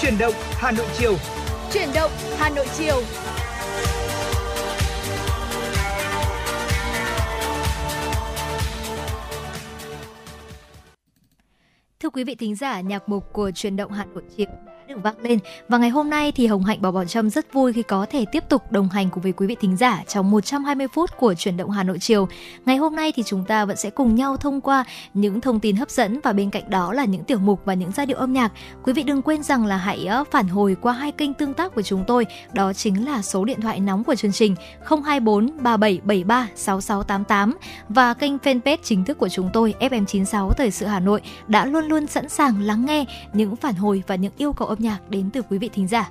Chuyển động Hà Nội chiều. Chuyển động Hà Nội chiều. Thưa quý vị thính giả, nhạc mục của Chuyển động Hà Nội chiều được vang lên. Và ngày hôm nay thì Hồng Hạnh Bảo Bảo Trâm rất vui khi có thể tiếp tục đồng hành cùng với quý vị thính giả trong 120 phút của chuyển động Hà Nội chiều. Ngày hôm nay thì chúng ta vẫn sẽ cùng nhau thông qua những thông tin hấp dẫn và bên cạnh đó là những tiểu mục và những giai điệu âm nhạc. Quý vị đừng quên rằng là hãy phản hồi qua hai kênh tương tác của chúng tôi, đó chính là số điện thoại nóng của chương trình 024 3773 6688 và kênh fanpage chính thức của chúng tôi FM96 Thời sự Hà Nội đã luôn luôn sẵn sàng lắng nghe những phản hồi và những yêu cầu âm nhạc đến từ quý vị thính giả.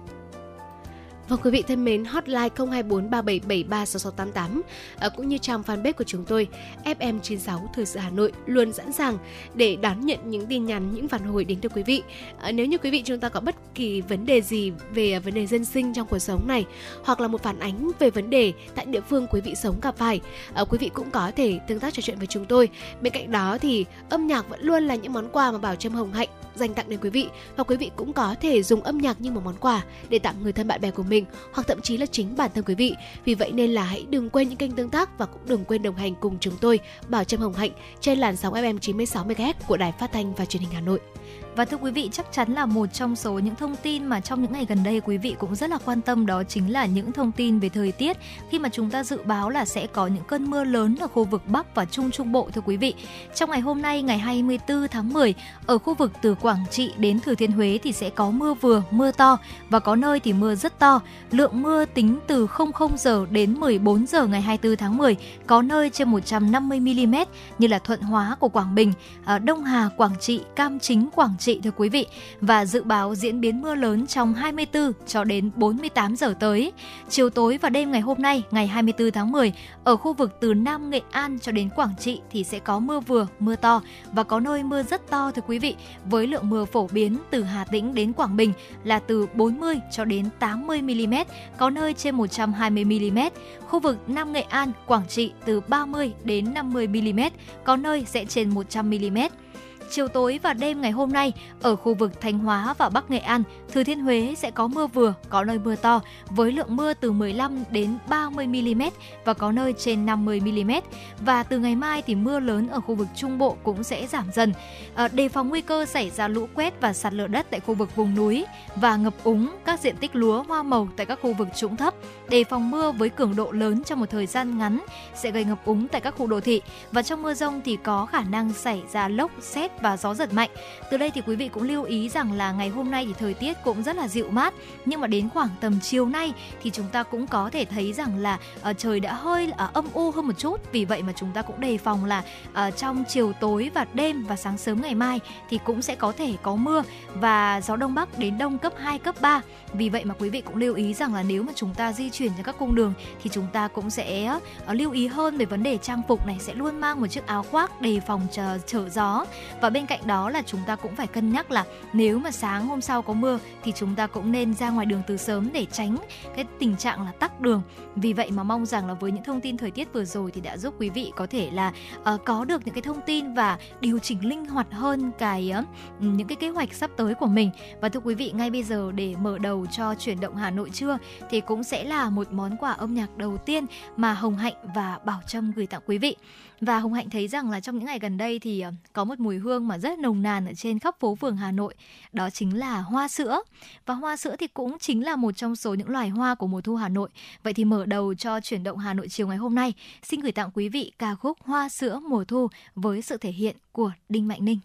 Và quý vị thân mến, hotline 024 3773 6688 à, cũng như trang fanpage của chúng tôi FM96 Thời sự Hà Nội luôn sẵn sàng để đón nhận những tin nhắn, những phản hồi đến từ quý vị. À, nếu như quý vị chúng ta có bất kỳ vấn đề gì về ờ, vấn đề dân sinh trong cuộc sống này hoặc là một phản ánh về vấn đề tại địa phương quý vị sống gặp phải, à, quý vị cũng có thể tương tác trò chuyện với chúng tôi. Bên cạnh đó thì âm nhạc vẫn luôn là những món quà mà Bảo Trâm Hồng Hạnh dành tặng đến quý vị và quý vị cũng có thể dùng âm nhạc như một món quà để tặng người thân bạn bè của mình hoặc thậm chí là chính bản thân quý vị. Vì vậy nên là hãy đừng quên những kênh tương tác và cũng đừng quên đồng hành cùng chúng tôi, Bảo Trâm Hồng Hạnh, trên làn sóng FM 96 MHz của Đài Phát thanh và Truyền hình Hà Nội. Và thưa quý vị, chắc chắn là một trong số những thông tin mà trong những ngày gần đây quý vị cũng rất là quan tâm đó chính là những thông tin về thời tiết khi mà chúng ta dự báo là sẽ có những cơn mưa lớn ở khu vực Bắc và Trung Trung Bộ thưa quý vị. Trong ngày hôm nay ngày 24 tháng 10, ở khu vực từ Quảng Trị đến Thừa Thiên Huế thì sẽ có mưa vừa, mưa to và có nơi thì mưa rất to. Lượng mưa tính từ 00 giờ đến 14 giờ ngày 24 tháng 10, có nơi trên 150 mm như là Thuận Hóa của Quảng Bình, à, Đông Hà, Quảng Trị, Cam Chính, Quảng Trị trị thưa quý vị và dự báo diễn biến mưa lớn trong 24 cho đến 48 giờ tới. Chiều tối và đêm ngày hôm nay, ngày 24 tháng 10, ở khu vực từ Nam Nghệ An cho đến Quảng Trị thì sẽ có mưa vừa, mưa to và có nơi mưa rất to thưa quý vị, với lượng mưa phổ biến từ Hà Tĩnh đến Quảng Bình là từ 40 cho đến 80 mm, có nơi trên 120 mm. Khu vực Nam Nghệ An, Quảng Trị từ 30 đến 50 mm, có nơi sẽ trên 100 mm chiều tối và đêm ngày hôm nay ở khu vực Thanh Hóa và Bắc Nghệ An, Thừa Thiên Huế sẽ có mưa vừa, có nơi mưa to với lượng mưa từ 15 đến 30 mm và có nơi trên 50 mm. Và từ ngày mai thì mưa lớn ở khu vực Trung Bộ cũng sẽ giảm dần. À, đề phòng nguy cơ xảy ra lũ quét và sạt lở đất tại khu vực vùng núi và ngập úng các diện tích lúa hoa màu tại các khu vực trũng thấp. Đề phòng mưa với cường độ lớn trong một thời gian ngắn sẽ gây ngập úng tại các khu đô thị và trong mưa rông thì có khả năng xảy ra lốc, xét và gió giật mạnh. Từ đây thì quý vị cũng lưu ý rằng là ngày hôm nay thì thời tiết cũng rất là dịu mát. Nhưng mà đến khoảng tầm chiều nay thì chúng ta cũng có thể thấy rằng là uh, trời đã hơi uh, âm u hơn một chút. Vì vậy mà chúng ta cũng đề phòng là uh, trong chiều tối và đêm và sáng sớm ngày mai thì cũng sẽ có thể có mưa và gió đông bắc đến đông cấp 2 cấp 3 vì vậy mà quý vị cũng lưu ý rằng là nếu mà chúng ta di chuyển trên các cung đường thì chúng ta cũng sẽ uh, lưu ý hơn về vấn đề trang phục này sẽ luôn mang một chiếc áo khoác đề phòng trở, trở gió. Và và bên cạnh đó là chúng ta cũng phải cân nhắc là nếu mà sáng hôm sau có mưa thì chúng ta cũng nên ra ngoài đường từ sớm để tránh cái tình trạng là tắc đường. Vì vậy mà mong rằng là với những thông tin thời tiết vừa rồi thì đã giúp quý vị có thể là uh, có được những cái thông tin và điều chỉnh linh hoạt hơn cái uh, những cái kế hoạch sắp tới của mình. Và thưa quý vị ngay bây giờ để mở đầu cho chuyển động Hà Nội trưa thì cũng sẽ là một món quà âm nhạc đầu tiên mà Hồng Hạnh và Bảo Trâm gửi tặng quý vị. Và Hồng Hạnh thấy rằng là trong những ngày gần đây thì uh, có một mùi hương mà rất nồng nàn ở trên khắp phố phường Hà Nội, đó chính là hoa sữa. Và hoa sữa thì cũng chính là một trong số những loài hoa của mùa thu Hà Nội. Vậy thì mở đầu cho chuyển động Hà Nội chiều ngày hôm nay, xin gửi tặng quý vị ca khúc Hoa sữa mùa thu với sự thể hiện của Đinh Mạnh Ninh.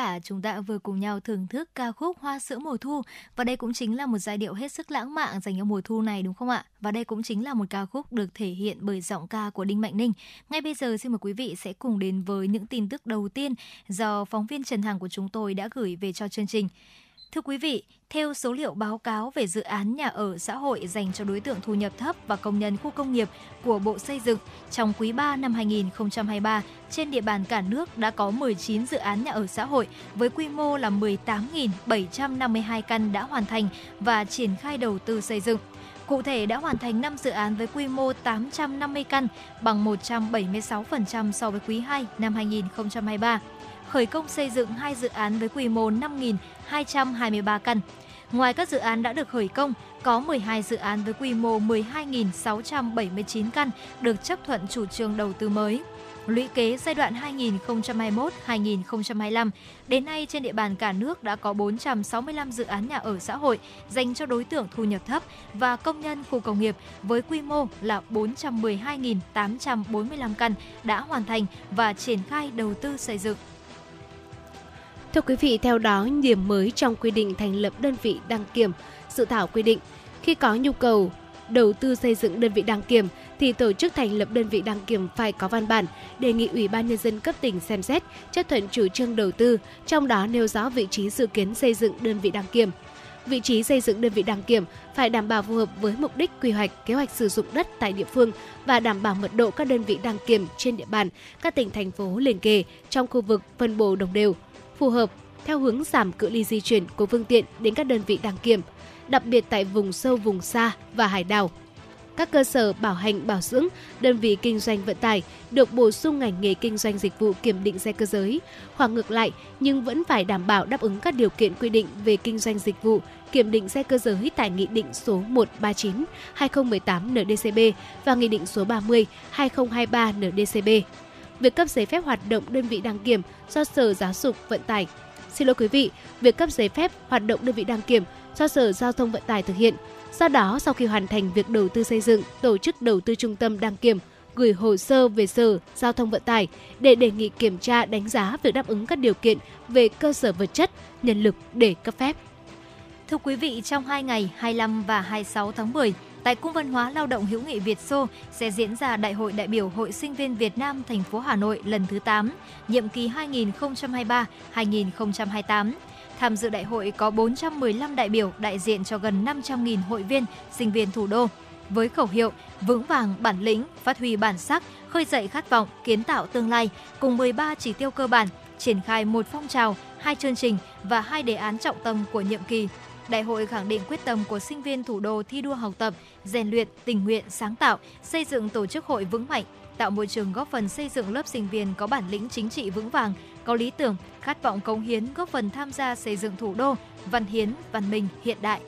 Giả, chúng ta vừa cùng nhau thưởng thức ca khúc Hoa sữa mùa thu và đây cũng chính là một giai điệu hết sức lãng mạn dành cho mùa thu này đúng không ạ? Và đây cũng chính là một ca khúc được thể hiện bởi giọng ca của Đinh Mạnh Ninh. Ngay bây giờ xin mời quý vị sẽ cùng đến với những tin tức đầu tiên do phóng viên Trần Hằng của chúng tôi đã gửi về cho chương trình. Thưa quý vị, theo số liệu báo cáo về dự án nhà ở xã hội dành cho đối tượng thu nhập thấp và công nhân khu công nghiệp của Bộ Xây dựng, trong quý 3 năm 2023, trên địa bàn cả nước đã có 19 dự án nhà ở xã hội với quy mô là 18.752 căn đã hoàn thành và triển khai đầu tư xây dựng. Cụ thể đã hoàn thành 5 dự án với quy mô 850 căn, bằng 176% so với quý 2 năm 2023 khởi công xây dựng hai dự án với quy mô 5.223 căn. Ngoài các dự án đã được khởi công, có 12 dự án với quy mô 12.679 căn được chấp thuận chủ trương đầu tư mới. Lũy kế giai đoạn 2021-2025, đến nay trên địa bàn cả nước đã có 465 dự án nhà ở xã hội dành cho đối tượng thu nhập thấp và công nhân khu công nghiệp với quy mô là 412.845 căn đã hoàn thành và triển khai đầu tư xây dựng. Thưa quý vị, theo đó, điểm mới trong quy định thành lập đơn vị đăng kiểm, dự thảo quy định khi có nhu cầu đầu tư xây dựng đơn vị đăng kiểm thì tổ chức thành lập đơn vị đăng kiểm phải có văn bản đề nghị Ủy ban nhân dân cấp tỉnh xem xét chấp thuận chủ trương đầu tư, trong đó nêu rõ vị trí dự kiến xây dựng đơn vị đăng kiểm. Vị trí xây dựng đơn vị đăng kiểm phải đảm bảo phù hợp với mục đích quy hoạch, kế hoạch sử dụng đất tại địa phương và đảm bảo mật độ các đơn vị đăng kiểm trên địa bàn các tỉnh thành phố liền kề trong khu vực phân bổ đồng đều phù hợp theo hướng giảm cự ly di chuyển của phương tiện đến các đơn vị đăng kiểm, đặc biệt tại vùng sâu vùng xa và hải đảo. Các cơ sở bảo hành bảo dưỡng, đơn vị kinh doanh vận tải được bổ sung ngành nghề kinh doanh dịch vụ kiểm định xe cơ giới, hoặc ngược lại nhưng vẫn phải đảm bảo đáp ứng các điều kiện quy định về kinh doanh dịch vụ kiểm định xe cơ giới tại Nghị định số 139/2018 NDCB và Nghị định số 30/2023 NDCB việc cấp giấy phép hoạt động đơn vị đăng kiểm do Sở Giáo dục Vận tải. Xin lỗi quý vị, việc cấp giấy phép hoạt động đơn vị đăng kiểm do Sở Giao thông Vận tải thực hiện. Do đó, sau khi hoàn thành việc đầu tư xây dựng, tổ chức đầu tư trung tâm đăng kiểm gửi hồ sơ về Sở Giao thông Vận tải để đề nghị kiểm tra đánh giá việc đáp ứng các điều kiện về cơ sở vật chất, nhân lực để cấp phép. Thưa quý vị, trong 2 ngày 25 và 26 tháng 10, tại Cung văn hóa lao động hữu nghị Việt Xô sẽ diễn ra Đại hội đại biểu Hội sinh viên Việt Nam thành phố Hà Nội lần thứ 8, nhiệm kỳ 2023-2028. Tham dự đại hội có 415 đại biểu đại diện cho gần 500.000 hội viên, sinh viên thủ đô. Với khẩu hiệu vững vàng bản lĩnh, phát huy bản sắc, khơi dậy khát vọng, kiến tạo tương lai cùng 13 chỉ tiêu cơ bản, triển khai một phong trào, hai chương trình và hai đề án trọng tâm của nhiệm kỳ Đại hội khẳng định quyết tâm của sinh viên thủ đô thi đua học tập, rèn luyện, tình nguyện, sáng tạo, xây dựng tổ chức hội vững mạnh, tạo môi trường góp phần xây dựng lớp sinh viên có bản lĩnh chính trị vững vàng, có lý tưởng, khát vọng cống hiến góp phần tham gia xây dựng thủ đô văn hiến, văn minh hiện đại.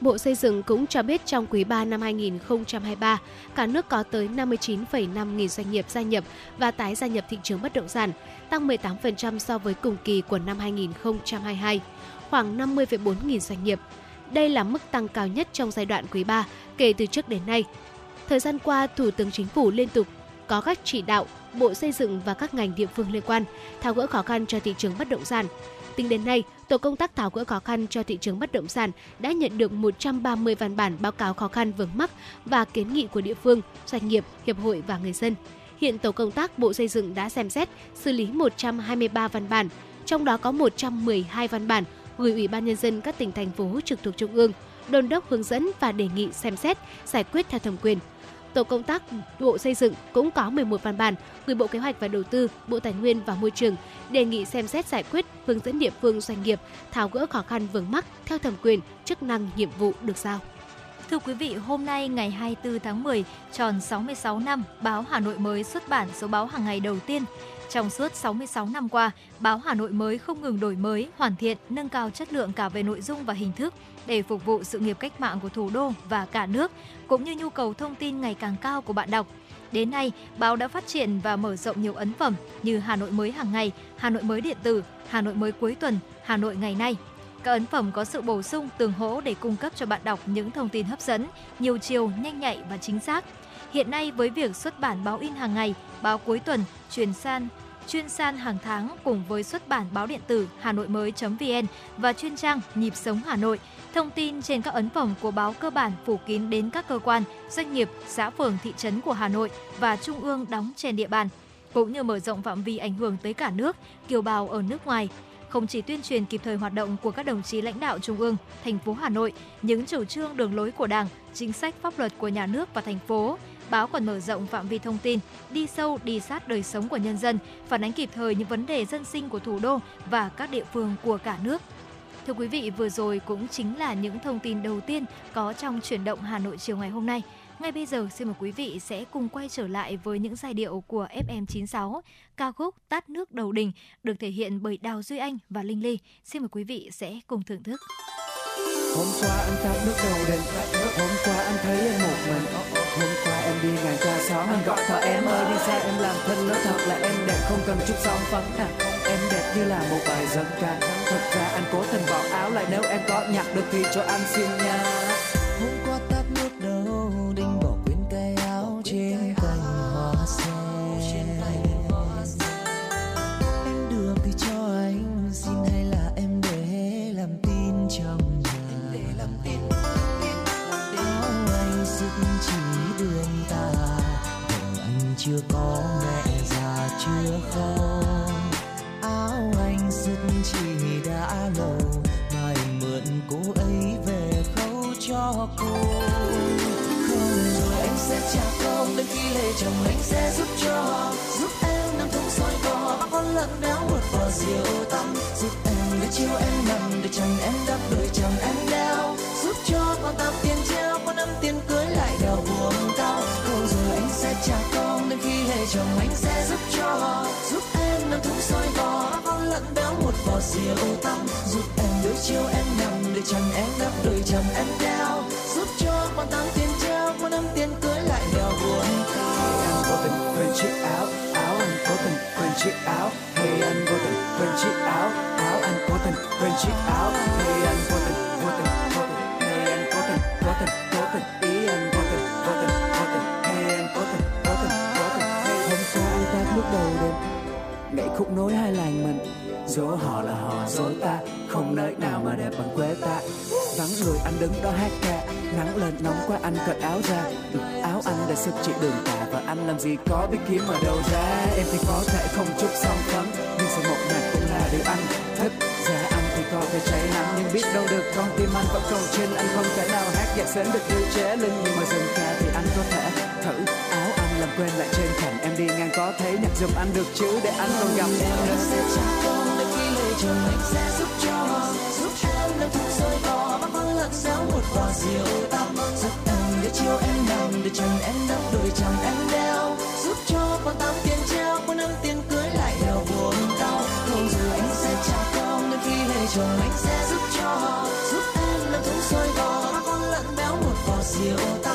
Bộ Xây dựng cũng cho biết trong quý 3 năm 2023, cả nước có tới 59,5 nghìn doanh nghiệp gia nhập và tái gia nhập thị trường bất động sản, tăng 18% so với cùng kỳ của năm 2022 khoảng 50,4 nghìn doanh nghiệp. Đây là mức tăng cao nhất trong giai đoạn quý 3 kể từ trước đến nay. Thời gian qua, Thủ tướng Chính phủ liên tục có các chỉ đạo Bộ Xây dựng và các ngành địa phương liên quan tháo gỡ khó khăn cho thị trường bất động sản. Tính đến nay, Tổ công tác tháo gỡ khó khăn cho thị trường bất động sản đã nhận được 130 văn bản báo cáo khó khăn vướng mắc và kiến nghị của địa phương, doanh nghiệp, hiệp hội và người dân. Hiện tổ công tác Bộ Xây dựng đã xem xét, xử lý 123 văn bản, trong đó có 112 văn bản gửi Ủy ban Nhân dân các tỉnh, thành phố trực thuộc Trung ương, đôn đốc hướng dẫn và đề nghị xem xét, giải quyết theo thẩm quyền. Tổ công tác Bộ Xây dựng cũng có 11 văn bản gửi Bộ Kế hoạch và Đầu tư, Bộ Tài nguyên và Môi trường đề nghị xem xét giải quyết, hướng dẫn địa phương doanh nghiệp tháo gỡ khó khăn vướng mắc theo thẩm quyền, chức năng, nhiệm vụ được giao. Thưa quý vị, hôm nay ngày 24 tháng 10, tròn 66 năm, báo Hà Nội mới xuất bản số báo hàng ngày đầu tiên. Trong suốt 66 năm qua, báo Hà Nội mới không ngừng đổi mới, hoàn thiện, nâng cao chất lượng cả về nội dung và hình thức để phục vụ sự nghiệp cách mạng của thủ đô và cả nước, cũng như nhu cầu thông tin ngày càng cao của bạn đọc. Đến nay, báo đã phát triển và mở rộng nhiều ấn phẩm như Hà Nội mới hàng ngày, Hà Nội mới điện tử, Hà Nội mới cuối tuần, Hà Nội ngày nay. Các ấn phẩm có sự bổ sung tường hỗ để cung cấp cho bạn đọc những thông tin hấp dẫn, nhiều chiều, nhanh nhạy và chính xác. Hiện nay với việc xuất bản báo in hàng ngày, báo cuối tuần chuyển san, chuyên san hàng tháng cùng với xuất bản báo điện tử Hà Nội mới.vn và chuyên trang Nhịp sống Hà Nội. Thông tin trên các ấn phẩm của báo cơ bản phủ kín đến các cơ quan, doanh nghiệp, xã phường, thị trấn của Hà Nội và trung ương đóng trên địa bàn, cũng như mở rộng phạm vi ảnh hưởng tới cả nước, kiều bào ở nước ngoài không chỉ tuyên truyền kịp thời hoạt động của các đồng chí lãnh đạo trung ương, thành phố Hà Nội, những chủ trương đường lối của Đảng, chính sách pháp luật của nhà nước và thành phố, báo còn mở rộng phạm vi thông tin, đi sâu đi sát đời sống của nhân dân, phản ánh kịp thời những vấn đề dân sinh của thủ đô và các địa phương của cả nước. Thưa quý vị, vừa rồi cũng chính là những thông tin đầu tiên có trong chuyển động Hà Nội chiều ngày hôm nay. Ngay bây giờ xin mời quý vị sẽ cùng quay trở lại với những giai điệu của FM96, ca khúc Tát nước đầu đình được thể hiện bởi Đào Duy Anh và Linh Ly. Xin mời quý vị sẽ cùng thưởng thức. Hôm qua anh tát nước đầu đình, hôm qua anh thấy em một mình. Hôm qua em đi ngang qua xóm anh gọi thợ em ơi đi xe em làm thân nó thật là em đẹp không cần chút son phấn nè em đẹp như là một bài dân ca. Thật ra anh cố tình bỏ áo lại nếu em có nhặt được thì cho anh xin nha. Hôm qua ta chưa có mẹ già, chưa khóc áo anh rất chỉ đã lâu mai mượn cô ấy về khâu cho cô. Không rồi anh sẽ trả công đến khi lấy chồng anh sẽ giúp cho giúp em nằm thùng soi cỏ bác con lợn béo một vò rượu tăm. Giúp em để chiều em nằm, để chẳng em đắp đôi chẳng em đeo. Giúp cho con tao tiền treo con năm tiền cưới lại đèo buồn cao không rồi anh sẽ trả chồng anh sẽ giúp cho giúp em nằm thúng soi bò con lợn béo một vò rượu tăm, giúp em đôi chiều em nằm để chồng em đắp đôi chồng em đeo giúp cho con tám tiền treo, con năm tiền cưới lại đèo buồn em vô tình quên chiếc áo áo anh có tình quên chiếc áo. Hey anh, vô tình quên chiếc áo áo anh có tình quên chiếc áo. Nối hai làng mình. Dỗ họ là họ, dỗ ta, không nơi nào mà đẹp bằng quê ta. Vắng người anh đứng đó hát ca, nắng lên nóng quá anh cởi áo ra. Được áo anh đã sức chị đường tà và anh làm gì có biết kiếm ở đâu ra. Em thì có thể không chút song phấn, nhưng sự một nhạc cũng là điều anh thích. Giá anh thì có thể cháy nắng, nhưng biết đâu được con tim anh vẫn còn trên. Anh không thể nào hát nhạc sến được như chế linh, nhưng mà dừng ca thì anh có thể thử. anh làm quên lại trên thành em đi ngang có thấy nhặt giùm anh được chứ để anh còn gặp. Em anh nữa sẽ trả con, đến khi lấy chồng anh sẽ giúp cho. Giúp em nằm thùng soi cỏ bắt con lợn xéo một quả rượu tăm giúp em để chiều em nằm để chẳng em đắp đôi chồng em đeo. Giúp cho con tám tiền treo con năm tiền cưới lại đeo buồn đau. Không rồi anh sẽ trả con đến khi lấy chồng anh sẽ giúp cho. Giúp em nằm thùng rơi cỏ bắt con lợn béo một quả rượu tăm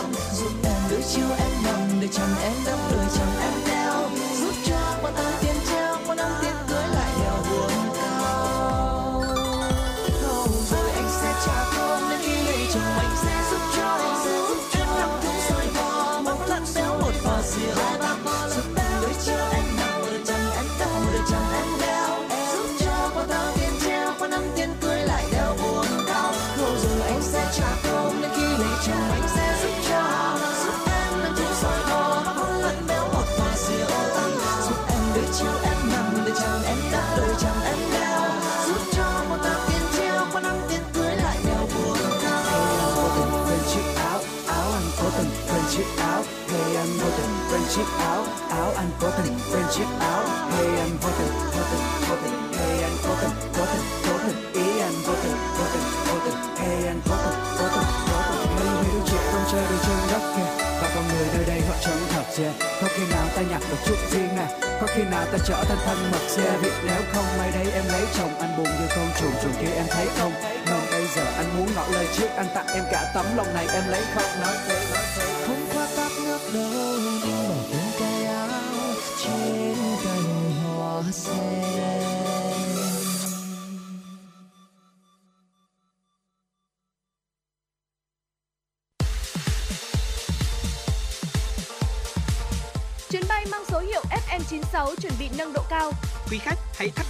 có tình, quên chiếc áo. Hay anh vô tình vô tình vô tình. Hay anh có tình có tình có tình. Ý anh vô tình vô tình vô tình. Hay anh có tình có tình có tình. Hay hiểu đứa trẻ chơi đi trên đất kia và con người nơi đây họ chẳng thật dễ. Có khi nào ta nhặt được chút riêng nè. Có khi nào ta trở thành thân mật xe vì nếu không? May đây em lấy chồng, anh buồn như con chuồn chuồn kia em thấy không? Còn bây giờ anh muốn ngỏ lời trước anh tặng em cả tấm lòng này, em lấy không nói thế nói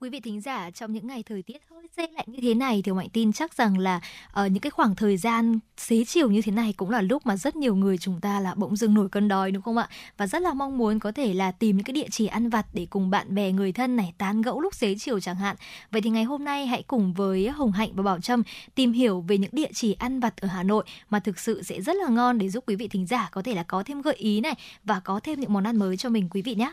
Quý vị thính giả, trong những ngày thời tiết hơi rét lạnh như thế này thì Mạnh tin chắc rằng là ở những cái khoảng thời gian xế chiều như thế này cũng là lúc mà rất nhiều người chúng ta là bỗng dưng nổi cơn đói đúng không ạ? Và rất là mong muốn có thể là tìm những cái địa chỉ ăn vặt để cùng bạn bè người thân này tán gẫu lúc xế chiều chẳng hạn. Vậy thì ngày hôm nay hãy cùng với Hồng Hạnh và Bảo Trâm tìm hiểu về những địa chỉ ăn vặt ở Hà Nội mà thực sự sẽ rất là ngon để giúp quý vị thính giả có thể là có thêm gợi ý này và có thêm những món ăn mới cho mình quý vị nhé.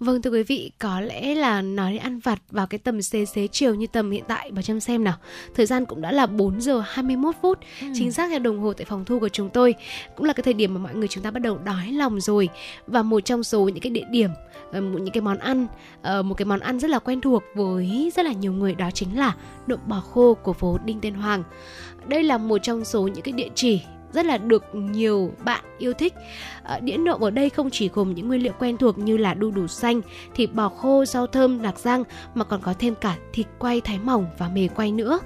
Vâng thưa quý vị, có lẽ là nói đến ăn vặt vào cái tầm xế xế chiều như tầm hiện tại và chăm xem nào. Thời gian cũng đã là 4 giờ 21 phút, ừ. chính xác theo đồng hồ tại phòng thu của chúng tôi. Cũng là cái thời điểm mà mọi người chúng ta bắt đầu đói lòng rồi. Và một trong số những cái địa điểm, ờ, những cái món ăn, ờ, một cái món ăn rất là quen thuộc với rất là nhiều người đó chính là nộm bò khô của phố Đinh Tiên Hoàng. Đây là một trong số những cái địa chỉ rất là được nhiều bạn yêu thích. À, đĩa nộm ở đây không chỉ gồm những nguyên liệu quen thuộc như là đu đủ xanh, thịt bò khô, rau thơm, lạc rang mà còn có thêm cả thịt quay thái mỏng và mề quay nữa.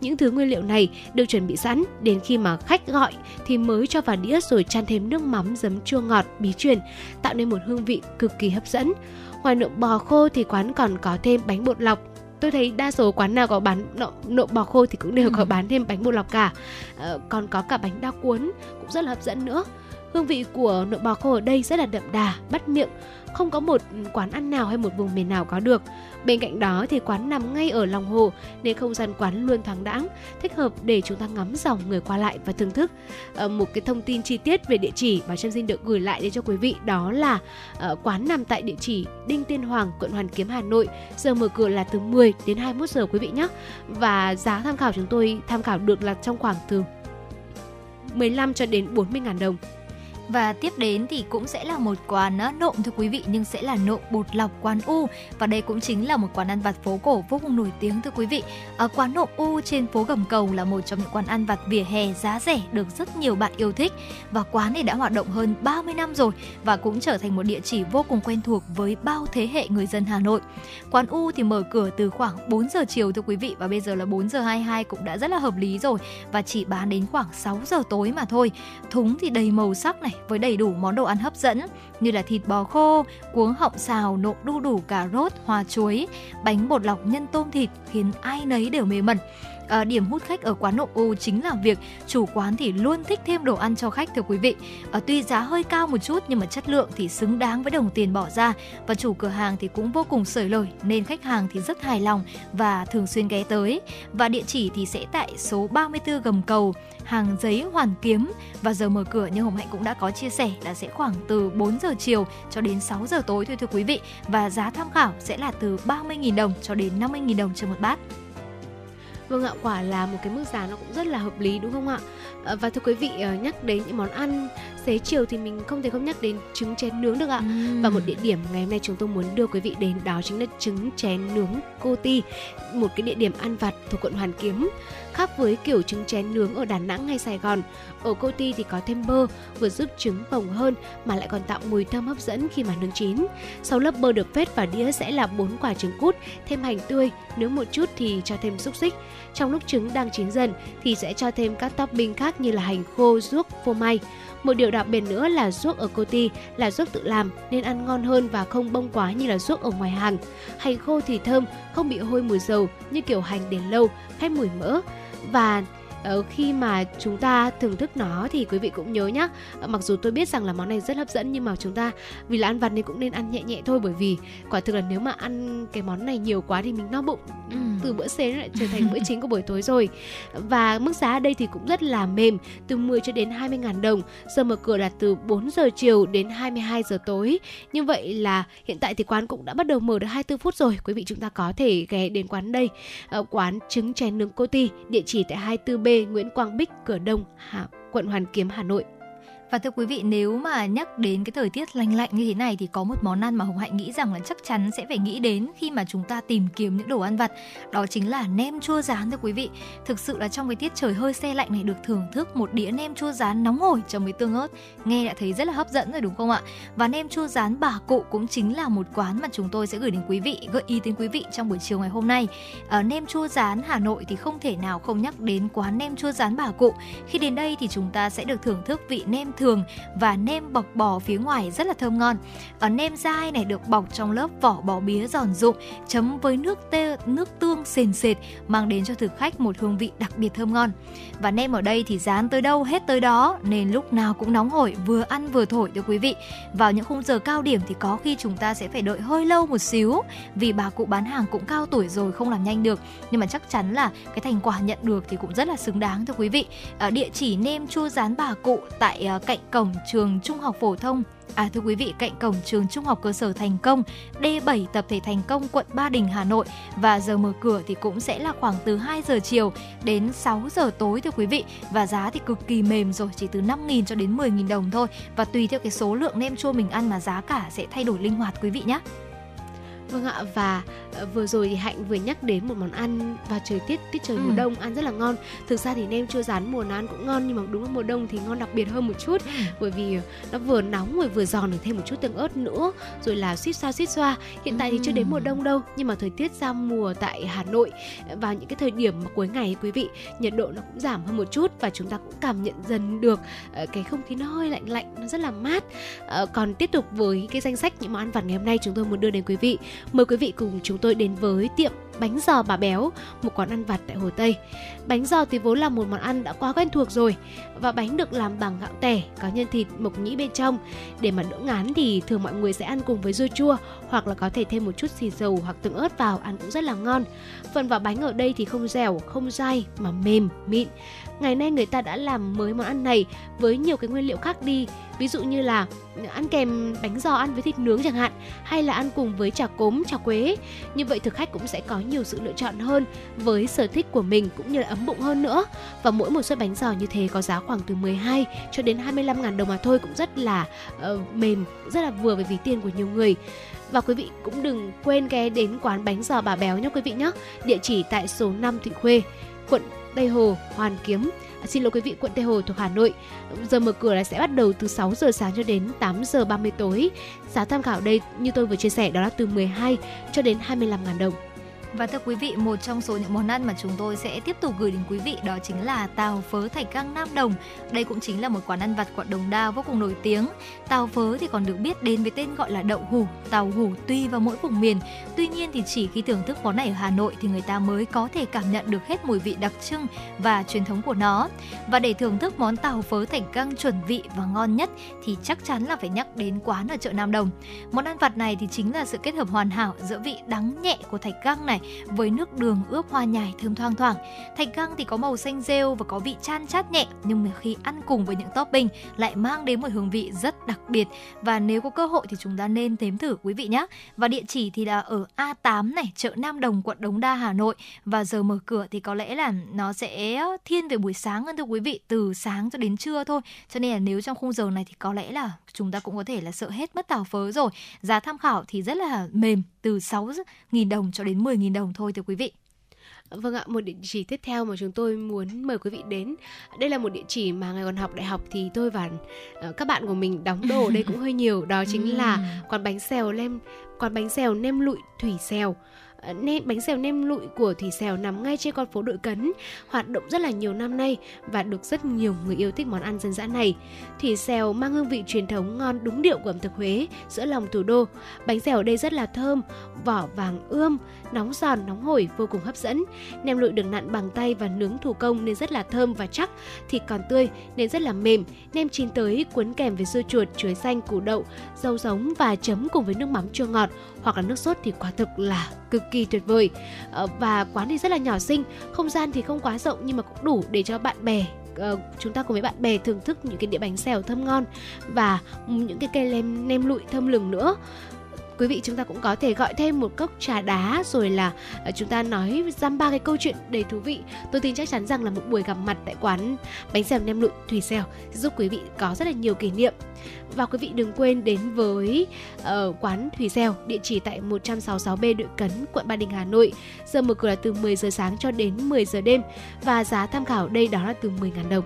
Những thứ nguyên liệu này được chuẩn bị sẵn đến khi mà khách gọi thì mới cho vào đĩa rồi chan thêm nước mắm giấm chua ngọt bí truyền tạo nên một hương vị cực kỳ hấp dẫn. Ngoài nộm bò khô thì quán còn có thêm bánh bột lọc tôi thấy đa số quán nào có bán nộm, nộm bò khô thì cũng đều có ừ. bán thêm bánh bột lọc cả à, còn có cả bánh đa cuốn cũng rất là hấp dẫn nữa hương vị của nộm bò khô ở đây rất là đậm đà bắt miệng không có một quán ăn nào hay một vùng miền nào có được. Bên cạnh đó thì quán nằm ngay ở lòng hồ nên không gian quán luôn thoáng đãng, thích hợp để chúng ta ngắm dòng người qua lại và thưởng thức. À, một cái thông tin chi tiết về địa chỉ mà Trâm xin được gửi lại đến cho quý vị đó là à, quán nằm tại địa chỉ Đinh Tiên Hoàng, quận Hoàn Kiếm, Hà Nội. Giờ mở cửa là từ 10 đến 21 giờ quý vị nhé. Và giá tham khảo chúng tôi tham khảo được là trong khoảng từ 15 cho đến 40 ngàn đồng và tiếp đến thì cũng sẽ là một quán nộm thưa quý vị, nhưng sẽ là nộm bột lọc quán U và đây cũng chính là một quán ăn vặt phố cổ vô cùng nổi tiếng, thưa quý vị. Ở quán nộm U trên phố Gầm Cầu là một trong những quán ăn vặt vỉa hè giá rẻ, được rất nhiều bạn yêu thích và quán này đã hoạt động hơn 30 năm rồi và cũng trở thành một địa chỉ vô cùng quen thuộc với bao thế hệ người dân Hà Nội. Quán U thì mở cửa từ khoảng 4 giờ chiều, thưa quý vị, và bây giờ là 4 giờ 22 cũng đã rất là hợp lý rồi và chỉ bán đến khoảng 6 giờ tối mà thôi. Thúng thì đầy màu sắc này với đầy đủ món đồ ăn hấp dẫn như là thịt bò khô, cuống họng xào, nộm đu đủ cà rốt, hoa chuối, bánh bột lọc nhân tôm thịt khiến ai nấy đều mê mẩn à, điểm hút khách ở quán nội u chính là việc chủ quán thì luôn thích thêm đồ ăn cho khách thưa quý vị. À, tuy giá hơi cao một chút nhưng mà chất lượng thì xứng đáng với đồng tiền bỏ ra. Và chủ cửa hàng thì cũng vô cùng sởi lời nên khách hàng thì rất hài lòng và thường xuyên ghé tới. Và địa chỉ thì sẽ tại số 34 gầm cầu hàng giấy hoàn kiếm. Và giờ mở cửa như Hồng Hạnh cũng đã có chia sẻ là sẽ khoảng từ 4 giờ chiều cho đến 6 giờ tối thôi thưa quý vị. Và giá tham khảo sẽ là từ 30.000 đồng cho đến 50.000 đồng cho một bát. Vâng ạ, quả là một cái mức giá nó cũng rất là hợp lý đúng không ạ? À, và thưa quý vị ờ, nhắc đến những món ăn xế chiều thì mình không thể không nhắc đến trứng chén nướng được ạ. Uhm. Và một địa điểm ngày hôm nay chúng tôi muốn đưa quý vị đến đó chính là trứng chén nướng Cô Ti, một cái địa điểm ăn vặt thuộc quận Hoàn Kiếm. Khác với kiểu trứng chén nướng ở Đà Nẵng hay Sài Gòn, ở Cô Ti thì có thêm bơ, vừa giúp trứng bồng hơn mà lại còn tạo mùi thơm hấp dẫn khi mà nướng chín. Sau lớp bơ được phết vào đĩa sẽ là bốn quả trứng cút, thêm hành tươi, nướng một chút thì cho thêm xúc xích. Trong lúc trứng đang chín dần thì sẽ cho thêm các topping khác như là hành khô, ruốc, phô mai. Một điều đặc biệt nữa là ruốc ở cô ti là ruốc tự làm nên ăn ngon hơn và không bông quá như là ruốc ở ngoài hàng. Hành khô thì thơm, không bị hôi mùi dầu như kiểu hành để lâu hay mùi mỡ. Và khi mà chúng ta thưởng thức nó thì quý vị cũng nhớ nhá. Uh, mặc dù tôi biết rằng là món này rất hấp dẫn nhưng mà chúng ta vì là ăn vặt nên cũng nên ăn nhẹ nhẹ thôi bởi vì quả thực là nếu mà ăn cái món này nhiều quá thì mình no bụng. Ừ. từ bữa xế lại trở thành bữa chính của buổi tối rồi. Và mức giá ở đây thì cũng rất là mềm từ 10 cho đến 20 ngàn đồng. Giờ mở cửa là từ 4 giờ chiều đến 22 giờ tối. Như vậy là hiện tại thì quán cũng đã bắt đầu mở được 24 phút rồi. Quý vị chúng ta có thể ghé đến quán đây. Uh, quán trứng chén nướng cô ti địa chỉ tại 24B Nguyễn Quang Bích, cửa Đông, Hà, quận Hoàn Kiếm, Hà Nội. Và thưa quý vị, nếu mà nhắc đến cái thời tiết lạnh lạnh như thế này thì có một món ăn mà Hồng Hạnh nghĩ rằng là chắc chắn sẽ phải nghĩ đến khi mà chúng ta tìm kiếm những đồ ăn vặt. Đó chính là nem chua rán thưa quý vị. Thực sự là trong cái tiết trời hơi xe lạnh này được thưởng thức một đĩa nem chua rán nóng hổi trong với tương ớt, nghe đã thấy rất là hấp dẫn rồi đúng không ạ? Và nem chua rán bà cụ cũng chính là một quán mà chúng tôi sẽ gửi đến quý vị, gợi ý đến quý vị trong buổi chiều ngày hôm nay. Ở nem chua rán Hà Nội thì không thể nào không nhắc đến quán nem chua rán bà cụ. Khi đến đây thì chúng ta sẽ được thưởng thức vị nem thường và nem bọc bò phía ngoài rất là thơm ngon. Ở nem dai này được bọc trong lớp vỏ bò bía giòn rụm, chấm với nước tê, nước tương sền sệt mang đến cho thực khách một hương vị đặc biệt thơm ngon. Và nem ở đây thì dán tới đâu hết tới đó nên lúc nào cũng nóng hổi, vừa ăn vừa thổi thưa quý vị. Vào những khung giờ cao điểm thì có khi chúng ta sẽ phải đợi hơi lâu một xíu vì bà cụ bán hàng cũng cao tuổi rồi không làm nhanh được. Nhưng mà chắc chắn là cái thành quả nhận được thì cũng rất là xứng đáng thưa quý vị. Ở địa chỉ nem chua rán bà cụ tại ờ, cạnh cổng trường Trung học phổ thông. À thưa quý vị, cạnh cổng trường Trung học cơ sở Thành Công, D7 tập thể Thành Công, quận Ba Đình, Hà Nội. Và giờ mở cửa thì cũng sẽ là khoảng từ 2 giờ chiều đến 6 giờ tối thưa quý vị. Và giá thì cực kỳ mềm rồi, chỉ từ 5.000 cho đến 10.000 đồng thôi. Và tùy theo cái số lượng nem chua mình ăn mà giá cả sẽ thay đổi linh hoạt quý vị nhé. Vâng ạ và ờ, vừa rồi thì Hạnh vừa nhắc đến một món ăn và trời tiết tiết trời ừ. mùa đông ăn rất là ngon. Thực ra thì nem chua rán mùa nào ăn cũng ngon nhưng mà đúng là mùa đông thì ngon đặc biệt hơn một chút ừ. bởi vì nó vừa nóng rồi vừa giòn được thêm một chút tương ớt nữa rồi là suýt xoa suýt xoa. Hiện tại thì chưa đến mùa đông đâu nhưng mà thời tiết giao mùa tại Hà Nội vào những cái thời điểm mà cuối ngày quý vị nhiệt độ nó cũng giảm hơn một chút và chúng ta cũng cảm nhận dần được ờ, cái không khí nó hơi lạnh lạnh nó rất là mát. Ờ, còn tiếp tục với cái danh sách những món ăn vặt ngày hôm nay chúng tôi muốn đưa đến quý vị Mời quý vị cùng chúng tôi đến với tiệm bánh giò bà béo, một quán ăn vặt tại Hồ Tây. Bánh giò thì vốn là một món ăn đã quá quen thuộc rồi và bánh được làm bằng gạo tẻ, có nhân thịt mộc nhĩ bên trong. Để mà đỡ ngán thì thường mọi người sẽ ăn cùng với dưa chua hoặc là có thể thêm một chút xì dầu hoặc tương ớt vào ăn cũng rất là ngon. Phần vỏ bánh ở đây thì không dẻo, không dai mà mềm, mịn. Ngày nay người ta đã làm mới món ăn này với nhiều cái nguyên liệu khác đi. Ví dụ như là ăn kèm bánh giò ăn với thịt nướng chẳng hạn hay là ăn cùng với chả cốm chả quế. Như vậy thực khách cũng sẽ có nhiều sự lựa chọn hơn với sở thích của mình cũng như là ấm bụng hơn nữa. Và mỗi một suất bánh giò như thế có giá khoảng từ 12 cho đến 25 ngàn đồng mà thôi cũng rất là uh, mềm rất là vừa với ví tiền của nhiều người. Và quý vị cũng đừng quên ghé đến quán bánh giò bà béo nhé quý vị nhé địa chỉ tại số 5 Thịnh Khuê quận Tây Hồ Hoàn Kiếm À, xin lỗi quý vị quận Tây Hồ thuộc Hà Nội. Giờ mở cửa là sẽ bắt đầu từ 6 giờ sáng cho đến 8 giờ 30 tối. Giá tham khảo đây như tôi vừa chia sẻ đó là từ 12 cho đến 25 000 đồng. Và thưa quý vị, một trong số những món ăn mà chúng tôi sẽ tiếp tục gửi đến quý vị đó chính là tàu phớ thạch căng Nam Đồng. Đây cũng chính là một quán ăn vặt quận Đồng Đa vô cùng nổi tiếng. Tàu phớ thì còn được biết đến với tên gọi là đậu hủ, tàu hủ tuy vào mỗi vùng miền. Tuy nhiên thì chỉ khi thưởng thức món này ở Hà Nội thì người ta mới có thể cảm nhận được hết mùi vị đặc trưng và truyền thống của nó. Và để thưởng thức món tàu phớ thạch căng chuẩn vị và ngon nhất thì chắc chắn là phải nhắc đến quán ở chợ Nam Đồng. Món ăn vặt này thì chính là sự kết hợp hoàn hảo giữa vị đắng nhẹ của thạch căng này với nước đường ướp hoa nhài thơm thoang thoảng. Thạch găng thì có màu xanh rêu và có vị chan chát nhẹ nhưng mà khi ăn cùng với những topping lại mang đến một hương vị rất đặc biệt và nếu có cơ hội thì chúng ta nên nếm thử quý vị nhé. Và địa chỉ thì là ở A8 này, chợ Nam Đồng, quận Đống Đa, Hà Nội và giờ mở cửa thì có lẽ là nó sẽ thiên về buổi sáng hơn thưa quý vị, từ sáng cho đến trưa thôi. Cho nên là nếu trong khung giờ này thì có lẽ là chúng ta cũng có thể là sợ hết mất tàu phớ rồi. Giá tham khảo thì rất là mềm từ 6.000 đồng cho đến 10.000 đồng thôi thưa quý vị. Vâng ạ, một địa chỉ tiếp theo mà chúng tôi muốn mời quý vị đến. Đây là một địa chỉ mà ngày còn học đại học thì tôi và uh, các bạn của mình đóng đồ đây cũng hơi nhiều. Đó chính là quán bánh xèo nem quán bánh xèo nem lụi thủy xèo. Ờ, nem bánh xèo nem lụi của Thủy Xèo nằm ngay trên con phố Đội Cấn, hoạt động rất là nhiều năm nay và được rất nhiều người yêu thích món ăn dân dã này. Thủy Xèo mang hương vị truyền thống ngon đúng điệu của ẩm thực Huế giữa lòng thủ đô. Bánh xèo ở đây rất là thơm, vỏ vàng ươm, nóng giòn nóng hổi vô cùng hấp dẫn. Nem lụi được nặn bằng tay và nướng thủ công nên rất là thơm và chắc, thịt còn tươi nên rất là mềm. Nem chín tới cuốn kèm với dưa chuột, chuối xanh, củ đậu, rau giống và chấm cùng với nước mắm chua ngọt hoặc là nước sốt thì quả thực là cực kỳ tuyệt vời. Ờ, và quán thì rất là nhỏ xinh, không gian thì không quá rộng nhưng mà cũng đủ để cho bạn bè uh, chúng ta cùng với bạn bè thưởng thức những cái đĩa bánh xèo thơm ngon và những cái cây nem nem lụi thơm lừng nữa quý vị chúng ta cũng có thể gọi thêm một cốc trà đá rồi là ờ, chúng ta nói dăm ba cái câu chuyện đầy thú vị tôi tin chắc chắn rằng là một buổi gặp mặt tại quán bánh xèo nem lụi thủy xèo sẽ giúp quý vị có rất là nhiều kỷ niệm và quý vị đừng quên đến với uh, quán Thủy Xèo, địa chỉ tại 166B Đội Cấn, quận Ba Đình, Hà Nội. Giờ mở cửa là từ 10 giờ sáng cho đến 10 giờ đêm và giá tham khảo đây đó là từ 10.000 đồng.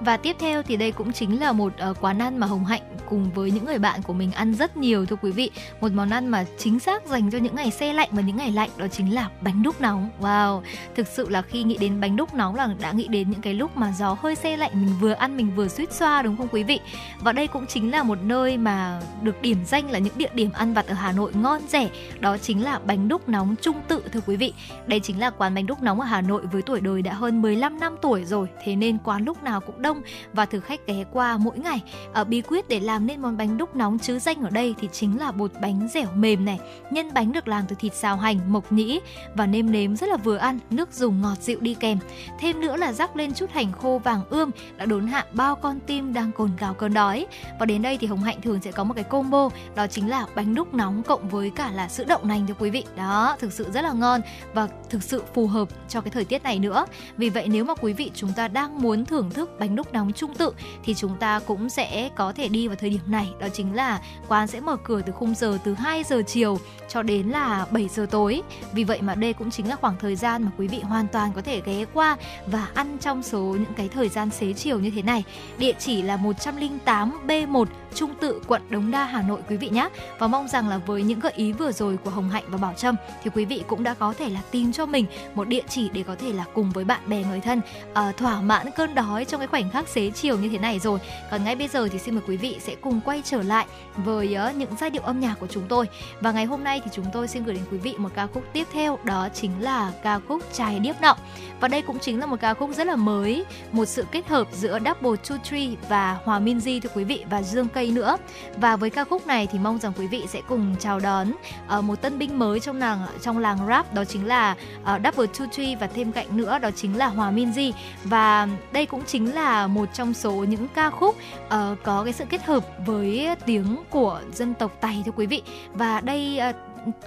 Và tiếp theo thì đây cũng chính là một uh, quán ăn mà Hồng Hạnh cùng với những người bạn của mình ăn rất nhiều thưa quý vị. Một món ăn mà chính xác dành cho những ngày xe lạnh và những ngày lạnh đó chính là bánh đúc nóng. Wow, thực sự là khi nghĩ đến bánh đúc nóng là đã nghĩ đến những cái lúc mà gió hơi xe lạnh mình vừa ăn mình vừa suýt xoa đúng không quý vị? Và đây cũng chính là một nơi mà được điểm danh là những địa điểm ăn vặt ở Hà Nội ngon rẻ. Đó chính là bánh đúc nóng Trung Tự thưa quý vị. Đây chính là quán bánh đúc nóng ở Hà Nội với tuổi đời đã hơn 15 năm tuổi rồi. Thế nên quán lúc nào cũng đông và thực khách ghé qua mỗi ngày. Ở bí quyết để làm nên món bánh đúc nóng chứ danh ở đây thì chính là bột bánh dẻo mềm này. Nhân bánh được làm từ thịt xào hành, mộc nhĩ và nêm nếm rất là vừa ăn, nước dùng ngọt dịu đi kèm. Thêm nữa là rắc lên chút hành khô vàng ươm đã đốn hạ bao con tim đang cồn cào cơn đói. Và đến đây thì Hồng Hạnh thường sẽ có một cái combo đó chính là bánh đúc nóng cộng với cả là sữa đậu nành cho quý vị. Đó, thực sự rất là ngon và thực sự phù hợp cho cái thời tiết này nữa. Vì vậy nếu mà quý vị chúng ta đang muốn thưởng thức bánh lúc nóng trung tự thì chúng ta cũng sẽ có thể đi vào thời điểm này đó chính là quán sẽ mở cửa từ khung giờ từ 2 giờ chiều cho đến là 7 giờ tối. Vì vậy mà đây cũng chính là khoảng thời gian mà quý vị hoàn toàn có thể ghé qua và ăn trong số những cái thời gian xế chiều như thế này. Địa chỉ là 108 B1 Trung Tự quận Đống Đa Hà Nội quý vị nhé. Và mong rằng là với những gợi ý vừa rồi của Hồng Hạnh và Bảo Trâm thì quý vị cũng đã có thể là tìm cho mình một địa chỉ để có thể là cùng với bạn bè người thân uh, thỏa mãn cơn đói trong cái khoảnh khắc xế chiều như thế này rồi. Còn ngay bây giờ thì xin mời quý vị sẽ cùng quay trở lại với ờ, những giai điệu âm nhạc của chúng tôi. Và ngày hôm nay thì chúng tôi xin gửi đến quý vị một ca khúc tiếp theo đó chính là ca khúc Trái Điếc Nọng. Và đây cũng chính là một ca khúc rất là mới, một sự kết hợp giữa Double Two Tree và Hòa Minzy thưa quý vị và Dương Cây nữa. Và với ca khúc này thì mong rằng quý vị sẽ cùng chào đón uh, một tân binh mới trong làng trong làng rap đó chính là uh, Double Two Tree và thêm cạnh nữa đó chính là Hòa Minzy và đây cũng chính là một trong số những ca khúc uh, có cái sự kết hợp với tiếng của dân tộc Tày thưa quý vị. Và đây uh,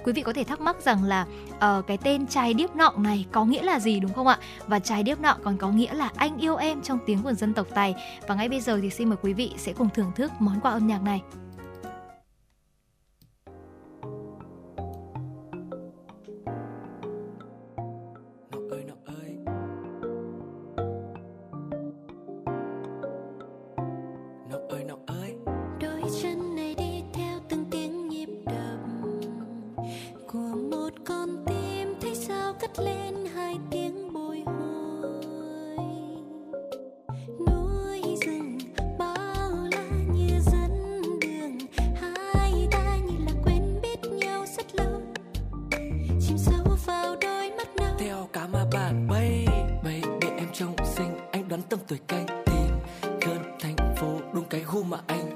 quý vị có thể thắc mắc rằng là uh, cái tên trái điếp nọ này có nghĩa là gì đúng không ạ? Và trái điếp nọ còn có nghĩa là anh yêu em trong tiếng của dân tộc Tài. Và ngay bây giờ thì xin mời quý vị sẽ cùng thưởng thức món quà âm nhạc này. Cất lên hai tiếng bồi hồi. Núi rừng bao la như dẫn đường, hai ta như là quen biết nhau rất lâu. Chìm sâu vào đôi mắt nâu. Theo cá mà bạn bay Bay để em trông xinh, Anh đoán tâm tuổi canh tìm Cơn thành phố, đúng cái gu mà anh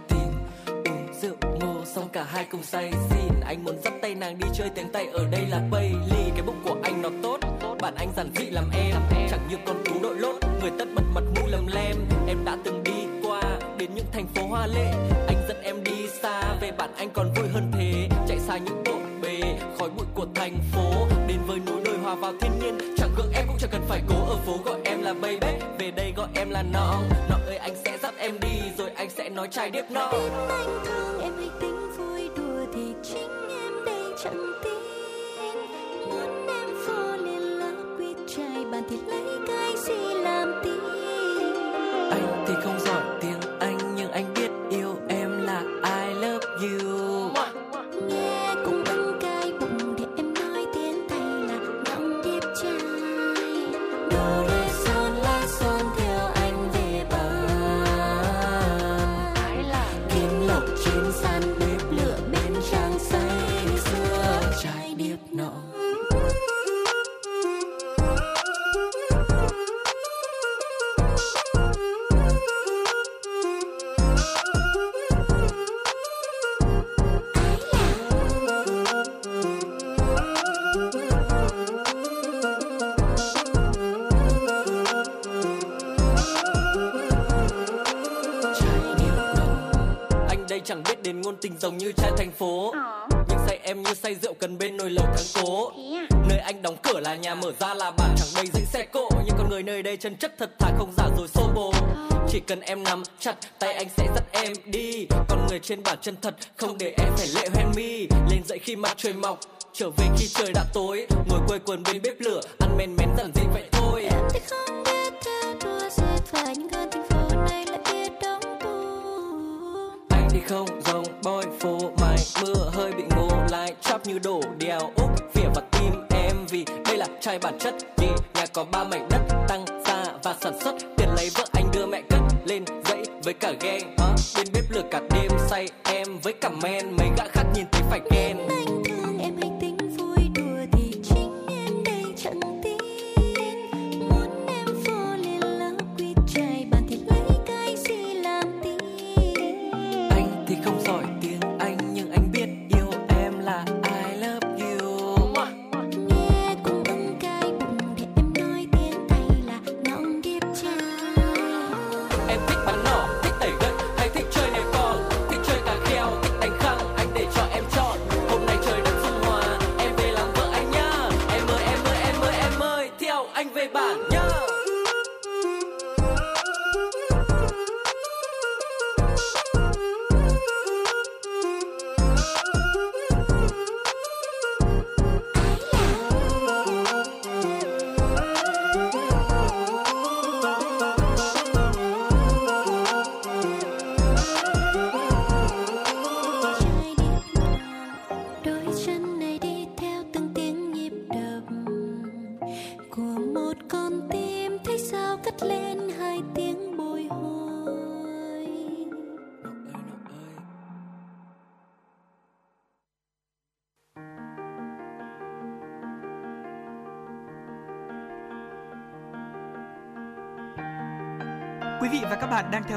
xong cả hai cùng say. Xin Anh muốn dắt tay nàng đi chơi tiếng tay ở đây là Bailey Cái bụng của anh nó tốt, Bạn anh giản dị làm em. Chẳng như con cú đội lốt, Người tất bật mặt mũi lầm lem. Em đã từng đi qua Đến những thành phố hoa lệ. Anh dẫn em đi xa, Về bạn anh còn vui hơn thế. Chạy xa những bộn bề, Khói bụi của thành phố. Đến với núi đồi hòa vào thiên nhiên, Chẳng gượng em cũng chẳng cần phải cố. Ở phố gọi em là baby. Về gọi em là nọng Nọng ơi, anh sẽ dắt em đi, Rồi anh sẽ nói trai điệp nọng anh thương em tính vui đùa thì chính em đây chẳng tin. Muốn em trai thì lấy cái gì làm tin? Giống như trai thành phố. Nhưng say em như say rượu cần bên nồi lẩu thắng cố. Nơi anh đóng cửa là nhà mở ra là bàn chẳng đầy dãy xe cộ. Nhưng con người nơi đây chân chất thật thà không giả rồi xô bồ. Chỉ cần em nắm chặt tay anh sẽ dắt em đi. Con người trên bản chân thật không để em phải lệ hoen mi. Lên dậy khi mặt trời mọc trở về khi trời đã tối. Ngồi quây quần bên bếp lửa ăn men mén giản dị vậy bôi boy mai mày mưa hơi bị ngô lại chắp như đổ đèo úp vỉa vào tim em. Vì đây là trai bản chất, vì nhà có ba mảnh đất tăng gia và sản xuất. Tiền lấy vợ anh đưa mẹ cất lên dãy với cả ghen Hả? bên bếp lửa cả đêm say em với cả men, mấy gã khác nhìn thấy phải ghen.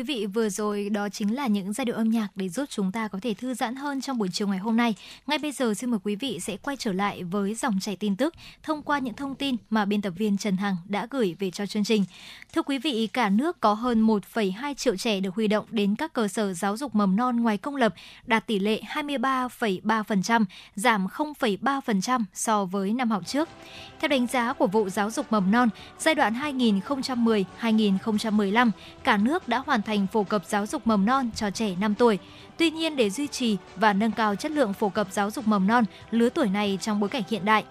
quý vị, vừa rồi đó chính là những giai điệu âm nhạc để giúp chúng ta có thể thư giãn hơn trong buổi chiều ngày hôm nay. Ngay bây giờ xin mời quý vị sẽ quay trở lại với dòng chảy tin tức thông qua những thông tin mà biên tập viên Trần Hằng đã gửi về cho chương trình. Thưa quý vị, cả nước có hơn 1,2 triệu trẻ được huy động đến các cơ sở giáo dục mầm non ngoài công lập, đạt tỷ lệ 23,3%, giảm 0,3% so với năm học trước. Theo đánh giá của vụ giáo dục mầm non, giai đoạn 2010-2015, cả nước đã hoàn thành phổ cập giáo dục mầm non cho trẻ 5 tuổi. Tuy nhiên, để duy trì và nâng cao chất lượng phổ cập giáo dục mầm non lứa tuổi này trong bối cảnh hiện đại,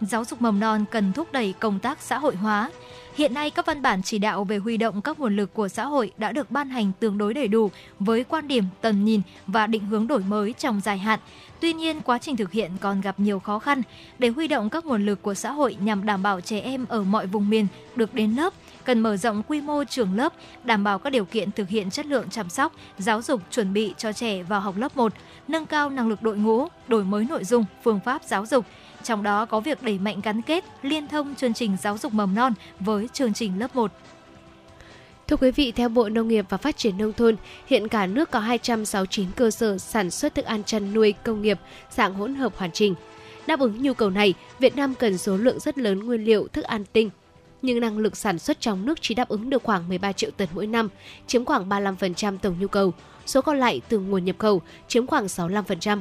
giáo dục mầm non cần thúc đẩy công tác xã hội hóa. Hiện nay, các văn bản chỉ đạo về huy động các nguồn lực của xã hội đã được ban hành tương đối đầy đủ với quan điểm, tầm nhìn và định hướng đổi mới trong dài hạn. Tuy nhiên, quá trình thực hiện còn gặp nhiều khó khăn. Để huy động các nguồn lực của xã hội nhằm đảm bảo trẻ em ở mọi vùng miền được đến lớp, cần mở rộng quy mô trường lớp, đảm bảo các điều kiện thực hiện chất lượng chăm sóc, giáo dục chuẩn bị cho trẻ vào học lớp 1, nâng cao năng lực đội ngũ, đổi mới nội dung, phương pháp giáo dục. Trong đó có việc đẩy mạnh gắn kết, liên thông chương trình giáo dục mầm non với chương trình lớp 1. Thưa quý vị, theo Bộ Nông nghiệp và Phát triển Nông thôn, hiện cả nước có 269 cơ sở sản xuất thức ăn chăn nuôi công nghiệp dạng hỗn hợp hoàn chỉnh. Đáp ứng nhu cầu này, Việt Nam cần số lượng rất lớn nguyên liệu thức ăn tinh, nhưng năng lực sản xuất trong nước chỉ đáp ứng được khoảng 13 triệu tấn mỗi năm, chiếm khoảng 35% tổng nhu cầu. Số còn lại từ nguồn nhập khẩu, chiếm khoảng 65%.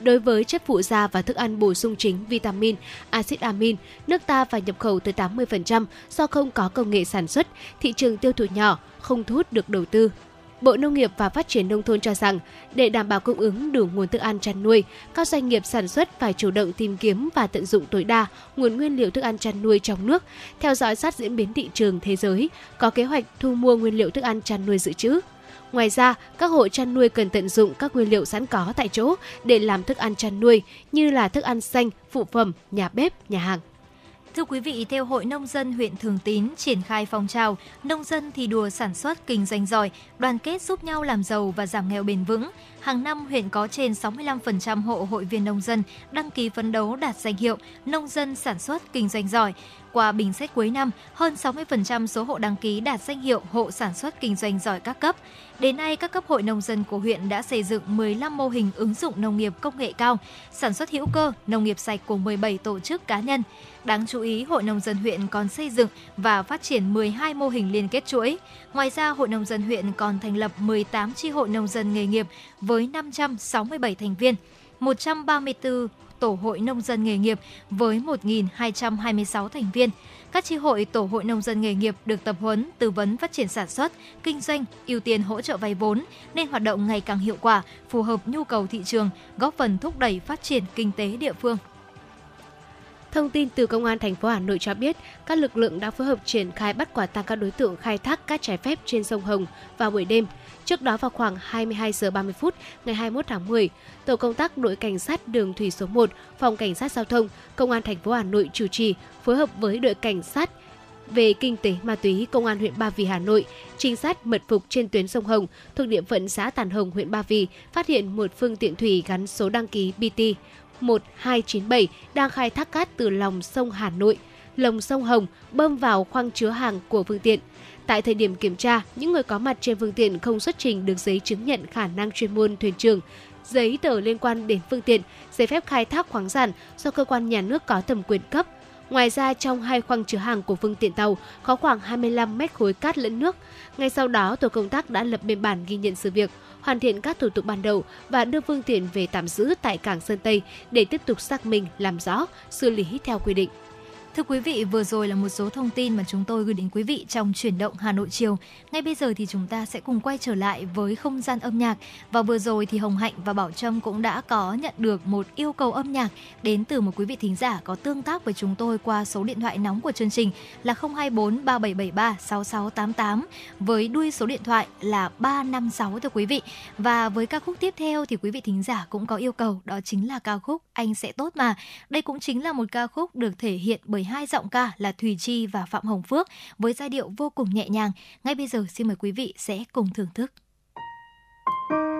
Đối với chất phụ gia và thức ăn bổ sung chính vitamin, axit amin, nước ta phải nhập khẩu tới 80% do không có công nghệ sản xuất, thị trường tiêu thụ nhỏ, không thu hút được đầu tư. Bộ Nông nghiệp và Phát triển Nông thôn cho rằng, để đảm bảo cung ứng đủ nguồn thức ăn chăn nuôi, các doanh nghiệp sản xuất phải chủ động tìm kiếm và tận dụng tối đa nguồn nguyên liệu thức ăn chăn nuôi trong nước, theo dõi sát diễn biến thị trường thế giới, có kế hoạch thu mua nguyên liệu thức ăn chăn nuôi dự trữ. Ngoài ra, các hộ chăn nuôi cần tận dụng các nguyên liệu sẵn có tại chỗ để làm thức ăn chăn nuôi như là thức ăn xanh, phụ phẩm, nhà bếp, nhà hàng. Thưa quý vị, theo Hội Nông dân huyện Thường Tín triển khai phong trào Nông dân thì đùa sản xuất kinh doanh giỏi, đoàn kết giúp nhau làm giàu và giảm nghèo bền vững. Hàng năm, huyện có trên 65% hộ hội viên nông dân đăng ký phấn đấu đạt danh hiệu Nông dân sản xuất kinh doanh giỏi. Qua bình xét cuối năm, hơn 60% số hộ đăng ký đạt danh hiệu hộ sản xuất kinh doanh giỏi các cấp. Đến nay, các cấp hội nông dân của huyện đã xây dựng 15 mô hình ứng dụng nông nghiệp công nghệ cao, sản xuất hữu cơ, nông nghiệp sạch của 17 tổ chức cá nhân. Đáng chú ý, Hội Nông dân huyện còn xây dựng và phát triển 12 mô hình liên kết chuỗi. Ngoài ra, Hội Nông dân huyện còn thành lập 18 chi hội nông dân nghề nghiệp với 567 thành viên, 134 tổ hội nông dân nghề nghiệp với 1.226 thành viên. Các chi hội tổ hội nông dân nghề nghiệp được tập huấn, tư vấn phát triển sản xuất, kinh doanh, ưu tiên hỗ trợ vay vốn nên hoạt động ngày càng hiệu quả, phù hợp nhu cầu thị trường, góp phần thúc đẩy phát triển kinh tế địa phương. Thông tin từ Công an thành phố Hà Nội cho biết, các lực lượng đã phối hợp triển khai bắt quả tang các đối tượng khai thác cát trái phép trên sông Hồng vào buổi đêm. Trước đó vào khoảng 22 giờ 30 phút ngày 21 tháng 10, tổ công tác đội cảnh sát đường thủy số 1, phòng cảnh sát giao thông, công an thành phố Hà Nội chủ trì phối hợp với đội cảnh sát về kinh tế ma túy công an huyện Ba Vì Hà Nội, trinh sát mật phục trên tuyến sông Hồng thuộc địa phận xã Tản Hồng huyện Ba Vì phát hiện một phương tiện thủy gắn số đăng ký BT 1297 đang khai thác cát từ lòng sông Hà Nội, lồng sông Hồng bơm vào khoang chứa hàng của phương tiện. Tại thời điểm kiểm tra, những người có mặt trên phương tiện không xuất trình được giấy chứng nhận khả năng chuyên môn thuyền trưởng, giấy tờ liên quan đến phương tiện, giấy phép khai thác khoáng sản do cơ quan nhà nước có thẩm quyền cấp. Ngoài ra, trong hai khoang chứa hàng của phương tiện tàu có khoảng 25 mét khối cát lẫn nước. Ngay sau đó, tổ công tác đã lập biên bản ghi nhận sự việc, hoàn thiện các thủ tục ban đầu và đưa phương tiện về tạm giữ tại cảng Sơn Tây để tiếp tục xác minh, làm rõ, xử lý theo quy định. Thưa quý vị, vừa rồi là một số thông tin mà chúng tôi gửi đến quý vị trong chuyển động Hà Nội chiều. Ngay bây giờ thì chúng ta sẽ cùng quay trở lại với không gian âm nhạc. Và vừa rồi thì Hồng Hạnh và Bảo Trâm cũng đã có nhận được một yêu cầu âm nhạc đến từ một quý vị thính giả có tương tác với chúng tôi qua số điện thoại nóng của chương trình là 024 3773 6688 với đuôi số điện thoại là 356 thưa quý vị. Và với ca khúc tiếp theo thì quý vị thính giả cũng có yêu cầu đó chính là ca khúc Anh sẽ tốt mà. Đây cũng chính là một ca khúc được thể hiện bởi hai giọng ca là Thùy Chi và Phạm Hồng Phước với giai điệu vô cùng nhẹ nhàng. Ngay bây giờ, xin mời quý vị sẽ cùng thưởng thức. hãy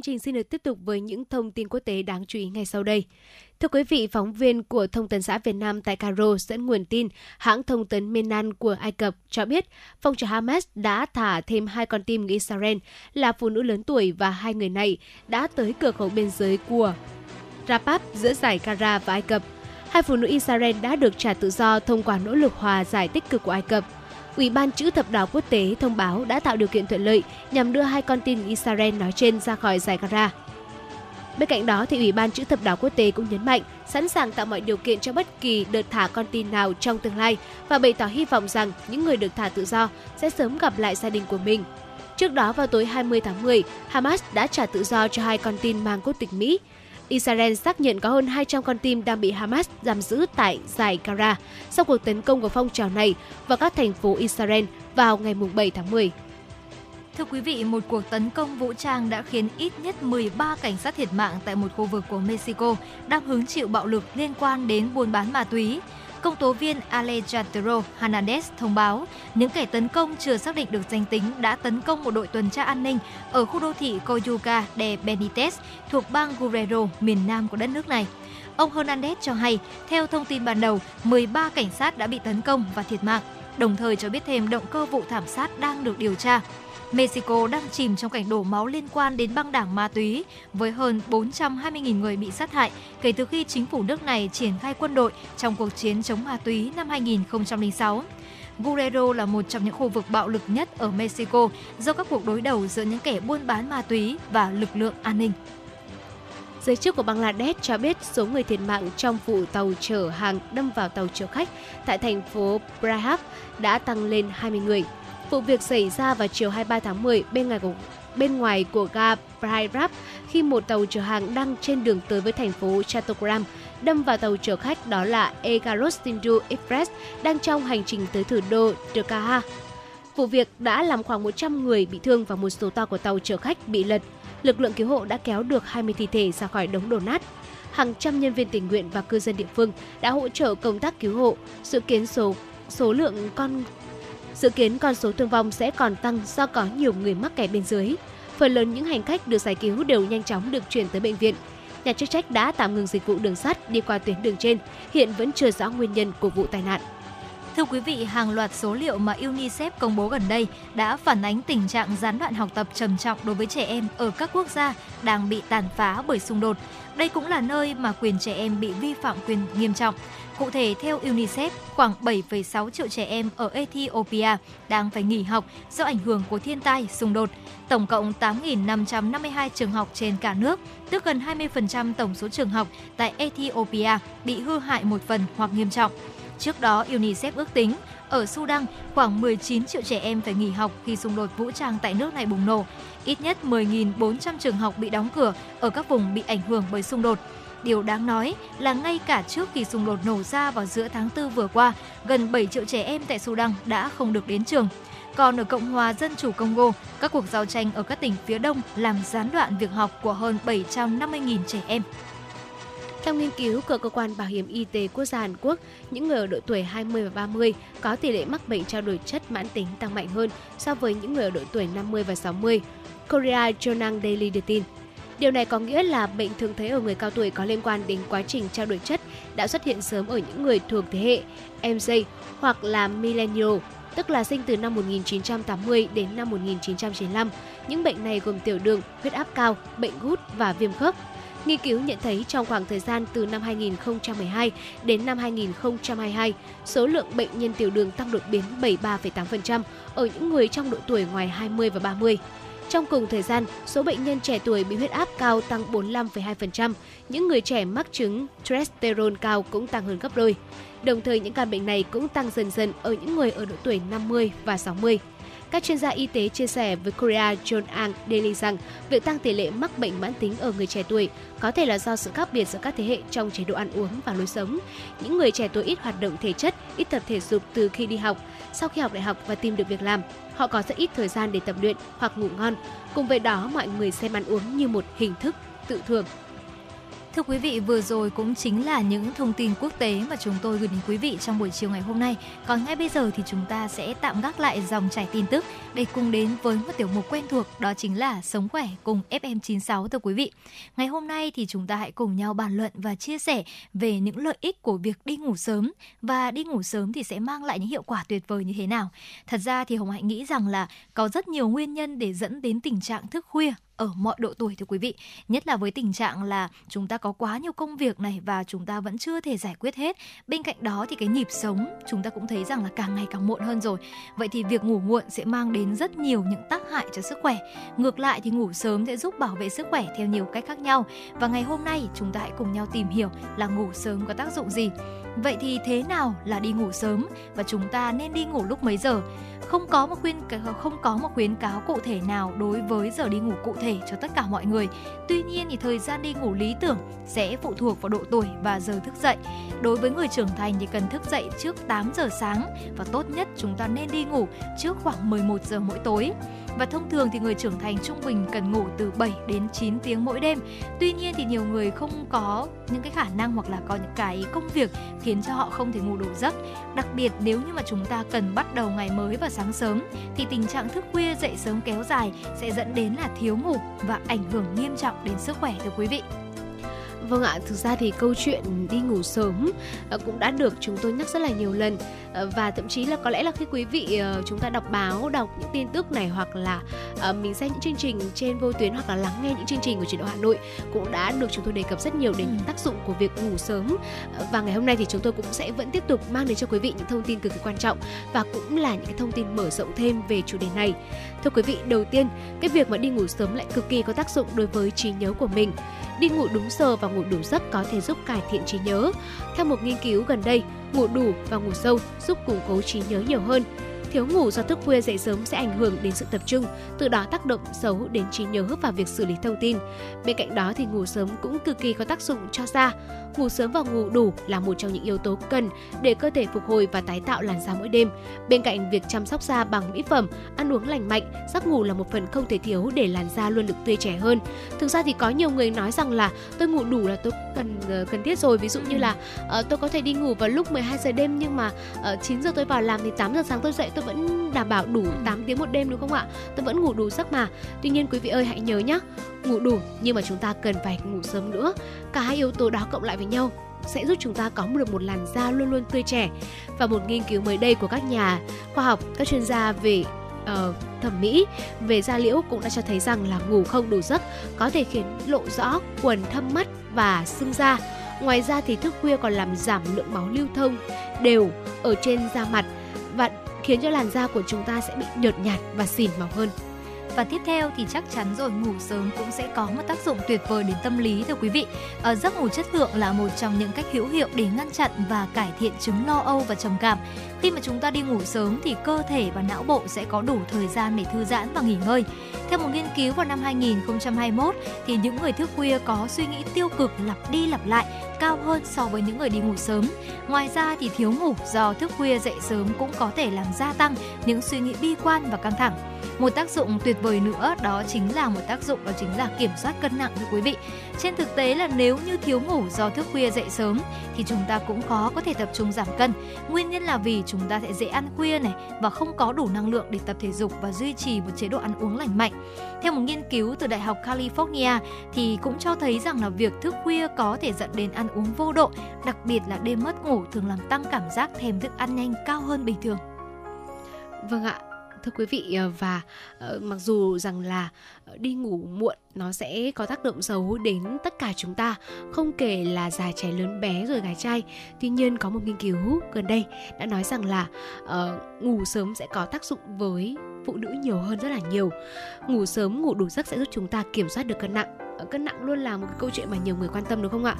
Chương trình xin được tiếp tục với những thông tin quốc tế đáng chú ý ngay sau đây. Thưa quý vị, phóng viên của Thông tấn xã Việt Nam tại Cairo dẫn nguồn tin hãng thông tấn Menan của Ai Cập cho biết phong trào Hamas đã thả thêm hai con tin người Israel là phụ nữ lớn tuổi và hai người này đã tới cửa khẩu biên giới của Rafah giữa giải Gara và Ai Cập. Hai phụ nữ Israel đã được trả tự do thông qua nỗ lực hòa giải tích cực của Ai Cập. Ủy ban chữ thập đỏ quốc tế thông báo đã tạo điều kiện thuận lợi nhằm đưa hai con tin Israel nói trên ra khỏi giải Gaza. Bên cạnh đó, thì Ủy ban chữ thập đỏ quốc tế cũng nhấn mạnh sẵn sàng tạo mọi điều kiện cho bất kỳ đợt thả con tin nào trong tương lai và bày tỏ hy vọng rằng những người được thả tự do sẽ sớm gặp lại gia đình của mình. Trước đó vào tối 20 tháng 10, Hamas đã trả tự do cho hai con tin mang quốc tịch Mỹ. Israel xác nhận có hơn 200 con tin đang bị Hamas giam giữ tại giải Gara sau cuộc tấn công của phong trào này vào các thành phố Israel vào ngày 7 tháng 10. Thưa quý vị, một cuộc tấn công vũ trang đã khiến ít nhất 13 cảnh sát thiệt mạng tại một khu vực của Mexico đang hứng chịu bạo lực liên quan đến buôn bán ma túy. Công tố viên Alejandro Hernandez thông báo những kẻ tấn công chưa xác định được danh tính đã tấn công một đội tuần tra an ninh ở khu đô thị Coyuca de Benitez thuộc bang Guerrero, miền nam của đất nước này. Ông Hernandez cho hay, theo thông tin ban đầu, 13 cảnh sát đã bị tấn công và thiệt mạng, đồng thời cho biết thêm động cơ vụ thảm sát đang được điều tra. Mexico đang chìm trong cảnh đổ máu liên quan đến băng đảng ma túy, với hơn 420.000 người bị sát hại kể từ khi chính phủ nước này triển khai quân đội trong cuộc chiến chống ma túy năm 2006. Guerrero là một trong những khu vực bạo lực nhất ở Mexico do các cuộc đối đầu giữa những kẻ buôn bán ma túy và lực lượng an ninh. Giới chức của Bangladesh cho biết số người thiệt mạng trong vụ tàu chở hàng đâm vào tàu chở khách tại thành phố Prague đã tăng lên 20 người. Vụ việc xảy ra vào chiều 23 tháng 10 bên ngoài của, bên ngoài của ga Prairap khi một tàu chở hàng đang trên đường tới với thành phố Chattogram đâm vào tàu chở khách đó là Egarostindu Express đang trong hành trình tới thủ đô Dhaka. Vụ việc đã làm khoảng 100 người bị thương và một số toa của tàu chở khách bị lật. Lực lượng cứu hộ đã kéo được 20 thi thể ra khỏi đống đổ nát. Hàng trăm nhân viên tình nguyện và cư dân địa phương đã hỗ trợ công tác cứu hộ. Dự kiến số số lượng con Dự kiến con số thương vong sẽ còn tăng do có nhiều người mắc kẹt bên dưới. Phần lớn những hành khách được giải cứu đều nhanh chóng được chuyển tới bệnh viện. Nhà chức trách đã tạm ngừng dịch vụ đường sắt đi qua tuyến đường trên, hiện vẫn chưa rõ nguyên nhân của vụ tai nạn. Thưa quý vị, hàng loạt số liệu mà UNICEF công bố gần đây đã phản ánh tình trạng gián đoạn học tập trầm trọng đối với trẻ em ở các quốc gia đang bị tàn phá bởi xung đột. Đây cũng là nơi mà quyền trẻ em bị vi phạm quyền nghiêm trọng. Cụ thể, theo UNICEF, khoảng 7,6 triệu trẻ em ở Ethiopia đang phải nghỉ học do ảnh hưởng của thiên tai, xung đột. Tổng cộng 8.552 trường học trên cả nước, tức gần 20% tổng số trường học tại Ethiopia bị hư hại một phần hoặc nghiêm trọng. Trước đó, UNICEF ước tính ở Sudan khoảng 19 triệu trẻ em phải nghỉ học khi xung đột vũ trang tại nước này bùng nổ. Ít nhất 10.400 trường học bị đóng cửa ở các vùng bị ảnh hưởng bởi xung đột. Điều đáng nói là ngay cả trước khi xung đột nổ ra vào giữa tháng 4 vừa qua, gần 7 triệu trẻ em tại Sudan đã không được đến trường. Còn ở Cộng hòa Dân chủ Congo, các cuộc giao tranh ở các tỉnh phía đông làm gián đoạn việc học của hơn 750.000 trẻ em. Theo nghiên cứu của Cơ quan Bảo hiểm Y tế Quốc gia Hàn Quốc, những người ở độ tuổi 20 và 30 có tỷ lệ mắc bệnh trao đổi chất mãn tính tăng mạnh hơn so với những người ở độ tuổi 50 và 60. Korea Journal Daily đưa tin. Điều này có nghĩa là bệnh thường thấy ở người cao tuổi có liên quan đến quá trình trao đổi chất đã xuất hiện sớm ở những người thuộc thế hệ MZ hoặc là Millennial, tức là sinh từ năm 1980 đến năm 1995. Những bệnh này gồm tiểu đường, huyết áp cao, bệnh gút và viêm khớp. Nghiên cứu nhận thấy trong khoảng thời gian từ năm 2012 đến năm 2022, số lượng bệnh nhân tiểu đường tăng đột biến 73,8% ở những người trong độ tuổi ngoài 20 và 30. Trong cùng thời gian, số bệnh nhân trẻ tuổi bị huyết áp cao tăng 45,2%, những người trẻ mắc chứng cholesterol cao cũng tăng hơn gấp đôi. Đồng thời những căn bệnh này cũng tăng dần dần ở những người ở độ tuổi 50 và 60. Các chuyên gia y tế chia sẻ với Korea Journal Daily rằng việc tăng tỷ lệ mắc bệnh mãn tính ở người trẻ tuổi có thể là do sự khác biệt giữa các thế hệ trong chế độ ăn uống và lối sống. Những người trẻ tuổi ít hoạt động thể chất, ít tập thể dục từ khi đi học, sau khi học đại học và tìm được việc làm, họ có rất ít thời gian để tập luyện hoặc ngủ ngon. Cùng với đó, mọi người xem ăn uống như một hình thức tự thưởng. Thưa quý vị, vừa rồi cũng chính là những thông tin quốc tế mà chúng tôi gửi đến quý vị trong buổi chiều ngày hôm nay. Còn ngay bây giờ thì chúng ta sẽ tạm gác lại dòng chảy tin tức để cùng đến với một tiểu mục quen thuộc đó chính là Sống khỏe cùng FM96 thưa quý vị. Ngày hôm nay thì chúng ta hãy cùng nhau bàn luận và chia sẻ về những lợi ích của việc đi ngủ sớm và đi ngủ sớm thì sẽ mang lại những hiệu quả tuyệt vời như thế nào. Thật ra thì Hồng Hạnh nghĩ rằng là có rất nhiều nguyên nhân để dẫn đến tình trạng thức khuya ở mọi độ tuổi, thưa quý vị. Nhất là với tình trạng là chúng ta có quá nhiều công việc này và chúng ta vẫn chưa thể giải quyết hết. Bên cạnh đó thì cái nhịp sống, chúng ta cũng thấy rằng là càng ngày càng muộn hơn rồi. Vậy thì việc ngủ muộn sẽ mang đến rất nhiều những tác hại cho sức khỏe. Ngược lại thì ngủ sớm sẽ giúp bảo vệ sức khỏe theo nhiều cách khác nhau. Và ngày hôm nay, chúng ta hãy cùng nhau tìm hiểu là ngủ sớm có tác dụng gì. Vậy thì thế nào là đi ngủ sớm và chúng ta nên đi ngủ lúc mấy giờ? Không có một khuyên không có một khuyến cáo cụ thể nào đối với giờ đi ngủ cụ thể cho tất cả mọi người. Tuy nhiên thì thời gian đi ngủ lý tưởng sẽ phụ thuộc vào độ tuổi và giờ thức dậy. Đối với người trưởng thành thì cần thức dậy trước 8 giờ sáng và tốt nhất chúng ta nên đi ngủ trước khoảng 11 giờ mỗi tối. Và thông thường thì người trưởng thành trung bình cần ngủ từ 7 đến 9 tiếng mỗi đêm. Tuy nhiên thì nhiều người không có những cái khả năng hoặc là có những cái công việc khiến cho họ không thể ngủ đủ giấc. Đặc biệt nếu như mà chúng ta cần bắt đầu ngày mới vào sáng sớm, thì tình trạng thức khuya dậy sớm kéo dài sẽ dẫn đến là thiếu ngủ và ảnh hưởng nghiêm trọng đến sức khỏe, thưa quý vị. Vâng ạ, thực ra thì câu chuyện đi ngủ sớm ờ, cũng đã được chúng tôi nhắc rất là nhiều lần. Ờ, và thậm chí là có lẽ là khi quý vị ờ, chúng ta đọc báo, đọc những tin tức này hoặc là mình xem những chương trình trên vô tuyến hoặc là lắng nghe những chương trình của truyền động Hà Nội cũng đã được chúng tôi đề cập rất nhiều đến những tác dụng của việc ngủ sớm. Và ngày hôm nay thì chúng tôi cũng sẽ vẫn tiếp tục mang đến cho quý vị những thông tin cực kỳ quan trọng và cũng là những cái thông tin mở rộng thêm về chủ đề này. Thưa quý vị, đầu tiên, cái việc mà đi ngủ sớm lại cực kỳ có tác dụng đối với trí nhớ của mình. Đi ngủ đúng giờ và ngủ đủ giấc có thể giúp cải thiện trí nhớ. Theo một nghiên cứu gần đây, ngủ đủ và ngủ sâu giúp củng cố trí nhớ nhiều hơn. Thiếu ngủ do thức khuya dậy sớm sẽ ảnh hưởng đến sự tập trung, từ đó tác động xấu đến trí nhớ và việc xử lý thông tin. Bên cạnh đó thì ngủ sớm cũng cực kỳ có tác dụng cho da. Ngủ sớm và ngủ đủ là một trong những yếu tố cần để cơ thể phục hồi và tái tạo làn da mỗi đêm. Bên cạnh việc chăm sóc da bằng mỹ phẩm, ăn uống lành mạnh, giấc ngủ là một phần không thể thiếu để làn da luôn được tươi trẻ hơn. Thực ra thì có nhiều người nói rằng là tôi ngủ đủ là tôi cần ờ, cần thiết rồi. Ví dụ như là uh, tôi có thể đi ngủ vào lúc 12 giờ đêm nhưng mà ờ, uh, 9 giờ tôi vào làm thì 8 giờ sáng tôi dậy tôi vẫn đảm bảo đủ 8 tiếng một đêm đúng không ạ? Tôi vẫn ngủ đủ giấc mà. Tuy nhiên quý vị ơi hãy nhớ nhé, ngủ đủ nhưng mà chúng ta cần phải ngủ sớm nữa. Cả hai yếu tố đó cộng lại với nhau sẽ giúp chúng ta có được một làn da luôn luôn tươi trẻ. Và một nghiên cứu mới đây của các nhà khoa học, các chuyên gia về uh, thẩm mỹ về da liễu cũng đã cho thấy rằng là ngủ không đủ giấc có thể khiến lộ rõ quần thâm mắt và sưng da. Ngoài ra thì thức khuya còn làm giảm lượng máu lưu thông đều ở trên da mặt và khiến cho làn da của chúng ta sẽ bị nhợt nhạt và xỉn màu hơn. Và tiếp theo thì chắc chắn rồi ngủ sớm cũng sẽ có một tác dụng tuyệt vời đến tâm lý thưa quý vị. À, giấc ngủ chất lượng là một trong những cách hữu hiệu để ngăn chặn và cải thiện chứng lo âu và trầm cảm. Khi mà chúng ta đi ngủ sớm thì cơ thể và não bộ sẽ có đủ thời gian để thư giãn và nghỉ ngơi. Theo một nghiên cứu vào năm 2021 thì những người thức khuya có suy nghĩ tiêu cực lặp đi lặp lại cao hơn so với những người đi ngủ sớm. Ngoài ra thì thiếu ngủ do thức khuya dậy sớm cũng có thể làm gia tăng những suy nghĩ bi quan và căng thẳng. Một tác dụng tuyệt vời nữa đó chính là một tác dụng đó chính là kiểm soát cân nặng, thưa quý vị. Trên thực tế là nếu như thiếu ngủ do thức khuya dậy sớm thì chúng ta cũng khó có thể tập trung giảm cân. Nguyên nhân là vì chúng ta sẽ dễ ăn khuya này và không có đủ năng lượng để tập thể dục và duy trì một chế độ ăn uống lành mạnh. Theo một nghiên cứu từ Đại học California thì cũng cho thấy rằng là việc thức khuya có thể dẫn đến ăn uống vô độ, đặc biệt là đêm mất ngủ thường làm tăng cảm giác thèm thức ăn nhanh cao hơn bình thường. Vâng ạ, thưa quý vị ờ, và ờ, mặc dù rằng là ờ, đi ngủ muộn nó sẽ có tác động xấu đến tất cả chúng ta không kể là già trẻ lớn bé rồi gái trai. Tuy nhiên có một nghiên cứu gần đây đã nói rằng là uh, ngủ sớm sẽ có tác dụng với phụ nữ nhiều hơn rất là nhiều. Ngủ sớm ngủ đủ giấc sẽ giúp chúng ta kiểm soát được cân nặng cân nặng luôn là một cái câu chuyện mà nhiều người quan tâm, đúng không ạ?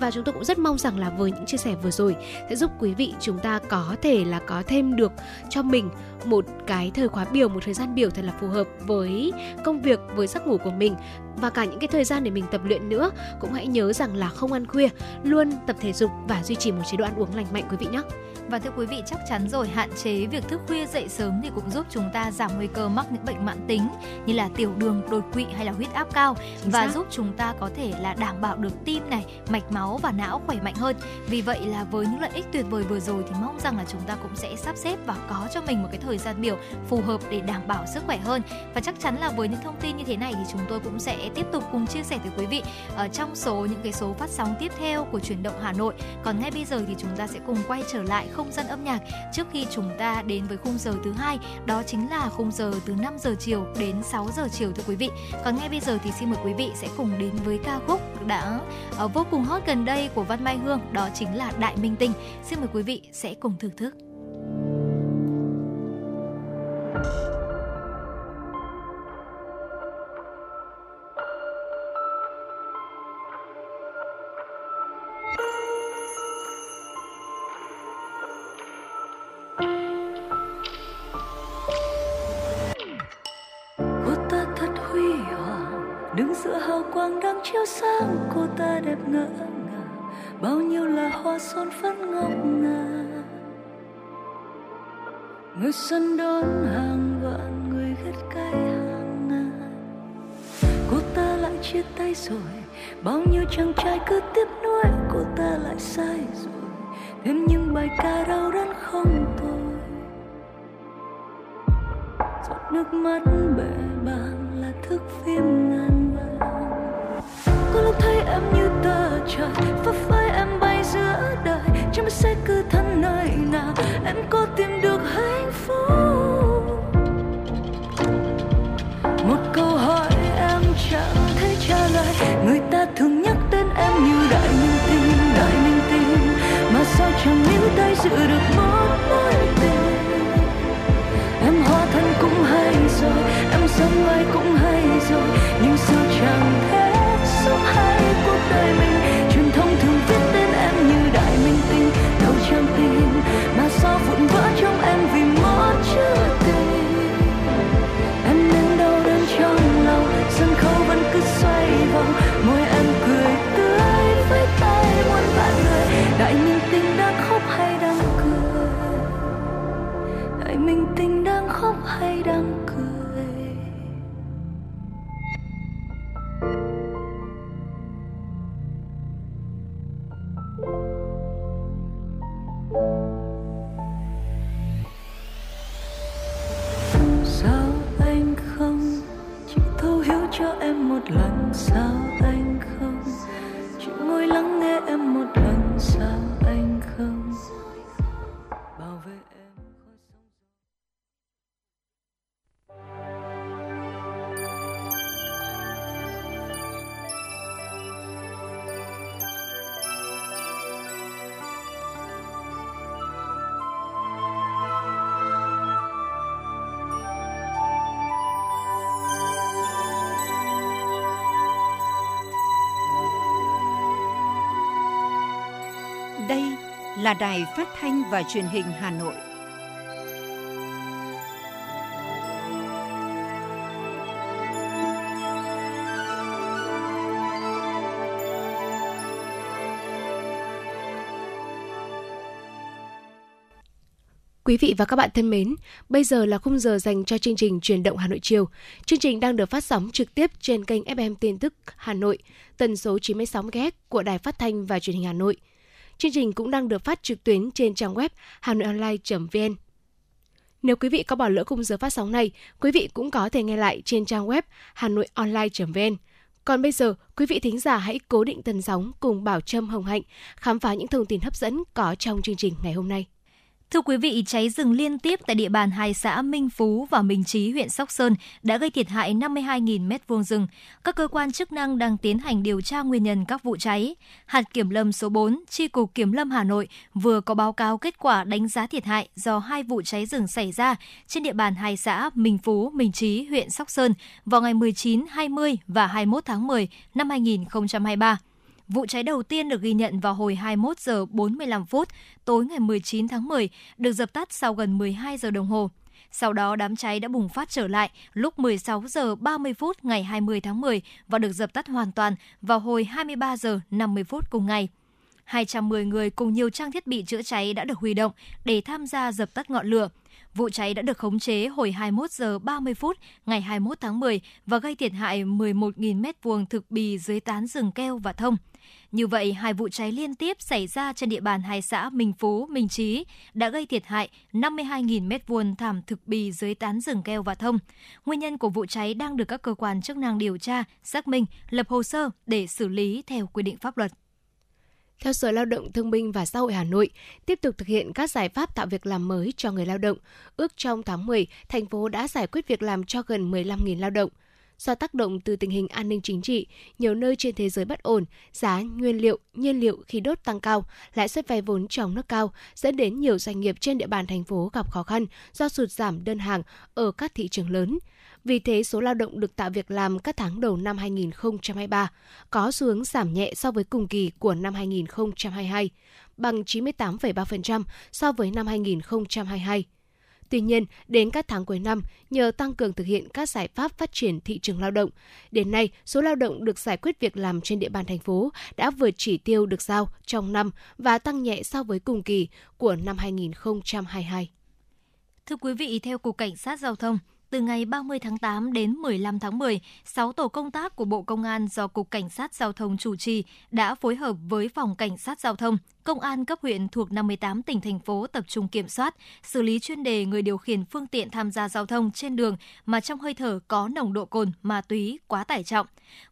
Và chúng tôi cũng rất mong rằng là với những chia sẻ vừa rồi sẽ giúp quý vị chúng ta có thể là có thêm được cho mình một cái thời khóa biểu, một thời gian biểu thật là phù hợp với công việc, với giấc ngủ của mình. Và cả những cái thời gian để mình tập luyện nữa, cũng hãy nhớ rằng là không ăn khuya, luôn tập thể dục và duy trì một chế độ ăn uống lành mạnh, quý vị nhé và thưa quý vị chắc chắn rồi hạn chế việc thức khuya dậy sớm thì cũng giúp chúng ta giảm nguy cơ mắc những bệnh mãn tính như là tiểu đường, đột quỵ hay là huyết áp cao Chính và xác. giúp chúng ta có thể là đảm bảo được tim này, mạch máu và não khỏe mạnh hơn. Vì vậy là với những lợi ích tuyệt vời vừa rồi thì mong rằng là chúng ta cũng sẽ sắp xếp và có cho mình một cái thời gian biểu phù hợp để đảm bảo sức khỏe hơn. Và chắc chắn là với những thông tin như thế này thì chúng tôi cũng sẽ tiếp tục cùng chia sẻ với quý vị ở trong số những cái số phát sóng tiếp theo của chuyển động Hà Nội. Còn ngay bây giờ thì chúng ta sẽ cùng quay trở lại không không gian âm nhạc trước khi chúng ta đến với khung giờ thứ hai, đó chính là khung giờ từ 5 giờ chiều đến 6 giờ chiều thưa quý vị. Còn ngay bây giờ thì xin mời quý vị sẽ cùng đến với ca khúc đã ờ, vô cùng hot gần đây của Văn Mai Hương, đó chính là Đại Minh Tinh. Xin mời quý vị sẽ cùng thưởng thức. Quang đang chiếu sáng, cô ta đẹp ngỡ ngàng. Bao nhiêu là hoa son phấn ngọc ngà người xuân đón hàng vạn người ghét cay hàng ngàn. Cô ta lại chia tay rồi, bao nhiêu chàng trai cứ tiếp nuối cô ta lại sai rồi, thêm những bài ca đau đớn không thôi. Giọt nước mắt bể bàng là thức phim ngàn em như tờ trời, phấp phới em bay giữa đời. Chẳng biết sẽ cứ thân nơi nào, em có tìm được hạnh phúc? Một câu hỏi em chẳng thể trả lời. Người ta thường nhắc tên em như đại minh tinh, đại minh tinh. Mà sao chẳng níu tay giữ được một mối tình? Em hóa thân cũng hay rồi, em sống ai cũng hay rồi. Nhưng sao chẳng thấu hiểu cho em một lần, sao anh không chỉ ngồi lắng nghe em một lần Đài Phát thanh và Truyền hình Hà Nội. Quý vị và các bạn thân mến, bây giờ là khung giờ dành cho chương trình Truyền động Hà Nội chiều. Chương trình đang được phát sóng trực tiếp trên kênh FM Tin tức Hà Nội, tần số 96 MHz của Đài Phát thanh và Truyền hình Hà Nội. Chương trình cũng đang được phát trực tuyến trên trang web hanoionline.vn. Nếu quý vị có bỏ lỡ khung giờ phát sóng này, quý vị cũng có thể nghe lại trên trang web hanoionline.vn. Còn bây giờ, quý vị thính giả hãy cố định tần sóng cùng Bảo Trâm Hồng Hạnh khám phá những thông tin hấp dẫn có trong chương trình ngày hôm nay. Thưa quý vị, cháy rừng liên tiếp tại địa bàn hai xã Minh Phú và Minh Chí, huyện Sóc Sơn đã gây thiệt hại 52.000 m2 rừng. Các cơ quan chức năng đang tiến hành điều tra nguyên nhân các vụ cháy. Hạt Kiểm lâm số 4, tri cục Kiểm lâm Hà Nội vừa có báo cáo kết quả đánh giá thiệt hại do hai vụ cháy rừng xảy ra trên địa bàn hai xã Minh Phú, Minh Chí, huyện Sóc Sơn vào ngày 19, 20 và 21 tháng 10 năm 2023. Vụ cháy đầu tiên được ghi nhận vào hồi 21 giờ 45 phút tối ngày 19 tháng 10, được dập tắt sau gần 12 giờ đồng hồ. Sau đó đám cháy đã bùng phát trở lại lúc 16 giờ 30 phút ngày 20 tháng 10 và được dập tắt hoàn toàn vào hồi 23 giờ 50 phút cùng ngày. 210 người cùng nhiều trang thiết bị chữa cháy đã được huy động để tham gia dập tắt ngọn lửa. Vụ cháy đã được khống chế hồi 21 giờ 30 phút ngày 21 tháng 10 và gây thiệt hại 11.000 mét vuông thực bì dưới tán rừng keo và thông. Như vậy, hai vụ cháy liên tiếp xảy ra trên địa bàn hai xã Minh Phú, Minh Chí đã gây thiệt hại 52.000 mét vuông thảm thực bì dưới tán rừng keo và thông. Nguyên nhân của vụ cháy đang được các cơ quan chức năng điều tra, xác minh, lập hồ sơ để xử lý theo quy định pháp luật. Theo Sở Lao động Thương binh và Xã hội Hà Nội, tiếp tục thực hiện các giải pháp tạo việc làm mới cho người lao động. Ước trong tháng 10, thành phố đã giải quyết việc làm cho gần 15.000 lao động. Do tác động từ tình hình an ninh chính trị, nhiều nơi trên thế giới bất ổn, giá nguyên liệu, nhiên liệu khí đốt tăng cao, lãi suất vay vốn trong nước cao, dẫn đến nhiều doanh nghiệp trên địa bàn thành phố gặp khó khăn do sụt giảm đơn hàng ở các thị trường lớn. Vì thế, số lao động được tạo việc làm các tháng đầu năm 2023 có xu hướng giảm nhẹ so với cùng kỳ của năm 2022, bằng 98,3% so với năm 2022. Tuy nhiên, đến các tháng cuối năm, nhờ tăng cường thực hiện các giải pháp phát triển thị trường lao động, đến nay số lao động được giải quyết việc làm trên địa bàn thành phố đã vượt chỉ tiêu được giao trong năm và tăng nhẹ so với cùng kỳ của năm 2022. Thưa quý vị, theo Cục Cảnh sát Giao thông, từ ngày 30 tháng 8 đến 15 tháng 10, 6 tổ công tác của Bộ Công an do Cục Cảnh sát Giao thông chủ trì đã phối hợp với Phòng Cảnh sát Giao thông, Công an cấp huyện thuộc 58 tỉnh thành phố tập trung kiểm soát, xử lý chuyên đề người điều khiển phương tiện tham gia giao thông trên đường mà trong hơi thở có nồng độ cồn, ma túy, quá tải trọng.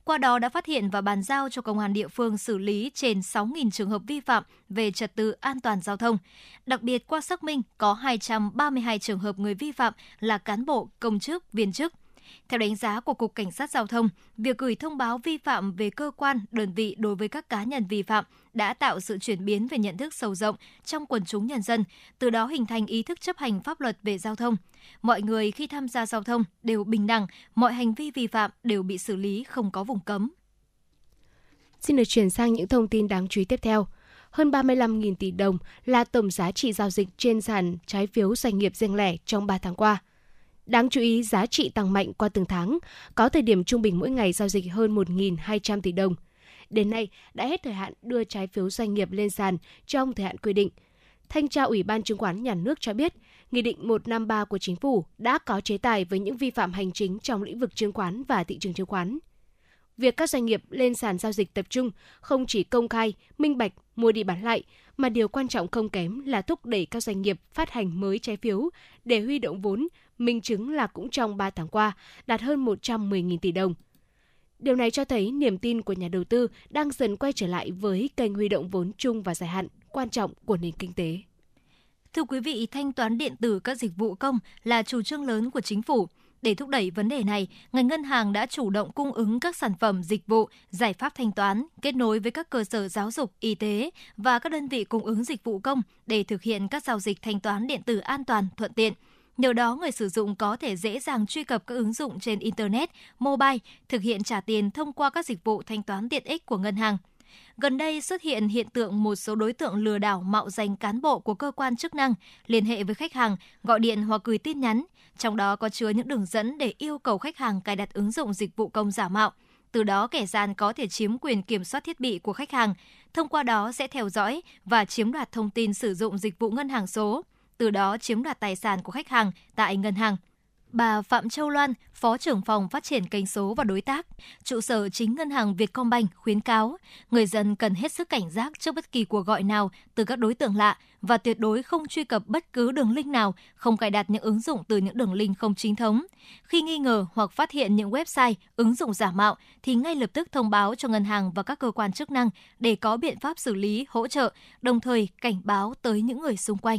Qua đó đã phát hiện và bàn giao cho công an địa phương xử lý trên 6.000 trường hợp vi phạm về trật tự an toàn giao thông. Đặc biệt qua xác minh có 232 trường hợp người vi phạm là cán bộ, công chức, viên chức. Theo đánh giá của Cục Cảnh sát Giao thông, việc gửi thông báo vi phạm về cơ quan, đơn vị đối với các cá nhân vi phạm đã tạo sự chuyển biến về nhận thức sâu rộng trong quần chúng nhân dân, từ đó hình thành ý thức chấp hành pháp luật về giao thông. Mọi người khi tham gia giao thông đều bình đẳng, mọi hành vi vi phạm đều bị xử lý không có vùng cấm. Xin được chuyển sang những thông tin đáng chú ý tiếp theo hơn 35.000 tỷ đồng là tổng giá trị giao dịch trên sàn trái phiếu doanh nghiệp riêng lẻ trong 3 tháng qua. Đáng chú ý, giá trị tăng mạnh qua từng tháng, có thời điểm trung bình mỗi ngày giao dịch hơn 1.200 tỷ đồng. Đến nay, đã hết thời hạn đưa trái phiếu doanh nghiệp lên sàn trong thời hạn quy định. Thanh tra Ủy ban Chứng khoán Nhà nước cho biết, Nghị định 153 của Chính phủ đã có chế tài với những vi phạm hành chính trong lĩnh vực chứng khoán và thị trường chứng khoán. Việc các doanh nghiệp lên sàn giao dịch tập trung không chỉ công khai, minh bạch, mua đi bán lại, mà điều quan trọng không kém là thúc đẩy các doanh nghiệp phát hành mới trái phiếu để huy động vốn, minh chứng là cũng trong 3 tháng qua đạt hơn 110.000 tỷ đồng. Điều này cho thấy niềm tin của nhà đầu tư đang dần quay trở lại với kênh huy động vốn chung và dài hạn quan trọng của nền kinh tế. Thưa quý vị, thanh toán điện tử các dịch vụ công là chủ trương lớn của chính phủ. Để thúc đẩy vấn đề này, ngành ngân hàng đã chủ động cung ứng các sản phẩm, dịch vụ, giải pháp thanh toán, kết nối với các cơ sở giáo dục, y tế và các đơn vị cung ứng dịch vụ công để thực hiện các giao dịch thanh toán điện tử an toàn, thuận tiện. Nhờ đó, người sử dụng có thể dễ dàng truy cập các ứng dụng trên Internet, mobile, thực hiện trả tiền thông qua các dịch vụ thanh toán tiện ích của ngân hàng. Gần đây xuất hiện hiện tượng một số đối tượng lừa đảo mạo danh cán bộ của cơ quan chức năng liên hệ với khách hàng, gọi điện hoặc gửi tin nhắn, trong đó có chứa những đường dẫn để yêu cầu khách hàng cài đặt ứng dụng dịch vụ công giả mạo. Từ đó kẻ gian có thể chiếm quyền kiểm soát thiết bị của khách hàng, thông qua đó sẽ theo dõi và chiếm đoạt thông tin sử dụng dịch vụ ngân hàng số. từ đó chiếm đoạt tài sản của khách hàng tại ngân hàng. Bà Phạm Châu Loan, Phó trưởng phòng phát triển kênh số và đối tác, trụ sở chính ngân hàng Vietcombank khuyến cáo người dân cần hết sức cảnh giác trước bất kỳ cuộc gọi nào từ các đối tượng lạ và tuyệt đối không truy cập bất cứ đường link nào, không cài đặt những ứng dụng từ những đường link không chính thống. Khi nghi ngờ hoặc phát hiện những website, ứng dụng giả mạo thì ngay lập tức thông báo cho ngân hàng và các cơ quan chức năng để có biện pháp xử lý, hỗ trợ, đồng thời cảnh báo tới những người xung quanh.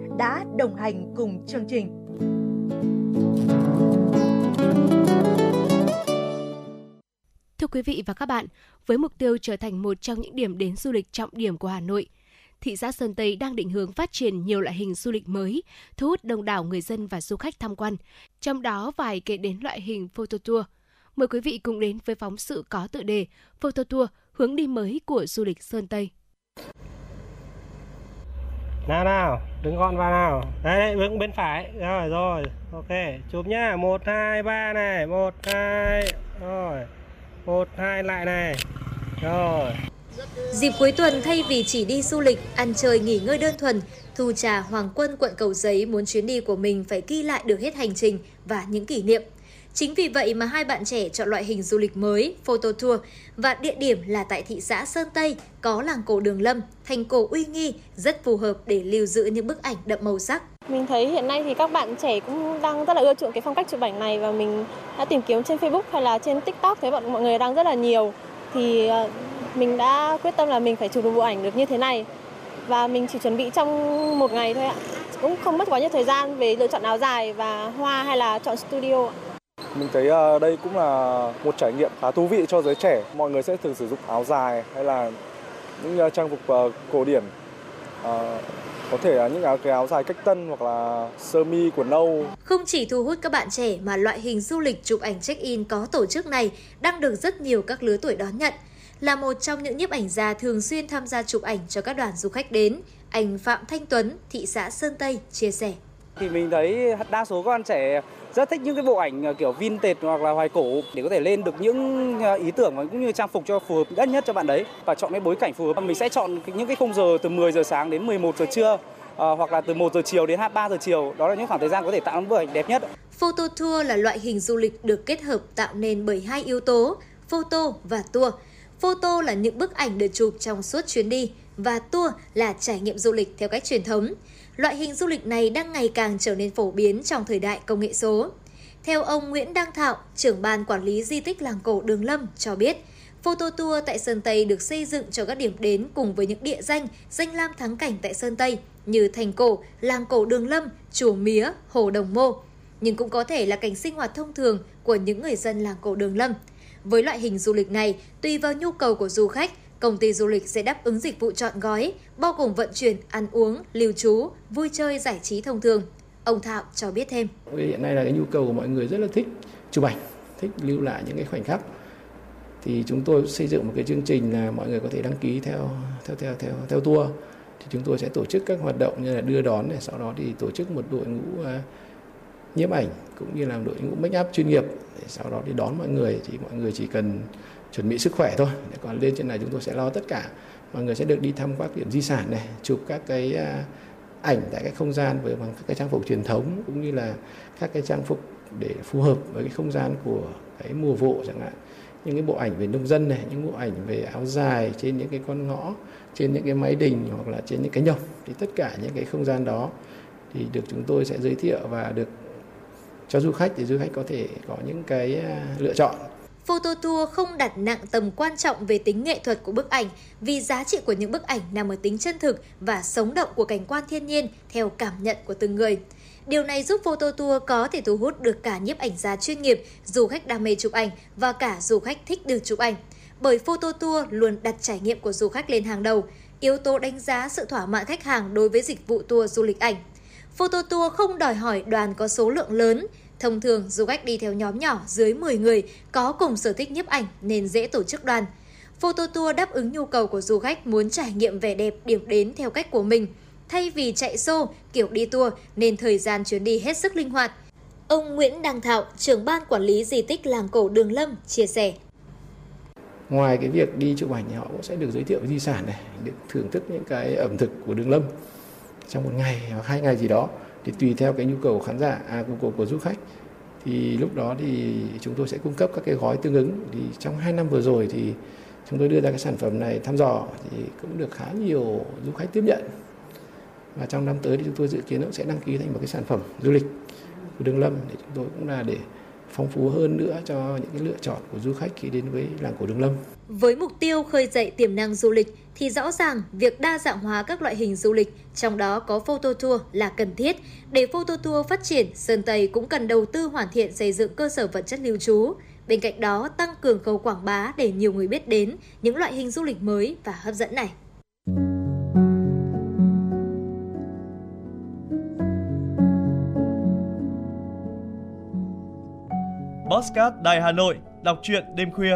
đã đồng hành cùng chương trình. Thưa quý vị và các bạn, với mục tiêu trở thành một trong những điểm đến du lịch trọng điểm của Hà Nội, thị xã Sơn Tây đang định hướng phát triển nhiều loại hình du lịch mới, thu hút đông đảo người dân và du khách tham quan. Trong đó vài kể đến loại hình photo tour. Mời quý vị cùng đến với phóng sự có tựa đề Photo tour hướng đi mới của du lịch Sơn Tây. Nào nào, đứng gọn vào nào. Đấy, đấy đứng bên phải. Rồi, rồi. Ok, chụp nhá. 1, 2, 3 này. 1, 2. Rồi. 1, 2 lại này. Rồi. Dịp cuối tuần thay vì chỉ đi du lịch, ăn chơi nghỉ ngơi đơn thuần, Thu Trà Hoàng Quân quận Cầu Giấy muốn chuyến đi của mình phải ghi lại được hết hành trình và những kỷ niệm. Chính vì vậy mà hai bạn trẻ chọn loại hình du lịch mới, photo tour và địa điểm là tại thị xã Sơn Tây có làng cổ Đường Lâm, thành cổ uy nghi, rất phù hợp để lưu giữ những bức ảnh đậm màu sắc. Mình thấy hiện nay thì các bạn trẻ cũng đang rất là ưa chuộng cái phong cách chụp ảnh này và mình đã tìm kiếm trên Facebook hay là trên TikTok thấy bọn mọi người đang rất là nhiều. Thì ờ, mình đã quyết tâm là mình phải chụp được bộ ảnh được như thế này. Và mình chỉ chuẩn bị trong một ngày thôi ạ. Cũng không mất quá nhiều thời gian về lựa chọn áo dài và hoa hay là chọn studio mình thấy ờ, đây cũng là một trải nghiệm khá thú vị cho giới trẻ. Mọi người sẽ thường sử dụng áo dài hay là những ờ, trang phục ờ, cổ điển. có thể là những áo cái áo dài cách tân hoặc là sơ mi quần nâu. Không chỉ thu hút các bạn trẻ mà loại hình du lịch chụp ảnh check-in có tổ chức này đang được rất nhiều các lứa tuổi đón nhận. Là một trong những nhiếp ảnh gia thường xuyên tham gia chụp ảnh cho các đoàn du khách đến, anh Phạm Thanh Tuấn, thị xã Sơn Tây chia sẻ. Thì mình thấy đa số các bạn trẻ rất thích những cái bộ ảnh ờ, kiểu vintage hoặc là hoài cổ để có thể lên được những ờ, ý tưởng và cũng như trang phục cho phù hợp nhất nhất cho bạn đấy và chọn cái bối cảnh phù hợp mình sẽ chọn những cái khung giờ từ 10 giờ sáng đến 11 giờ trưa ờ, hoặc là từ 1 giờ chiều đến 3 giờ chiều. Đó là những khoảng thời gian có thể tạo ra bức ảnh đẹp nhất. Photo tour là loại hình du lịch được kết hợp tạo nên bởi hai yếu tố, photo và tour. Photo là những bức ảnh được chụp trong suốt chuyến đi và tour là trải nghiệm du lịch theo cách truyền thống. Loại hình du lịch này đang ngày càng trở nên phổ biến trong thời đại công nghệ số. Theo ông Nguyễn Đăng Thạo, trưởng ban quản lý di tích làng cổ Đường Lâm cho biết, Photo tour tại Sơn Tây được xây dựng cho các điểm đến cùng với những địa danh, danh lam thắng cảnh tại Sơn Tây như thành cổ, làng cổ Đường Lâm, chùa Mía, hồ Đồng Mô. Nhưng cũng có thể là cảnh sinh hoạt thông thường của những người dân làng cổ Đường Lâm. Với loại hình du lịch này, tùy vào nhu cầu của du khách, công ty du lịch sẽ đáp ứng dịch vụ chọn gói, bao gồm vận chuyển, ăn uống, lưu trú, vui chơi, giải trí thông thường. Ông Thạo cho biết thêm. Hiện nay là cái nhu cầu của mọi người rất là thích chụp ảnh, thích lưu lại những cái khoảnh khắc. Thì chúng tôi xây dựng một cái chương trình là mọi người có thể đăng ký theo theo theo theo theo tour. Thì chúng tôi sẽ tổ chức các hoạt động như là đưa đón này, sau đó thì tổ chức một đội ngũ à, nhiếp ảnh cũng như là đội ngũ make up chuyên nghiệp để sau đó đi đón mọi người thì mọi người chỉ cần chuẩn bị sức khỏe thôi. Còn lên trên này chúng tôi sẽ lo tất cả. Mọi người sẽ được đi thăm các điểm di sản này, chụp các cái à, ảnh tại cái không gian với bằng các cái trang phục truyền thống cũng như là các cái trang phục để phù hợp với cái không gian của cái mùa vụ chẳng hạn. Những cái bộ ảnh về nông dân này, những bộ ảnh về áo dài trên những cái con ngõ, trên những cái máy đình hoặc là trên những cái nhộng thì tất cả những cái không gian đó thì được chúng tôi sẽ giới thiệu và được cho du khách thì du khách có thể có những cái à, lựa chọn. Photo tour không đặt nặng tầm quan trọng về tính nghệ thuật của bức ảnh vì giá trị của những bức ảnh nằm ở tính chân thực và sống động của cảnh quan thiên nhiên theo cảm nhận của từng người. Điều này giúp photo tour có thể thu hút được cả nhiếp ảnh gia chuyên nghiệp, du khách đam mê chụp ảnh và cả du khách thích được chụp ảnh. Bởi photo tour luôn đặt trải nghiệm của du khách lên hàng đầu, yếu tố đánh giá sự thỏa mãn khách hàng đối với dịch vụ tour du lịch ảnh. Photo tour không đòi hỏi đoàn có số lượng lớn, Thông thường, du khách đi theo nhóm nhỏ dưới 10 người có cùng sở thích nhiếp ảnh nên dễ tổ chức đoàn. Photo tour đáp ứng nhu cầu của du khách muốn trải nghiệm vẻ đẹp điểm đến theo cách của mình. Thay vì chạy xô, kiểu đi tour nên thời gian chuyến đi hết sức linh hoạt. Ông Nguyễn Đăng Thạo, trưởng ban quản lý di tích làng cổ Đường Lâm, chia sẻ. Ngoài cái việc đi chụp ảnh thì họ cũng sẽ được giới thiệu di sản này, được thưởng thức những cái ẩm thực của Đường Lâm trong một ngày hoặc hai ngày gì đó thì tùy theo cái nhu cầu của khán giả à, của, của, của du khách. Thì lúc đó thì chúng tôi sẽ cung cấp các cái gói tương ứng. Thì trong 2 năm vừa rồi thì chúng tôi đưa ra cái sản phẩm này thăm dò thì cũng được khá nhiều du khách tiếp nhận. Và trong năm tới thì chúng tôi dự kiến cũng sẽ đăng ký thành một cái sản phẩm du lịch của Đường Lâm để chúng tôi cũng là để phong phú hơn nữa cho những cái lựa chọn của du khách khi đến với làng cổ Đường Lâm. Với mục tiêu khơi dậy tiềm năng du lịch thì rõ ràng việc đa dạng hóa các loại hình du lịch, trong đó có photo tour là cần thiết. Để photo tour phát triển, Sơn Tây cũng cần đầu tư hoàn thiện xây dựng cơ sở vật chất lưu trú. Bên cạnh đó, tăng cường khâu quảng bá để nhiều người biết đến những loại hình du lịch mới và hấp dẫn này. Postcard Đài Hà Nội, đọc truyện đêm khuya.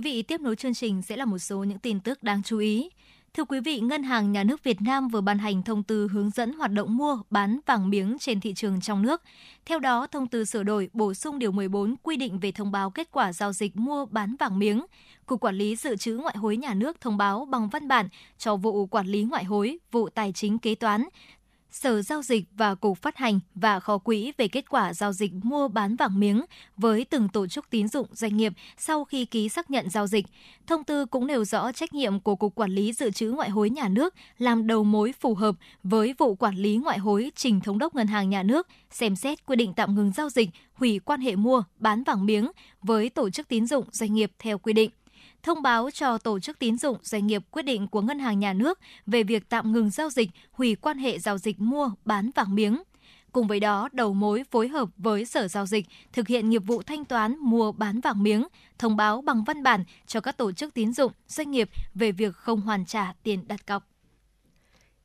Quý vị, tiếp nối chương trình sẽ là một số những tin tức đáng chú ý. Thưa quý vị, Ngân hàng Nhà nước Việt Nam vừa ban hành thông tư hướng dẫn hoạt động mua, bán vàng miếng trên thị trường trong nước. Theo đó, thông tư sửa đổi bổ sung điều 14 quy định về thông báo kết quả giao dịch mua bán vàng miếng. Cục Quản lý Dự trữ Ngoại hối Nhà nước thông báo bằng văn bản cho vụ quản lý ngoại hối, vụ tài chính kế toán, Sở Giao dịch và Cục Phát hành và Kho quỹ về kết quả giao dịch mua bán vàng miếng với từng tổ chức tín dụng doanh nghiệp sau khi ký xác nhận giao dịch. Thông tư cũng nêu rõ trách nhiệm của Cục Quản lý Dự trữ Ngoại hối Nhà nước làm đầu mối phù hợp với vụ quản lý ngoại hối trình Thống đốc Ngân hàng Nhà nước xem xét quy định tạm ngừng giao dịch, hủy quan hệ mua, bán vàng miếng với tổ chức tín dụng doanh nghiệp theo quy định thông báo cho tổ chức tín dụng doanh nghiệp quyết định của ngân hàng nhà nước về việc tạm ngừng giao dịch, hủy quan hệ giao dịch mua bán vàng miếng. Cùng với đó, đầu mối phối hợp với Sở Giao dịch thực hiện nghiệp vụ thanh toán mua bán vàng miếng, thông báo bằng văn bản cho các tổ chức tín dụng, doanh nghiệp về việc không hoàn trả tiền đặt cọc.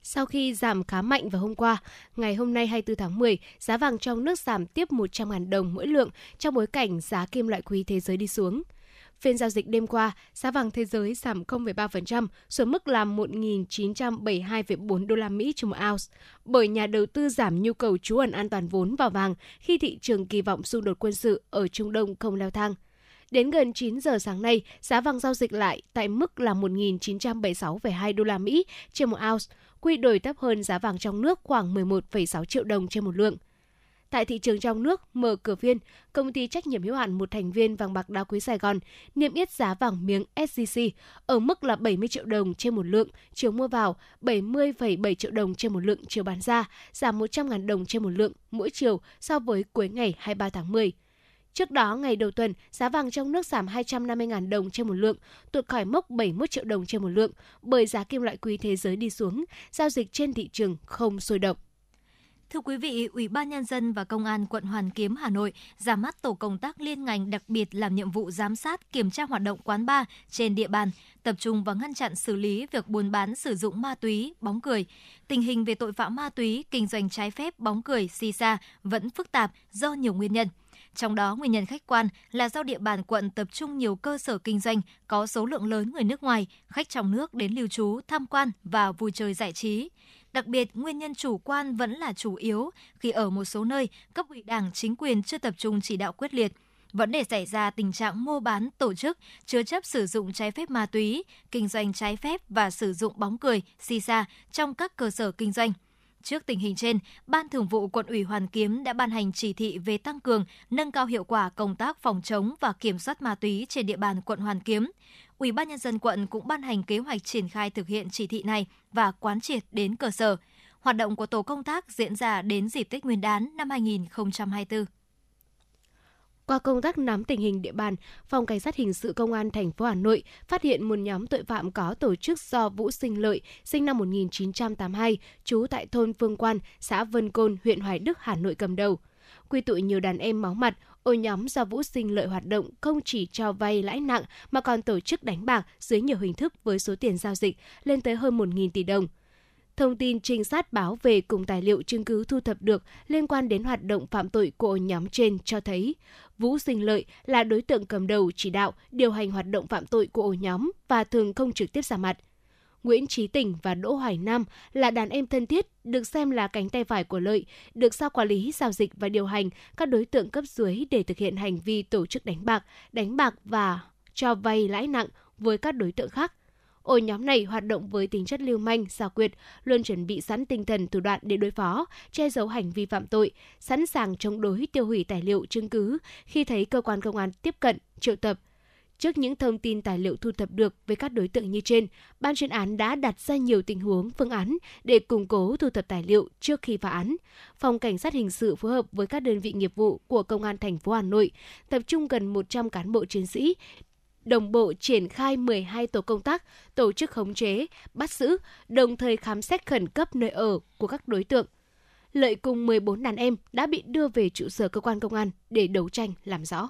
Sau khi giảm khá mạnh vào hôm qua, ngày hôm nay 24 tháng 10, giá vàng trong nước giảm tiếp 100.000 đồng mỗi lượng trong bối cảnh giá kim loại quý thế giới đi xuống. Phiên giao dịch đêm qua, giá vàng thế giới giảm 0,3% xuống mức là 1.972,4 đô la Mỹ trên một ounce, bởi nhà đầu tư giảm nhu cầu trú ẩn an toàn vốn vào vàng khi thị trường kỳ vọng xung đột quân sự ở Trung Đông không leo thang. Đến gần 9 giờ sáng nay, giá vàng giao dịch lại tại mức là 1.976,2 đô la Mỹ trên một ounce, quy đổi thấp hơn giá vàng trong nước khoảng 11,6 triệu đồng trên một lượng. Tại thị trường trong nước, mở cửa phiên, công ty trách nhiệm hữu hạn một thành viên vàng bạc đá quý Sài Gòn niêm yết giá vàng miếng SJC ở mức là 70 triệu đồng trên một lượng chiều mua vào, 70,7 triệu đồng trên một lượng chiều bán ra, giảm 100.000 đồng trên một lượng mỗi chiều so với cuối ngày 23 tháng 10. Trước đó, ngày đầu tuần, giá vàng trong nước giảm 250.000 đồng trên một lượng, tuột khỏi mốc 71 triệu đồng trên một lượng, bởi giá kim loại quý thế giới đi xuống, giao dịch trên thị trường không sôi động. Thưa quý vị, Ủy ban Nhân dân và Công an quận Hoàn Kiếm, Hà Nội ra mắt tổ công tác liên ngành đặc biệt làm nhiệm vụ giám sát, kiểm tra hoạt động quán bar trên địa bàn, tập trung và ngăn chặn xử lý việc buôn bán sử dụng ma túy, bóng cười. Tình hình về tội phạm ma túy, kinh doanh trái phép bóng cười, xì xa vẫn phức tạp do nhiều nguyên nhân. Trong đó, nguyên nhân khách quan là do địa bàn quận tập trung nhiều cơ sở kinh doanh có số lượng lớn người nước ngoài, khách trong nước đến lưu trú, tham quan và vui chơi giải trí. Đặc biệt, nguyên nhân chủ quan vẫn là chủ yếu khi ở một số nơi, cấp ủy đảng chính quyền chưa tập trung chỉ đạo quyết liệt. Vẫn để xảy ra tình trạng mua bán, tổ chức, chứa chấp sử dụng trái phép ma túy, kinh doanh trái phép và sử dụng bóng cười, xì xa trong các cơ sở kinh doanh. Trước tình hình trên, Ban Thường vụ Quận ủy Hoàn Kiếm đã ban hành chỉ thị về tăng cường, nâng cao hiệu quả công tác phòng chống và kiểm soát ma túy trên địa bàn quận Hoàn Kiếm. Ủy ban nhân dân quận cũng ban hành kế hoạch triển khai thực hiện chỉ thị này và quán triệt đến cơ sở. Hoạt động của tổ công tác diễn ra đến dịp Tết Nguyên đán năm 2024. Qua công tác nắm tình hình địa bàn, Phòng Cảnh sát Hình sự Công an thành phố Hà Nội phát hiện một nhóm tội phạm có tổ chức do Vũ Sinh Lợi, sinh năm 1982, trú tại thôn Phương Quan, xã Vân Côn, huyện Hoài Đức, Hà Nội cầm đầu. Quy tụ nhiều đàn em máu mặt, ổ nhóm do Vũ Sinh Lợi hoạt động không chỉ cho vay lãi nặng mà còn tổ chức đánh bạc dưới nhiều hình thức với số tiền giao dịch lên tới hơn 1.000 tỷ đồng. Thông tin trinh sát báo về cùng tài liệu chứng cứ thu thập được liên quan đến hoạt động phạm tội của nhóm trên cho thấy Vũ Sinh Lợi là đối tượng cầm đầu chỉ đạo điều hành hoạt động phạm tội của ổ nhóm và thường không trực tiếp ra mặt. Nguyễn Trí Tỉnh và Đỗ Hoài Nam là đàn em thân thiết, được xem là cánh tay phải của Lợi, được sao quản lý giao dịch và điều hành các đối tượng cấp dưới để thực hiện hành vi tổ chức đánh bạc, đánh bạc và cho vay lãi nặng với các đối tượng khác. Ổ nhóm này hoạt động với tính chất lưu manh, xảo quyệt, luôn chuẩn bị sẵn tinh thần thủ đoạn để đối phó, che giấu hành vi phạm tội, sẵn sàng chống đối tiêu hủy tài liệu chứng cứ khi thấy cơ quan công an tiếp cận, triệu tập, Trước những thông tin tài liệu thu thập được với các đối tượng như trên, ban chuyên án đã đặt ra nhiều tình huống, phương án để củng cố thu thập tài liệu trước khi phá án. Phòng Cảnh sát hình sự phối hợp với các đơn vị nghiệp vụ của Công an thành phố Hà Nội tập trung gần 100 cán bộ chiến sĩ đồng bộ triển khai 12 tổ công tác, tổ chức khống chế, bắt giữ, đồng thời khám xét khẩn cấp nơi ở của các đối tượng. Lợi cùng 14 đàn em đã bị đưa về trụ sở cơ quan công an để đấu tranh làm rõ.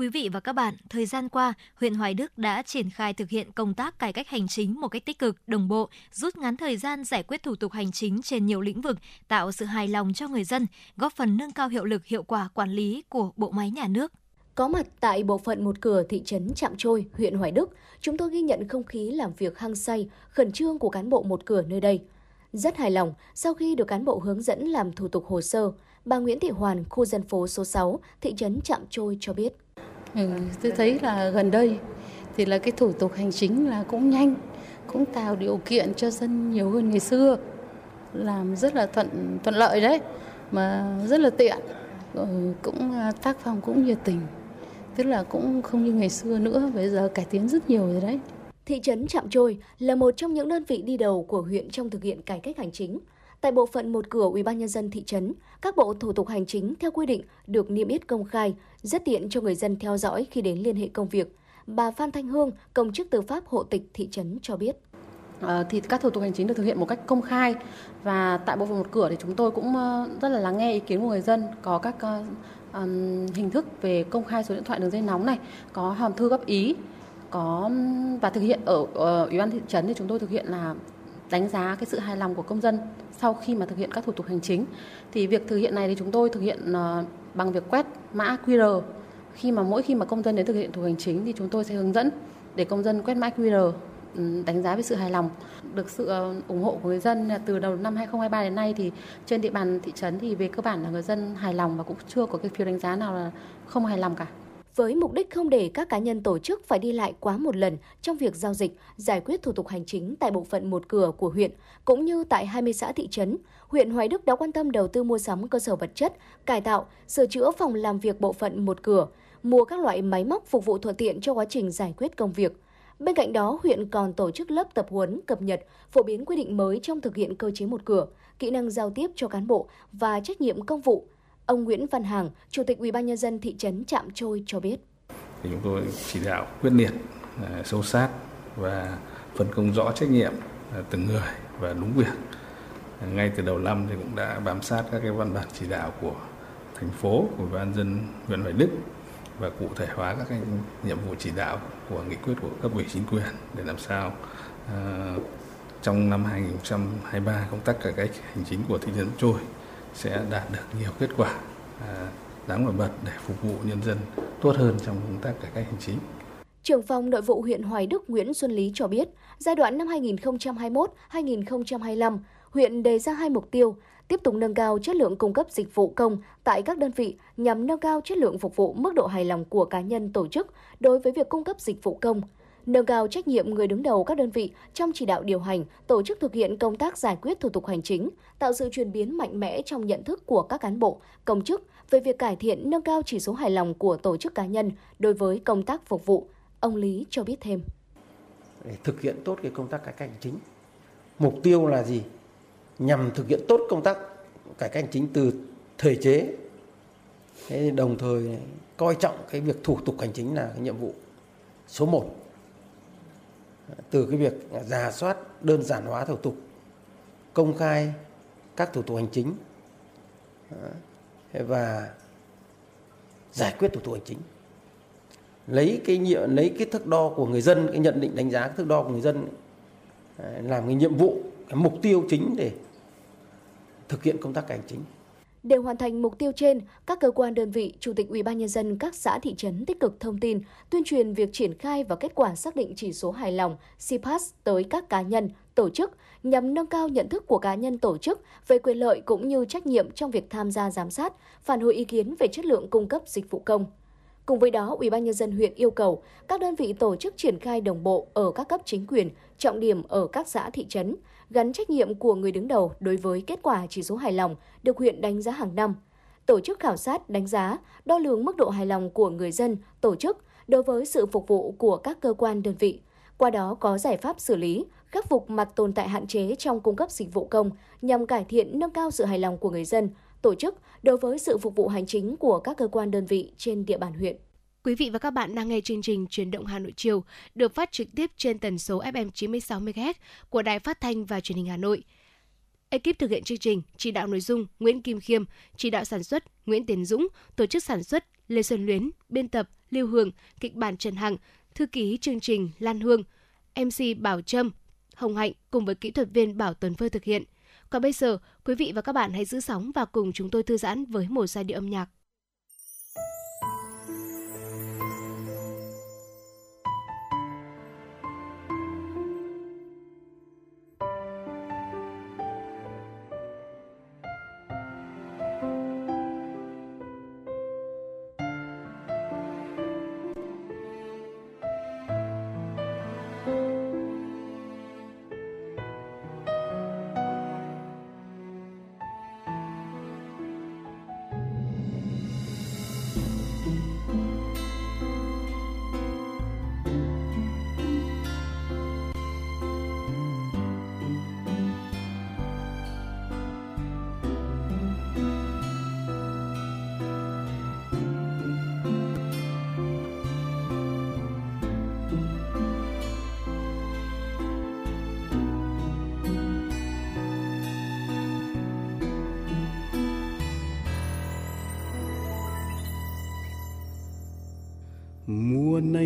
quý vị và các bạn, thời gian qua, huyện Hoài Đức đã triển khai thực hiện công tác cải cách hành chính một cách tích cực, đồng bộ, rút ngắn thời gian giải quyết thủ tục hành chính trên nhiều lĩnh vực, tạo sự hài lòng cho người dân, góp phần nâng cao hiệu lực hiệu quả quản lý của bộ máy nhà nước. Có mặt tại bộ phận một cửa thị trấn Trạm Trôi, huyện Hoài Đức, chúng tôi ghi nhận không khí làm việc hăng say, khẩn trương của cán bộ một cửa nơi đây. Rất hài lòng sau khi được cán bộ hướng dẫn làm thủ tục hồ sơ, bà Nguyễn Thị Hoàn, khu dân phố số 6, thị trấn Trạm Trôi cho biết. Ừ, tôi thấy là gần đây thì là cái thủ tục hành chính là cũng nhanh, cũng tạo điều kiện cho dân nhiều hơn ngày xưa, làm rất là thuận thuận lợi đấy, mà rất là tiện, ừ, cũng à, tác phong cũng nhiệt tình, tức là cũng không như ngày xưa nữa, bây giờ cải tiến rất nhiều rồi đấy. Thị trấn Trạm Trôi là một trong những đơn vị đi đầu của huyện trong thực hiện cải cách hành chính. Tại bộ phận một cửa ubnd thị trấn, các bộ thủ tục hành chính theo quy định được niêm yết công khai, rất tiện cho người dân theo dõi khi đến liên hệ công việc. Bà Phan Thanh Hương, công chức tư pháp hộ tịch thị trấn cho biết. Ờ, thì các thủ tục hành chính được thực hiện một cách công khai và tại bộ phận một cửa thì chúng tôi cũng ờ, rất là lắng nghe ý kiến của người dân có các ờ, hình thức về công khai số điện thoại đường dây nóng này có hòm thư góp ý có và thực hiện ở, ở ủy ban thị trấn thì chúng tôi thực hiện là đánh giá cái sự hài lòng của công dân sau khi mà thực hiện các thủ tục hành chính. Thì việc thực hiện này thì chúng tôi thực hiện ờ, bằng việc quét mã QR. Khi mà mỗi khi mà công dân đến thực hiện thủ tục hành chính thì chúng tôi sẽ hướng dẫn để công dân quét mã QR ừ, đánh giá về sự hài lòng, được sự ờ, ủng hộ của người dân. Từ đầu năm 2023 đến nay thì trên địa bàn thị trấn thì về cơ bản là người dân hài lòng và cũng chưa có cái phiếu đánh giá nào là không hài lòng cả. Với mục đích không để các cá nhân tổ chức phải đi lại quá một lần trong việc giao dịch, giải quyết thủ tục hành chính tại bộ phận một cửa của huyện, cũng như tại 20 xã thị trấn, huyện Hoài Đức đã quan tâm đầu tư mua sắm cơ sở vật chất, cải tạo, sửa chữa phòng làm việc bộ phận một cửa, mua các loại máy móc phục vụ thuận tiện cho quá trình giải quyết công việc. Bên cạnh đó, huyện còn tổ chức lớp tập huấn, cập nhật, phổ biến quy định mới trong thực hiện cơ chế một cửa, kỹ năng giao tiếp cho cán bộ và trách nhiệm công vụ. Ông Nguyễn Văn Hàng, Chủ tịch UBND thị trấn Trạm Trôi cho biết. thì chúng tôi chỉ đạo quyết liệt à, sâu sát và phân công rõ trách nhiệm à, từng người và đúng việc à, ngay từ đầu năm thì cũng đã bám sát các cái văn bản chỉ đạo của thành phố của ban dân huyện Hoài Đức và cụ thể hóa các cái nhiệm vụ chỉ đạo của nghị quyết của cấp ủy chính quyền để làm sao uh, trong năm 2023 công tác cải cách hành chính của thị trấn Trôi sẽ đạt được nhiều kết quả à, đáng nổi bật để phục vụ nhân dân tốt hơn trong công tác cải cách hành chính. Trưởng phòng nội vụ huyện Hoài Đức Nguyễn Xuân Lý cho biết, giai đoạn năm 2021-2025, huyện đề ra hai mục tiêu, tiếp tục nâng cao chất lượng cung cấp dịch vụ công tại các đơn vị nhằm nâng cao chất lượng phục vụ mức độ hài lòng của cá nhân tổ chức đối với việc cung cấp dịch vụ công, nâng cao trách nhiệm người đứng đầu các đơn vị trong chỉ đạo điều hành, tổ chức thực hiện công tác giải quyết thủ tục hành chính, tạo sự chuyển biến mạnh mẽ trong nhận thức của các cán bộ, công chức về việc cải thiện nâng cao chỉ số hài lòng của tổ chức cá nhân đối với công tác phục vụ. Ông Lý cho biết thêm. để thực hiện tốt cái công tác cải cách hành chính. Mục tiêu là gì? Nhằm thực hiện tốt công tác cải cách hành chính từ thể chế. Thế đồng thời coi trọng cái việc thủ tục hành chính là cái nhiệm vụ số 1. Từ cái việc giả soát đơn giản hóa thủ tục, công khai các thủ tục hành chính à, và giải quyết thủ tục hành chính. Lấy cái nhiệm lấy cái thước đo của người dân cái nhận định đánh giá cái thước đo của người dân à, làm cái nhiệm vụ cái mục tiêu chính để thực hiện công tác cải hành chính. Để hoàn thành mục tiêu trên, các cơ quan đơn vị, chủ tịch Ủy ban nhân dân các xã thị trấn tích cực thông tin, tuyên truyền việc triển khai và kết quả xác định chỉ số hài lòng CPAS tới các cá nhân, tổ chức nhằm nâng cao nhận thức của cá nhân tổ chức về quyền lợi cũng như trách nhiệm trong việc tham gia giám sát, phản hồi ý kiến về chất lượng cung cấp dịch vụ công. Cùng với đó, Ủy ban nhân dân huyện yêu cầu các đơn vị tổ chức triển khai đồng bộ ở các cấp chính quyền, trọng điểm ở các xã thị trấn, gắn trách nhiệm của người đứng đầu đối với kết quả chỉ số hài lòng được huyện đánh giá hàng năm. Tổ chức khảo sát, đánh giá, đo lường mức độ hài lòng của người dân, tổ chức đối với sự phục vụ của các cơ quan đơn vị, qua đó có giải pháp xử lý, khắc phục mặt tồn tại hạn chế trong cung cấp dịch vụ công nhằm cải thiện nâng cao sự hài lòng của người dân, tổ chức đối với sự phục vụ hành chính của các cơ quan đơn vị trên địa bàn huyện. Quý vị và các bạn đang nghe chương trình Truyền động Hà Nội chiều được phát trực tiếp trên tần số FM 96 MHz của Đài Phát thanh và Truyền hình Hà Nội. Ekip thực hiện chương trình, chỉ đạo nội dung Nguyễn Kim Khiêm, chỉ đạo sản xuất Nguyễn Tiến Dũng, tổ chức sản xuất Lê Xuân Luyến, biên tập Lưu Hương, kịch bản Trần Hằng, thư ký chương trình Lan Hương, MC Bảo Trâm, Hồng Hạnh cùng với kỹ thuật viên Bảo Tuấn Phơi thực hiện. Còn bây giờ, quý vị và các bạn hãy giữ sóng và cùng chúng tôi thư giãn với một giai điệu âm nhạc.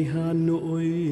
Hà nội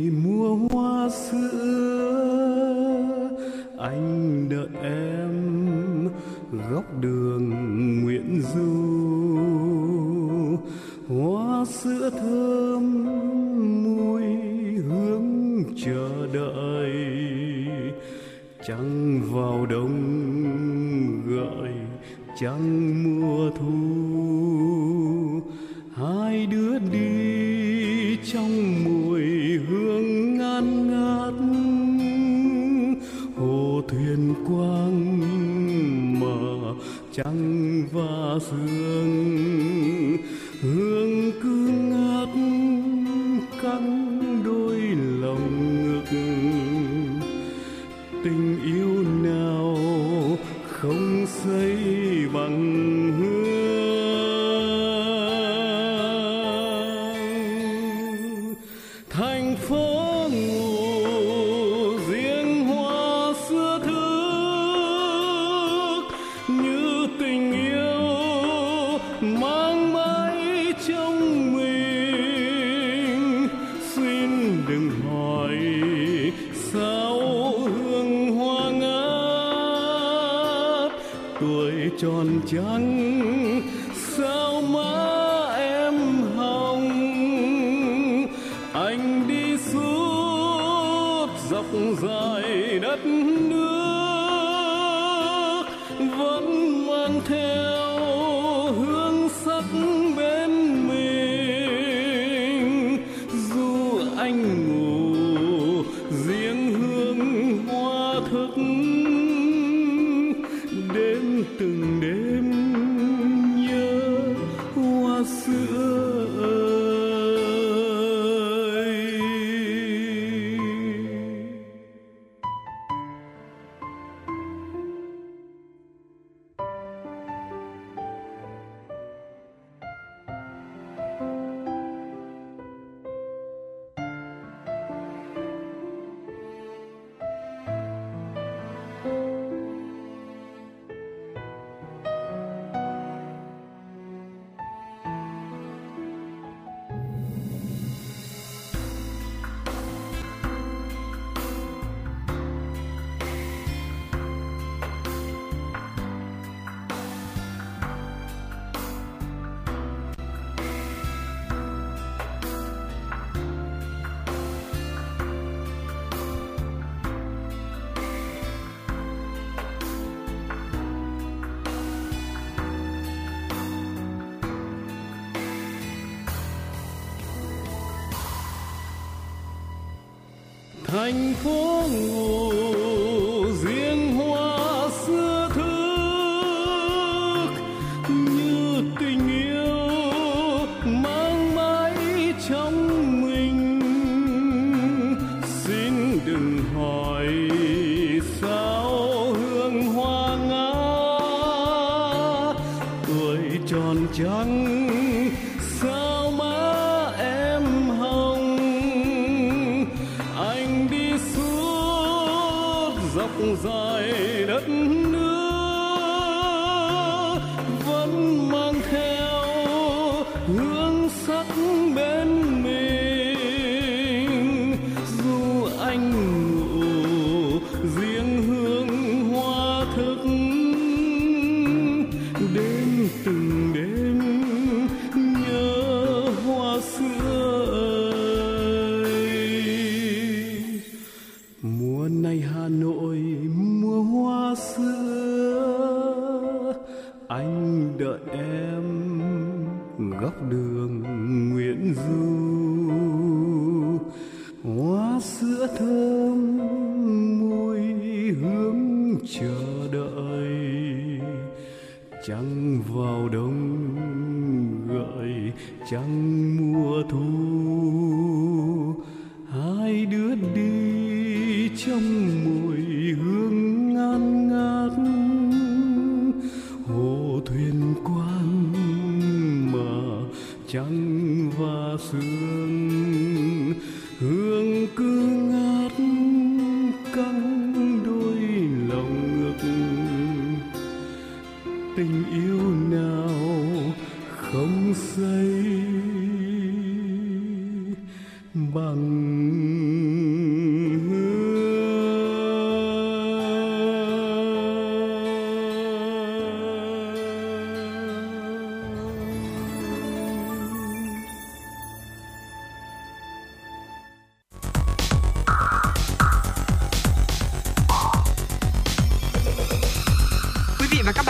thành phố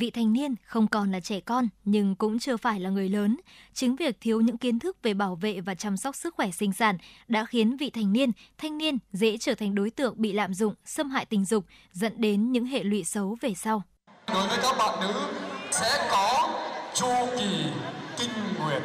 vị thành niên không còn là trẻ con nhưng cũng chưa phải là người lớn. Chính việc thiếu những kiến thức về bảo vệ và chăm sóc sức khỏe sinh sản đã khiến vị thành niên, thanh niên dễ trở thành đối tượng bị lạm dụng, xâm hại tình dục, dẫn đến những hệ lụy xấu về sau. đối với các bạn nữ sẽ có chu kỳ kinh nguyệt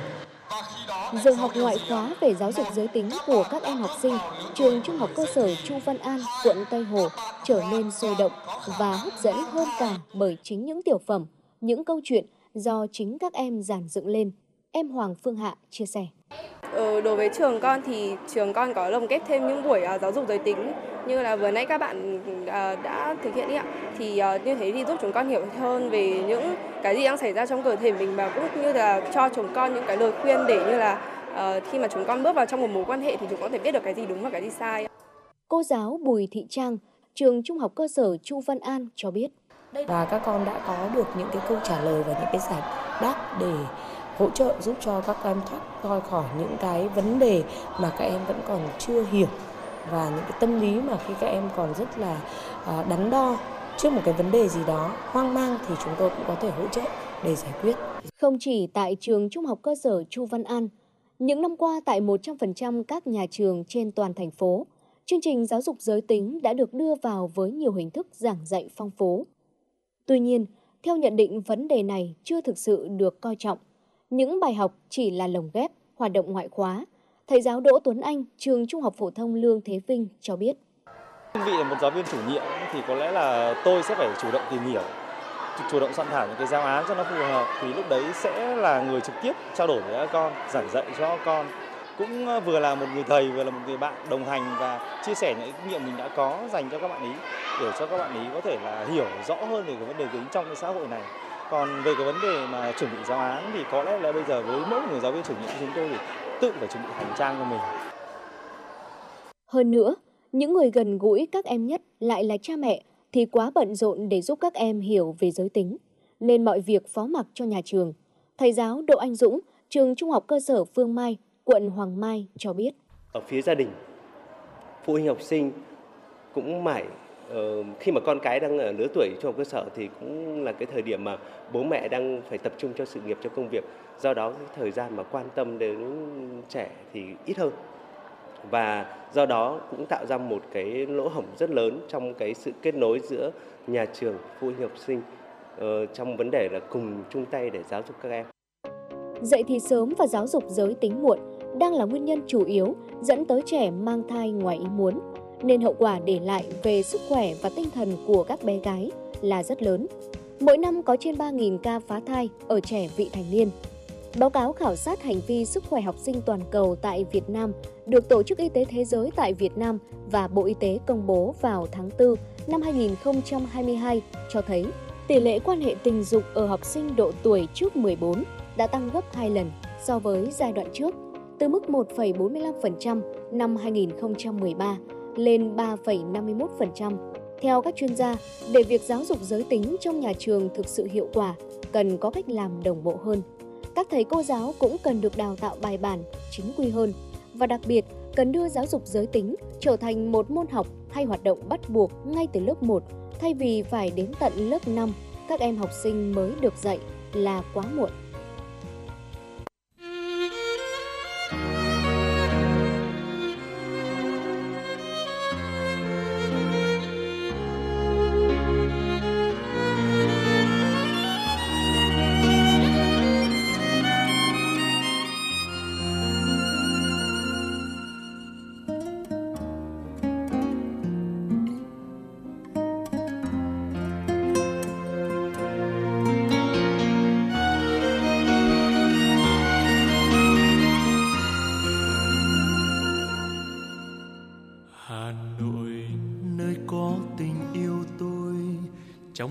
Giờ học ngoại khóa về giáo dục giới tính của các em học sinh trường Trung học cơ sở Chu Văn An, quận Tây Hồ trở nên sôi động và hấp dẫn hơn cả bởi chính những tiểu phẩm, những câu chuyện do chính các em giản dựng lên. Em Hoàng Phương Hạ chia sẻ. Ờ, đối với trường con thì trường con có lồng ghép thêm những buổi à, giáo dục giới tính như là vừa nãy các bạn à, đã thực hiện đi ạ thì à, như thế thì giúp chúng con hiểu hơn về những cái gì đang xảy ra trong cơ thể mình và cũng như là cho chúng con những cái lời khuyên để như là à, khi mà chúng con bước vào trong một mối quan hệ thì chúng con có thể biết được cái gì đúng và cái gì sai. Cô giáo Bùi Thị Trang, trường Trung học cơ sở Chu Văn An cho biết. và các con đã có được những cái câu trả lời và những cái giải đáp để hỗ trợ giúp cho các em thoát khỏi khỏi những cái vấn đề mà các em vẫn còn chưa hiểu và những cái tâm lý mà khi các em còn rất là à, đắn đo trước một cái vấn đề gì đó hoang mang thì chúng tôi cũng có thể hỗ trợ để giải quyết. Không chỉ tại trường Trung học cơ sở Chu Văn An, những năm qua tại 100% các nhà trường trên toàn thành phố, chương trình giáo dục giới tính đã được đưa vào với nhiều hình thức giảng dạy phong phú. Tuy nhiên, theo nhận định vấn đề này chưa thực sự được coi trọng. Những bài học chỉ là lồng ghép, hoạt động ngoại khóa. Thầy giáo Đỗ Tuấn Anh, trường Trung học phổ thông Lương Thế Vinh cho biết. Cương vị là một giáo viên chủ nhiệm thì có lẽ là tôi sẽ phải chủ động tìm hiểu, chủ động soạn thảo những cái giáo án cho nó phù hợp thì lúc đấy sẽ là người trực tiếp trao đổi với các con, giảng dạy cho các con cũng ờ, vừa là một người thầy vừa là một người bạn đồng hành và chia sẻ những kinh nghiệm mình đã có dành cho các bạn ý để cho các bạn ý có thể là hiểu rõ hơn về cái vấn đề tính trong cái xã hội này còn về cái vấn đề mà chuẩn bị giáo án thì có lẽ là bây giờ với mỗi người giáo viên chủ nhiệm chúng tôi thì tự phải chuẩn bị hành trang cho mình Hơn nữa, những người gần gũi các em nhất lại là cha mẹ thì quá bận rộn để giúp các em hiểu về giới tính, nên mọi việc phó mặc cho nhà trường. Thầy giáo Đỗ Anh Dũng, trường Trung học cơ sở Phương Mai, quận Hoàng Mai cho biết. ở phía gia đình phụ huynh học sinh cũng mải Ờ, khi mà con cái đang ở lứa tuổi trung học cơ sở thì cũng là cái thời điểm mà bố mẹ đang phải tập trung cho sự nghiệp cho công việc. Do đó cái thời gian mà quan tâm đến trẻ thì ít hơn. Và do đó cũng tạo ra một cái lỗ hổng rất lớn trong cái sự kết nối giữa nhà trường phụ huynh học sinh ờ, trong vấn đề là cùng chung tay để giáo dục các em. Dạy thì sớm và giáo dục giới tính muộn đang là nguyên nhân chủ yếu dẫn tới trẻ mang thai ngoài ý muốn, nên hậu quả để lại về sức khỏe và tinh thần của các bé gái là rất lớn. Mỗi năm có trên 3.000 ca phá thai ở trẻ vị thành niên. Báo cáo khảo sát hành vi sức khỏe học sinh toàn cầu tại Việt Nam được Tổ chức Y tế Thế giới tại Việt Nam và Bộ Y tế công bố vào tháng 4 năm 2022 cho thấy tỷ lệ quan hệ tình dục ở học sinh độ tuổi trước 14 đã tăng gấp 2 lần so với giai đoạn trước, từ mức 1,45% năm 2013 lên 3,51%. Theo các chuyên gia, để việc giáo dục giới tính trong nhà trường thực sự hiệu quả, cần có cách làm đồng bộ hơn. Các thầy cô giáo cũng cần được đào tạo bài bản, chính quy hơn và đặc biệt cần đưa giáo dục giới tính trở thành một môn học hay hoạt động bắt buộc ngay từ lớp 1 thay vì phải đến tận lớp 5 các em học sinh mới được dạy là quá muộn.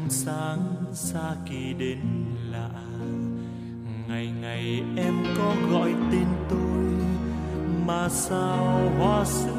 Trong sáng xa kỳ đến lạ. Ngày ngày em có gọi tên tôi, mà sao hoa xưa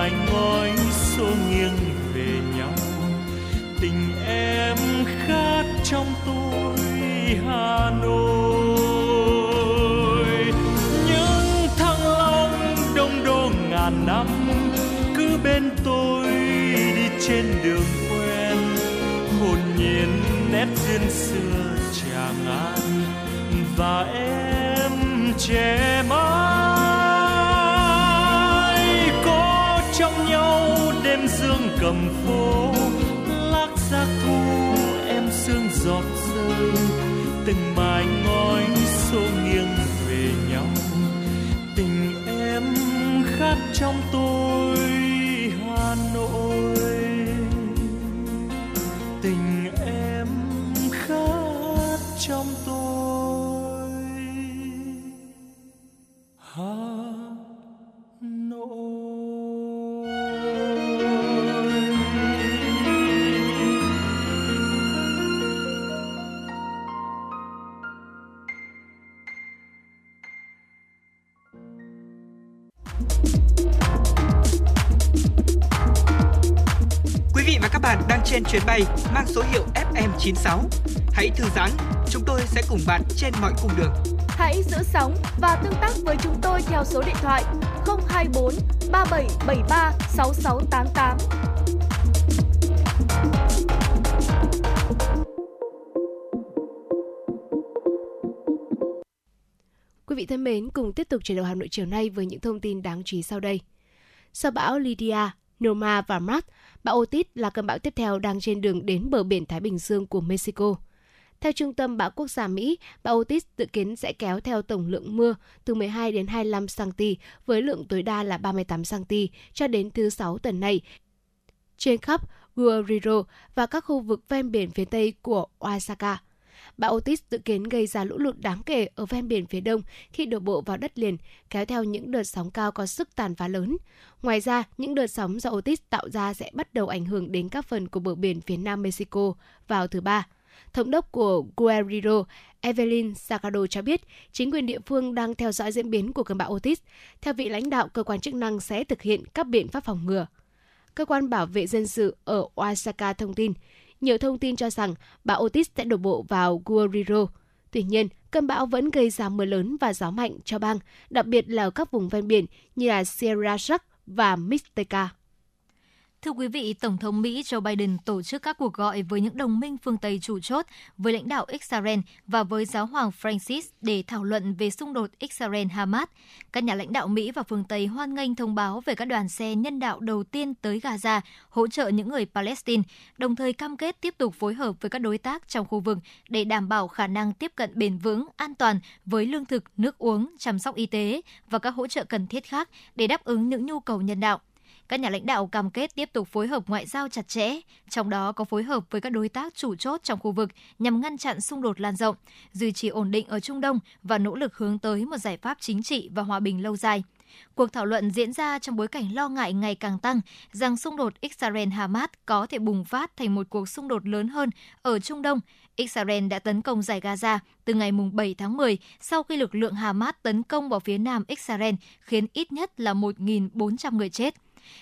anh ngồi ngói xô nghiêng về nhau. Tình em khát trong tôi Hà Nội. Những thăng long đông đô ngàn năm, cứ bên tôi đi trên đường quen. Hồn nhiên nét duyên xưa tràng an, và em trẻ mãi. Đêm dương cầm phố, lác giác thu em sương giọt rơi. Từng mái ngói xô nghiêng về nhau, tình em khát trong tôi. FM96. Hãy thư giãn, chúng tôi sẽ cùng bạn trên mọi cung đường. Hãy giữ sóng và tương tác với chúng tôi theo số điện thoại 024 3773 6688. Quý vị thân mến, cùng tiếp tục chuyển đầu Hà Nội chiều nay với những thông tin đáng chú ý sau đây. Sau bão Lydia, Norma và Matt, bão Otis là cơn bão tiếp theo đang trên đường đến bờ biển Thái Bình Dương của Mexico. Theo Trung tâm Bão Quốc gia Mỹ, bão Otis dự kiến sẽ kéo theo tổng lượng mưa từ 12 đến 25 cm với lượng tối đa là 38 cm cho đến thứ Sáu tuần này trên khắp Guerrero và các khu vực ven biển phía tây của Oaxaca. Bão Otis dự kiến gây ra lũ lụt đáng kể ở ven biển phía đông khi đổ bộ vào đất liền, kéo theo những đợt sóng cao có sức tàn phá lớn. Ngoài ra, những đợt sóng do Otis tạo ra sẽ bắt đầu ảnh hưởng đến các phần của bờ biển phía nam Mexico vào thứ Ba. Thống đốc của Guerrero, Evelyn Sacado cho biết, chính quyền địa phương đang theo dõi diễn biến của cơn bão Otis. Theo vị lãnh đạo, cơ quan chức năng sẽ thực hiện các biện pháp phòng ngừa. Cơ quan bảo vệ dân sự ở Oaxaca thông tin, nhiều thông tin cho rằng bão Otis sẽ đổ bộ vào Guerrero. Tuy nhiên, cơn bão vẫn gây ra mưa lớn và gió mạnh cho bang, đặc biệt là ở các vùng ven biển như là Sierra Shark và Mixteca. Thưa quý vị, Tổng thống Mỹ Joe Biden tổ chức các cuộc gọi với những đồng minh phương Tây chủ chốt, với lãnh đạo Israel và với giáo hoàng Francis để thảo luận về xung đột Israel-Hamas. Các nhà lãnh đạo Mỹ và phương Tây hoan nghênh thông báo về các đoàn xe nhân đạo đầu tiên tới Gaza hỗ trợ những người Palestine, đồng thời cam kết tiếp tục phối hợp với các đối tác trong khu vực để đảm bảo khả năng tiếp cận bền vững, an toàn với lương thực, nước uống, chăm sóc y tế và các hỗ trợ cần thiết khác để đáp ứng những nhu cầu nhân đạo. Các nhà lãnh đạo cam kết tiếp tục phối hợp ngoại giao chặt chẽ, trong đó có phối hợp với các đối tác chủ chốt trong khu vực nhằm ngăn chặn xung đột lan rộng, duy trì ổn định ở Trung Đông và nỗ lực hướng tới một giải pháp chính trị và hòa bình lâu dài. Cuộc thảo luận diễn ra trong bối cảnh lo ngại ngày càng tăng rằng xung đột Israel-Hamas có thể bùng phát thành một cuộc xung đột lớn hơn ở Trung Đông. Israel đã tấn công giải Gaza từ ngày 7 tháng 10 sau khi lực lượng Hamas tấn công vào phía nam Israel khiến ít nhất là 1.400 người chết.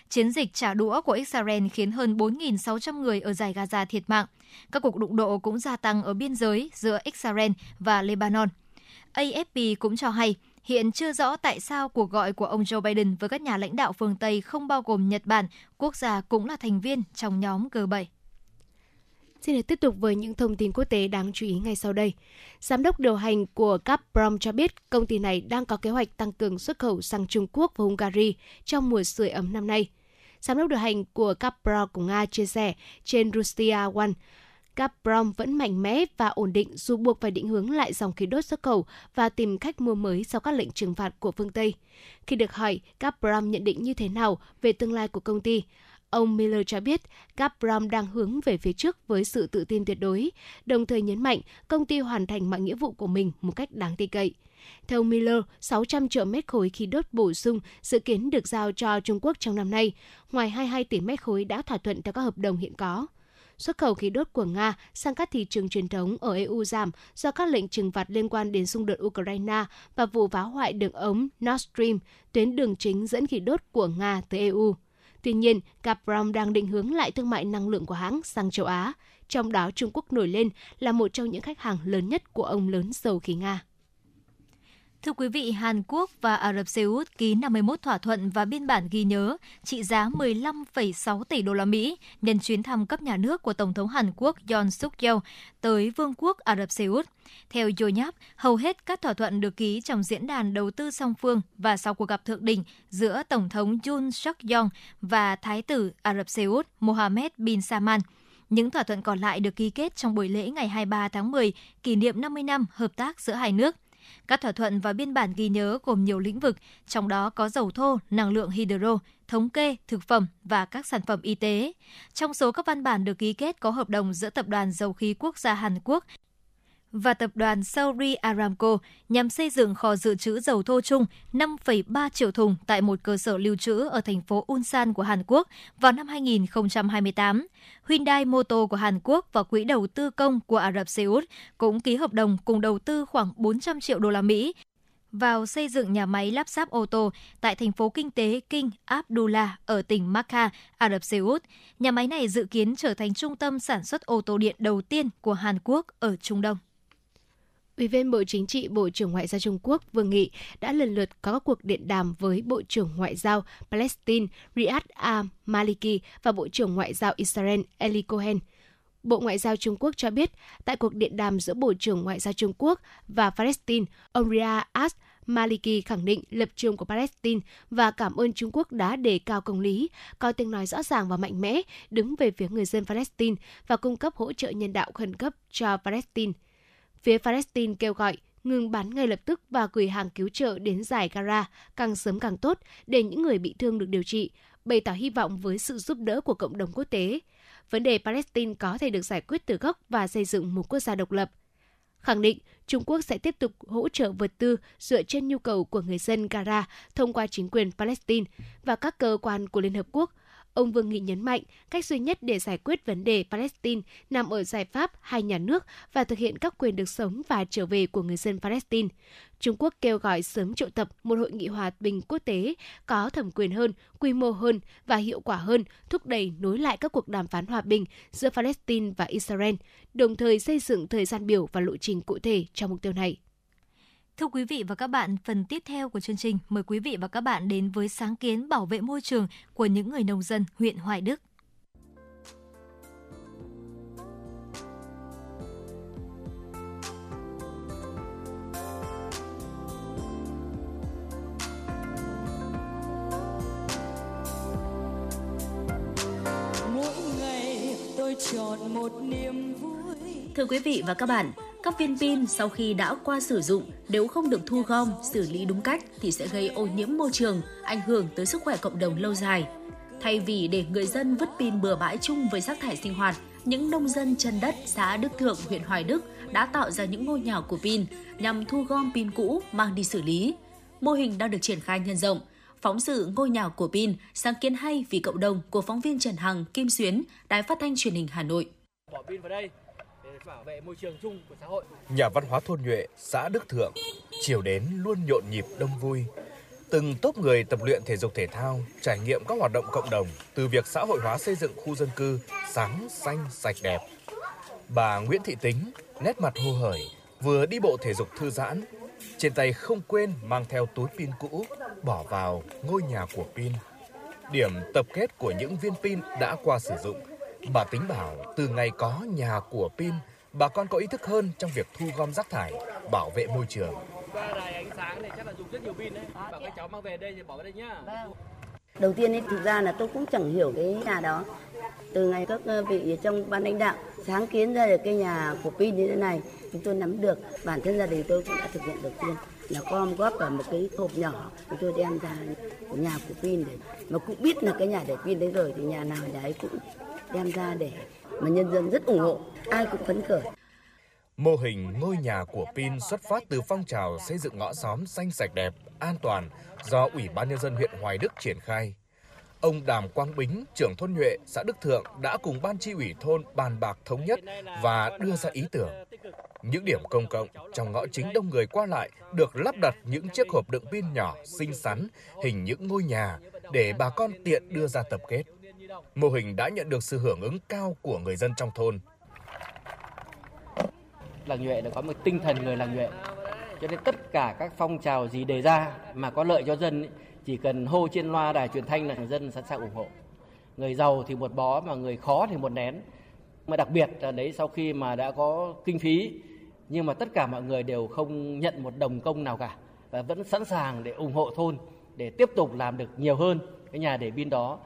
Chiến dịch trả đũa của Israel khiến hơn 4.600 người ở giải Gaza thiệt mạng. Các cuộc đụng độ cũng gia tăng ở biên giới giữa Israel và Lebanon. AFP cũng cho hay, hiện chưa rõ tại sao cuộc gọi của ông Joe Biden với các nhà lãnh đạo phương Tây không bao gồm Nhật Bản, quốc gia cũng là thành viên trong nhóm G7. Xin được tiếp tục với những thông tin quốc tế đáng chú ý ngay sau đây. Giám đốc điều hành của Gazprom cho biết công ty này đang có kế hoạch tăng cường xuất khẩu sang Trung Quốc và Hungary trong mùa sưởi ấm năm nay. Giám đốc điều hành của Gazprom của Nga chia sẻ trên Rustia One, Gazprom vẫn mạnh mẽ và ổn định dù buộc phải định hướng lại dòng khí đốt xuất khẩu và tìm cách mua mới sau các lệnh trừng phạt của phương Tây. Khi được hỏi Gazprom nhận định như thế nào về tương lai của công ty, Ông Miller cho biết Gazprom đang hướng về phía trước với sự tự tin tuyệt đối, đồng thời nhấn mạnh công ty hoàn thành mọi nghĩa vụ của mình một cách đáng tin cậy. Theo Miller, 600 triệu mét khối khí đốt bổ sung dự kiến được giao cho Trung Quốc trong năm nay, ngoài 22 tỷ mét khối đã thỏa thuận theo các hợp đồng hiện có. Xuất khẩu khí đốt của Nga sang các thị trường truyền thống ở EU giảm do các lệnh trừng phạt liên quan đến xung đột Ukraine và vụ phá hoại đường ống Nord Stream, tuyến đường chính dẫn khí đốt của Nga tới EU. Tuy nhiên, Gazprom đang định hướng lại thương mại năng lượng của hãng sang châu Á. trong đó Trung Quốc nổi lên là một trong những khách hàng lớn nhất của ông lớn dầu khí Nga. Thưa quý vị, Hàn Quốc và Ả Rập Xê Út ký 51 thỏa thuận và biên bản ghi nhớ trị giá 15,6 tỷ đô la Mỹ nhân chuyến thăm cấp nhà nước của Tổng thống Hàn Quốc Yoon suk yeol tới Vương quốc Ả Rập Xê Út. Theo Yonhap, hầu hết các thỏa thuận được ký trong diễn đàn đầu tư song phương và sau cuộc gặp thượng đỉnh giữa Tổng thống Yoon suk yeol và Thái tử Ả Rập Xê Út Mohammed bin Salman. Những thỏa thuận còn lại được ký kết trong buổi lễ ngày 23 tháng 10, kỷ niệm 50 năm hợp tác giữa hai nước – các thỏa thuận và biên bản ghi nhớ gồm nhiều lĩnh vực, trong đó có dầu thô, năng lượng hydro, thống kê, thực phẩm và các sản phẩm y tế. Trong số các văn bản được ký kết có hợp đồng giữa Tập đoàn Dầu khí Quốc gia Hàn Quốc và tập đoàn Saudi Aramco nhằm xây dựng kho dự trữ dầu thô chung 5,3 triệu thùng tại một cơ sở lưu trữ ở thành phố Ulsan của Hàn Quốc vào năm 2028. Hyundai Motor của Hàn Quốc và Quỹ đầu tư công của Ả Rập Xê Út cũng ký hợp đồng cùng đầu tư khoảng 400 triệu đô la Mỹ vào xây dựng nhà máy lắp ráp ô tô tại thành phố kinh tế King Abdullah ở tỉnh Makkah, Ả Rập Xê Út. Nhà máy này dự kiến trở thành trung tâm sản xuất ô tô điện đầu tiên của Hàn Quốc ở Trung Đông. Ủy viên Bộ Chính trị, Bộ trưởng Ngoại giao Trung Quốc Vương Nghị đã lần lượt có các cuộc điện đàm với Bộ trưởng Ngoại giao Palestine Riyad al-Maliki và Bộ trưởng Ngoại giao Israel Eli Cohen. Bộ Ngoại giao Trung Quốc cho biết, tại cuộc điện đàm giữa Bộ trưởng Ngoại giao Trung Quốc và Palestine, ông Riyad al Maliki khẳng định lập trường của Palestine và cảm ơn Trung Quốc đã đề cao công lý, có tiếng nói rõ ràng và mạnh mẽ, đứng về phía người dân Palestine và cung cấp hỗ trợ nhân đạo khẩn cấp cho Palestine – Phía Palestine kêu gọi ngừng bắn ngay lập tức và gửi hàng cứu trợ đến giải Gaza càng sớm càng tốt để những người bị thương được điều trị, bày tỏ hy vọng với sự giúp đỡ của cộng đồng quốc tế. Vấn đề Palestine có thể được giải quyết từ gốc và xây dựng một quốc gia độc lập. Khẳng định Trung Quốc sẽ tiếp tục hỗ trợ vật tư dựa trên nhu cầu của người dân Gaza thông qua chính quyền Palestine và các cơ quan của Liên Hợp Quốc – Ông Vương Nghị nhấn mạnh, cách duy nhất để giải quyết vấn đề Palestine nằm ở giải pháp hai nhà nước và thực hiện các quyền được sống và trở về của người dân Palestine. Trung Quốc kêu gọi sớm triệu tập một hội nghị hòa bình quốc tế có thẩm quyền hơn, quy mô hơn và hiệu quả hơn, thúc đẩy nối lại các cuộc đàm phán hòa bình giữa Palestine và Israel, đồng thời xây dựng thời gian biểu và lộ trình cụ thể cho mục tiêu này. Thưa quý vị và các bạn, phần tiếp theo của chương trình mời quý vị và các bạn đến với sáng kiến bảo vệ môi trường của những người nông dân huyện Hoài Đức. Mỗi ngày tôi chọn một niềm vui. Thưa quý vị và các bạn, các viên pin sau khi đã qua sử dụng nếu không được thu gom, xử lý đúng cách thì sẽ gây ô nhiễm môi trường, ảnh hưởng tới sức khỏe cộng đồng lâu dài. Thay vì để người dân vứt pin bừa bãi chung với rác thải sinh hoạt, những nông dân chân đất xã Đức Thượng, huyện Hoài Đức đã tạo ra những ngôi nhà của pin nhằm thu gom pin cũ mang đi xử lý. Mô hình đang được triển khai nhân rộng. Phóng sự ngôi nhà của pin, sáng kiến hay vì cộng đồng của phóng viên Trần Hằng, Kim Xuyến, Đài Phát thanh Truyền hình Hà Nội. Bỏ pin vào đây, bảo vệ môi trường chung của xã hội. Nhà văn hóa thôn Nhuệ, xã Đức Thượng, chiều đến luôn nhộn nhịp đông vui. Từng tốp người tập luyện thể dục thể thao, trải nghiệm các hoạt động cộng đồng từ việc xã hội hóa xây dựng khu dân cư sáng, xanh, sạch đẹp. Bà Nguyễn Thị Tính, nét mặt hô hởi, vừa đi bộ thể dục thư giãn, trên tay không quên mang theo túi pin cũ bỏ vào ngôi nhà của pin. Điểm tập kết của những viên pin đã qua sử dụng Bà tính bảo từ ngày có nhà của pin, bà con có ý thức hơn trong việc thu gom rác thải, bảo vệ môi trường. Qua đài ánh sáng này chắc là dùng rất nhiều pin đấy. Bảo các cháu mang về đây thì bỏ vào đây nhá. Đầu tiên ấy, thực ra là tôi cũng chẳng hiểu cái nhà đó. Từ ngày các ờ, vị trong ban lãnh đạo sáng kiến ra được cái nhà của pin như thế này, chúng tôi nắm được. Bản thân gia đình tôi cũng đã thực hiện đầu tiên là gom góp vào một cái hộp nhỏ chúng tôi đem ra nhà của pin để mà cũng biết là cái nhà để pin đấy rồi thì nhà nào nhà ấy cũng đem ra để mà nhân dân rất ủng hộ, ai cũng phấn khởi. Mô hình ngôi nhà của Pin xuất phát từ phong trào xây dựng ngõ xóm xanh sạch đẹp, an toàn do Ủy ban Nhân dân huyện Hoài Đức triển khai. Ông Đàm Quang Bính, trưởng thôn Nhuệ, xã Đức Thượng đã cùng ban chi ủy thôn bàn bạc thống nhất và đưa ra ý tưởng. Những điểm công cộng trong ngõ chính đông người qua lại được lắp đặt những chiếc hộp đựng pin nhỏ xinh xắn, hình những ngôi nhà để bà con tiện đưa ra tập kết. Mô hình đã nhận được sự hưởng ứng cao của người dân trong thôn làng nhuệ là có một tinh thần người làng nhuệ. Cho nên tất cả các phong trào gì đề ra mà có lợi cho dân ấy, chỉ cần hô trên loa đài truyền thanh là dân sẵn sàng ủng hộ. Người giàu thì một bó mà người khó thì một nén. Mà đặc biệt là đấy sau khi mà đã có kinh phí nhưng mà tất cả mọi người đều không nhận một đồng công nào cả và vẫn sẵn sàng để ủng hộ thôn để tiếp tục làm được nhiều hơn cái nhà để pin đó.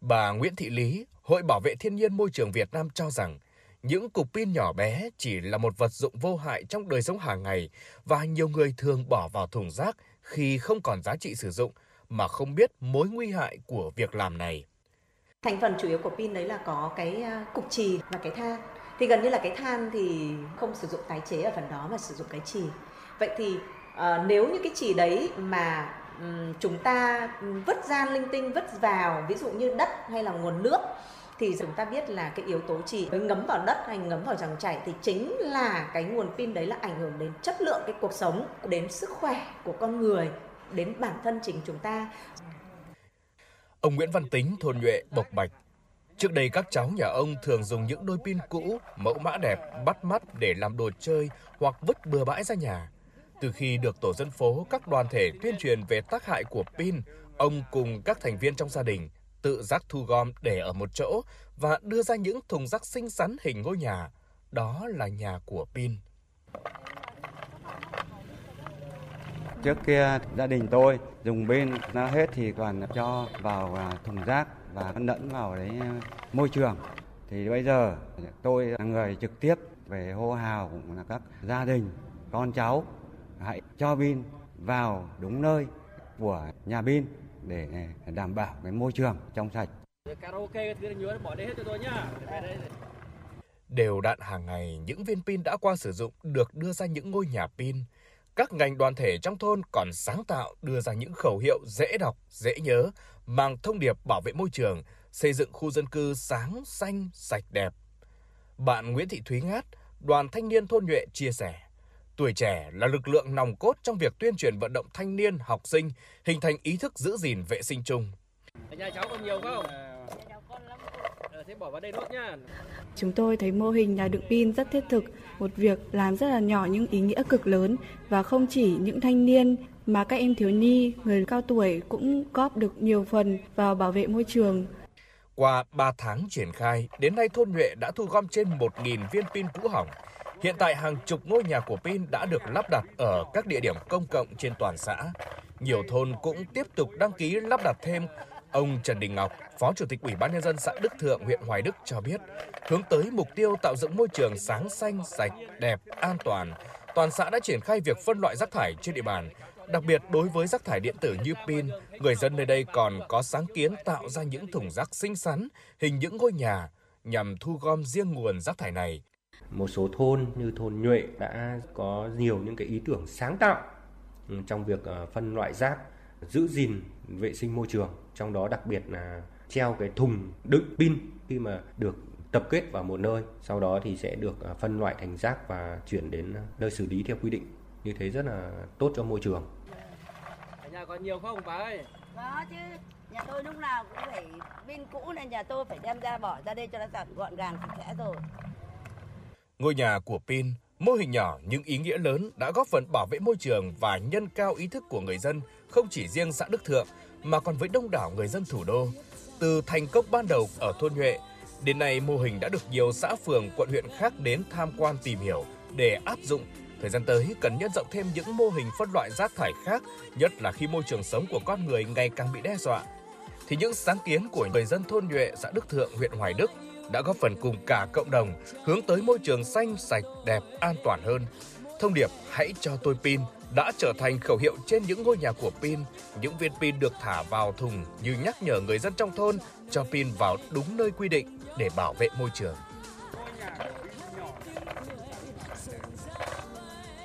Bà Nguyễn Thị Lý, Hội Bảo vệ Thiên nhiên Môi trường Việt Nam cho rằng những cục pin nhỏ bé chỉ là một vật dụng vô hại trong đời sống hàng ngày và nhiều người thường bỏ vào thùng rác khi không còn giá trị sử dụng mà không biết mối nguy hại của việc làm này. Thành phần chủ yếu của pin đấy là có cái à, cục trì và cái than. Thì gần như là cái than thì không sử dụng tái chế ở phần đó mà sử dụng cái trì. Vậy thì uh, nếu như cái trì đấy mà um, chúng ta vứt ra linh tinh vứt vào ví dụ như đất hay là nguồn nước thì chúng ta biết là cái yếu tố trì mới ngấm vào đất hay ngấm vào dòng chảy thì chính là cái nguồn pin đấy là ảnh hưởng đến chất lượng cái cuộc sống đến sức khỏe của con người đến bản thân chính chúng ta Ông Nguyễn Văn Tính, thôn Nhuệ, Bộc Bạch. Trước đây các cháu nhà ông thường dùng những đôi pin cũ, mẫu mã đẹp, bắt mắt để làm đồ chơi hoặc vứt bừa bãi ra nhà. Từ khi được tổ dân phố, các đoàn thể tuyên truyền về tác hại của pin, ông cùng các thành viên trong gia đình tự rác thu gom để ở một chỗ và đưa ra những thùng rác xinh xắn hình ngôi nhà. Đó là nhà của pin. Trước kia gia đình tôi dùng pin nó hết thì còn cho vào à, thùng rác và lẫn vào đấy à, môi trường. Thì bây giờ tôi là người trực tiếp về hô hào cũng là các gia đình, con cháu hãy cho pin vào đúng nơi của nhà pin để đảm bảo cái môi trường trong sạch. Karaoke thứ nhớ bỏ đây hết cho tôi nhá. Đều đặn hàng ngày, những viên pin đã qua sử dụng được đưa ra những ngôi nhà pin. Các ngành đoàn thể trong thôn còn sáng tạo đưa ra những khẩu hiệu dễ đọc, dễ nhớ, mang thông điệp bảo vệ môi trường, xây dựng khu dân cư sáng, xanh, sạch đẹp. Bạn Nguyễn Thị Thúy Ngát, đoàn thanh niên thôn Nhuệ chia sẻ. Tuổi trẻ là lực lượng nòng cốt trong việc tuyên truyền vận động thanh niên, học sinh hình thành ý thức giữ gìn vệ sinh chung. Ở nhà cháu còn nhiều không? Ờ, thế bỏ vào đây nốt nhá. Chúng tôi thấy mô hình nhà đựng pin rất thiết thực, một việc làm rất là nhỏ nhưng ý nghĩa cực lớn và không chỉ những thanh niên mà các em thiếu nhi, người cao tuổi cũng góp được nhiều phần vào bảo vệ môi trường. Qua 3 tháng triển khai, đến nay thôn Nhuệ đã thu gom trên 1.000 viên pin cũ hỏng. Hiện tại hàng chục ngôi nhà của pin đã được lắp đặt ở các địa điểm công cộng trên toàn xã. Nhiều thôn cũng tiếp tục đăng ký lắp đặt thêm Ông Trần Đình Ngọc, Phó Chủ tịch Ủy ban nhân dân xã Đức Thượng, huyện Hoài Đức cho biết, hướng tới mục tiêu tạo dựng môi trường sáng xanh, sạch, đẹp, an toàn, toàn xã đã triển khai việc phân loại rác thải trên địa bàn. Đặc biệt đối với rác thải điện tử như pin, người dân nơi đây còn có sáng kiến tạo ra những thùng rác xinh xắn, hình những ngôi nhà nhằm thu gom riêng nguồn rác thải này. Một số thôn như thôn Nhuệ đã có nhiều những cái ý tưởng sáng tạo ừ, trong việc ờ, phân loại rác, giữ gìn vệ sinh môi trường trong đó đặc biệt là treo cái thùng đựng pin khi mà được tập kết vào một nơi sau đó thì sẽ được à, phân loại thành rác và chuyển đến nơi xử lý theo quy định. Như thế rất là tốt cho môi trường. Ở nhà còn nhiều không bà ơi? Có chứ. Nhà tôi lúc nào cũng phải pin cũ nên nhà tôi phải đem ra bỏ ra đây cho nó gọn gàng sạch sẽ rồi ngôi nhà của pin Mô hình nhỏ nhưng ý nghĩa lớn đã góp phần bảo vệ môi trường và nhân cao ý thức của người dân không chỉ riêng xã Đức Thượng mà còn với đông đảo người dân thủ đô. Từ thành công ban đầu ở thôn Nhuệ, đến nay mô hình đã được nhiều xã phường, quận huyện khác đến tham quan tìm hiểu để áp dụng. Thời gian tới cần nhân rộng thêm những mô hình phân loại rác thải khác, nhất là khi môi trường sống của con người ngày càng bị đe dọa. Thì những sáng kiến của người dân thôn Nhuệ, xã Đức Thượng, huyện Hoài Đức đã góp phần cùng cả cộng đồng hướng tới môi trường xanh, sạch, đẹp, an toàn hơn. Thông điệp hãy cho tôi pin đã trở thành khẩu hiệu trên những ngôi nhà của pin. Những viên pin được thả vào thùng như nhắc nhở người dân trong thôn cho pin vào đúng nơi quy định để bảo vệ môi trường.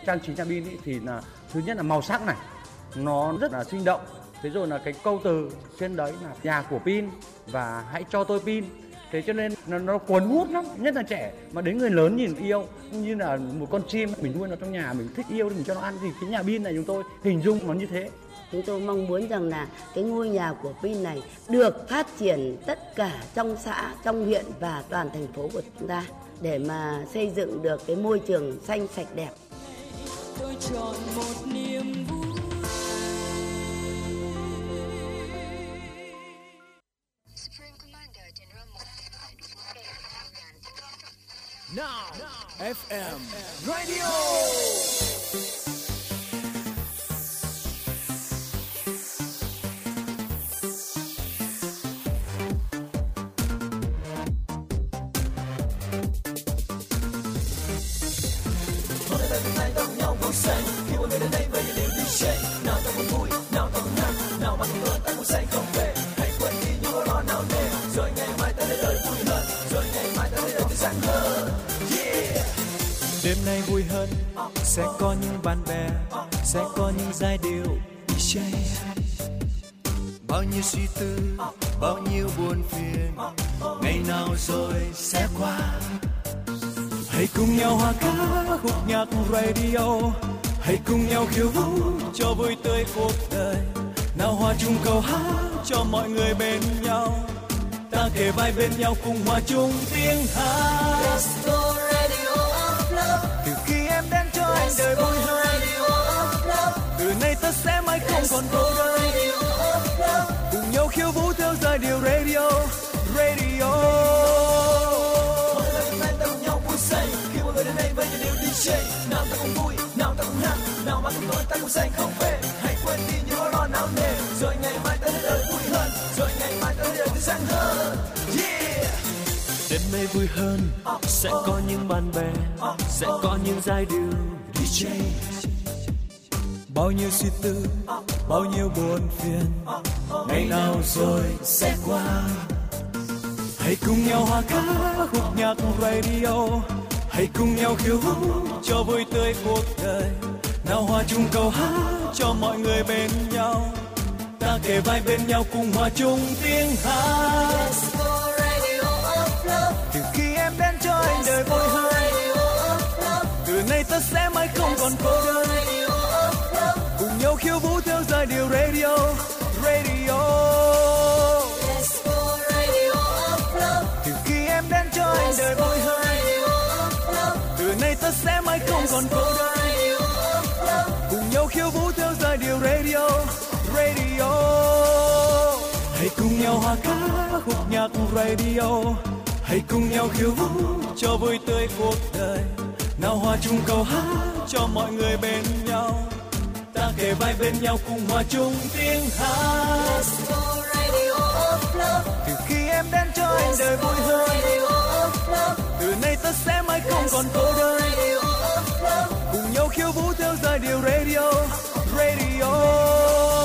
Trang trí trang pin thì là thứ nhất là màu sắc này, nó rất là sinh động. Thế rồi là cái câu từ trên đấy là nhà của pin và hãy cho tôi pin thế cho nên nó, nó cuốn hút lắm. Nhất là trẻ mà đến người lớn nhìn yêu như là một con chim mình nuôi nó trong nhà mình thích yêu thì mình cho nó ăn. Thì cái nhà pin này chúng tôi hình dung nó như thế. Chúng tôi mong muốn rằng là cái ngôi nhà của pin này được phát triển tất cả trong xã trong huyện và toàn thành phố của chúng ta để mà xây dựng được cái môi trường xanh sạch đẹp. tôi chọn một niềm Now, FM Radio. Sẽ có những bạn bè, sẽ có những giai điệu DJ bao nhiêu suy tư, bao nhiêu buồn phiền, ngày nào rồi sẽ qua. Hãy cùng nhau hòa ca, khúc nhạc radio. Hãy cùng nhau khiêu vũ cho vui tươi cuộc đời. Nào hòa chung câu hát cho mọi người bên nhau. Ta kề vai bên nhau cùng hòa chung tiếng hát. Anh đời vui hơn từ nay ta sẽ mãi không còn cô đơn. Cùng nhau khiêu vũ theo giai điệu radio. Radio. DJ nào ta cùng vui nào ta cùng hát nào mà cùng tôi ta cùng say không về hãy quên đi những nỗi lo nào nề rồi ngày mai ta sẽ đời vui hơn rồi ngày mai ta sẽ đời tươi sáng hơn mê nay vui hơn. Sẽ có những bạn bè, sẽ có những giai điệu DJ. Bao nhiêu suy tư, bao nhiêu buồn phiền. Ngày nào rồi sẽ qua? Hãy cùng nhau hòa ca khúc nhạc radio. Hãy cùng nhau khiêu vũ cho vui tươi cuộc đời. Nào hòa chung câu hát cho mọi người bên nhau. Ta kề vai bên nhau cùng hòa chung tiếng hát đến cho anh đời vui hơn từ nay ta sẽ mãi không còn cô đơn. Cùng nhau khiêu vũ theo giai điệu radio radio. Từ khi em đến cho anh đời vui hơn từ nay ta sẽ mãi không còn cô đơn. Cùng nhau khiêu vũ theo giai điệu radio radio. Hãy cùng nhau hòa ca khúc nhạc radio hãy cùng nhau khiêu vũ cho vui tươi cuộc đời. Nào hòa chung câu hát cho mọi người bên nhau. Ta kề vai bên nhau cùng hòa chung tiếng hát. Từ khi em đến cho anh đời vui hơn, từ nay ta sẽ mãi không còn cô đơn. Cùng nhau khiêu vũ theo giai điệu radio radio.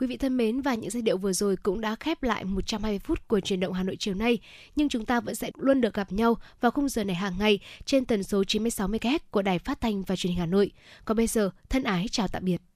Quý vị thân mến và những giai điệu vừa rồi cũng đã khép lại 120 phút của truyền động Hà Nội chiều nay, nhưng chúng ta vẫn sẽ luôn được gặp nhau vào khung giờ này hàng ngày trên tần số 96 MHz của Đài Phát thanh và Truyền hình Hà Nội. Còn bây giờ, thân ái chào tạm biệt.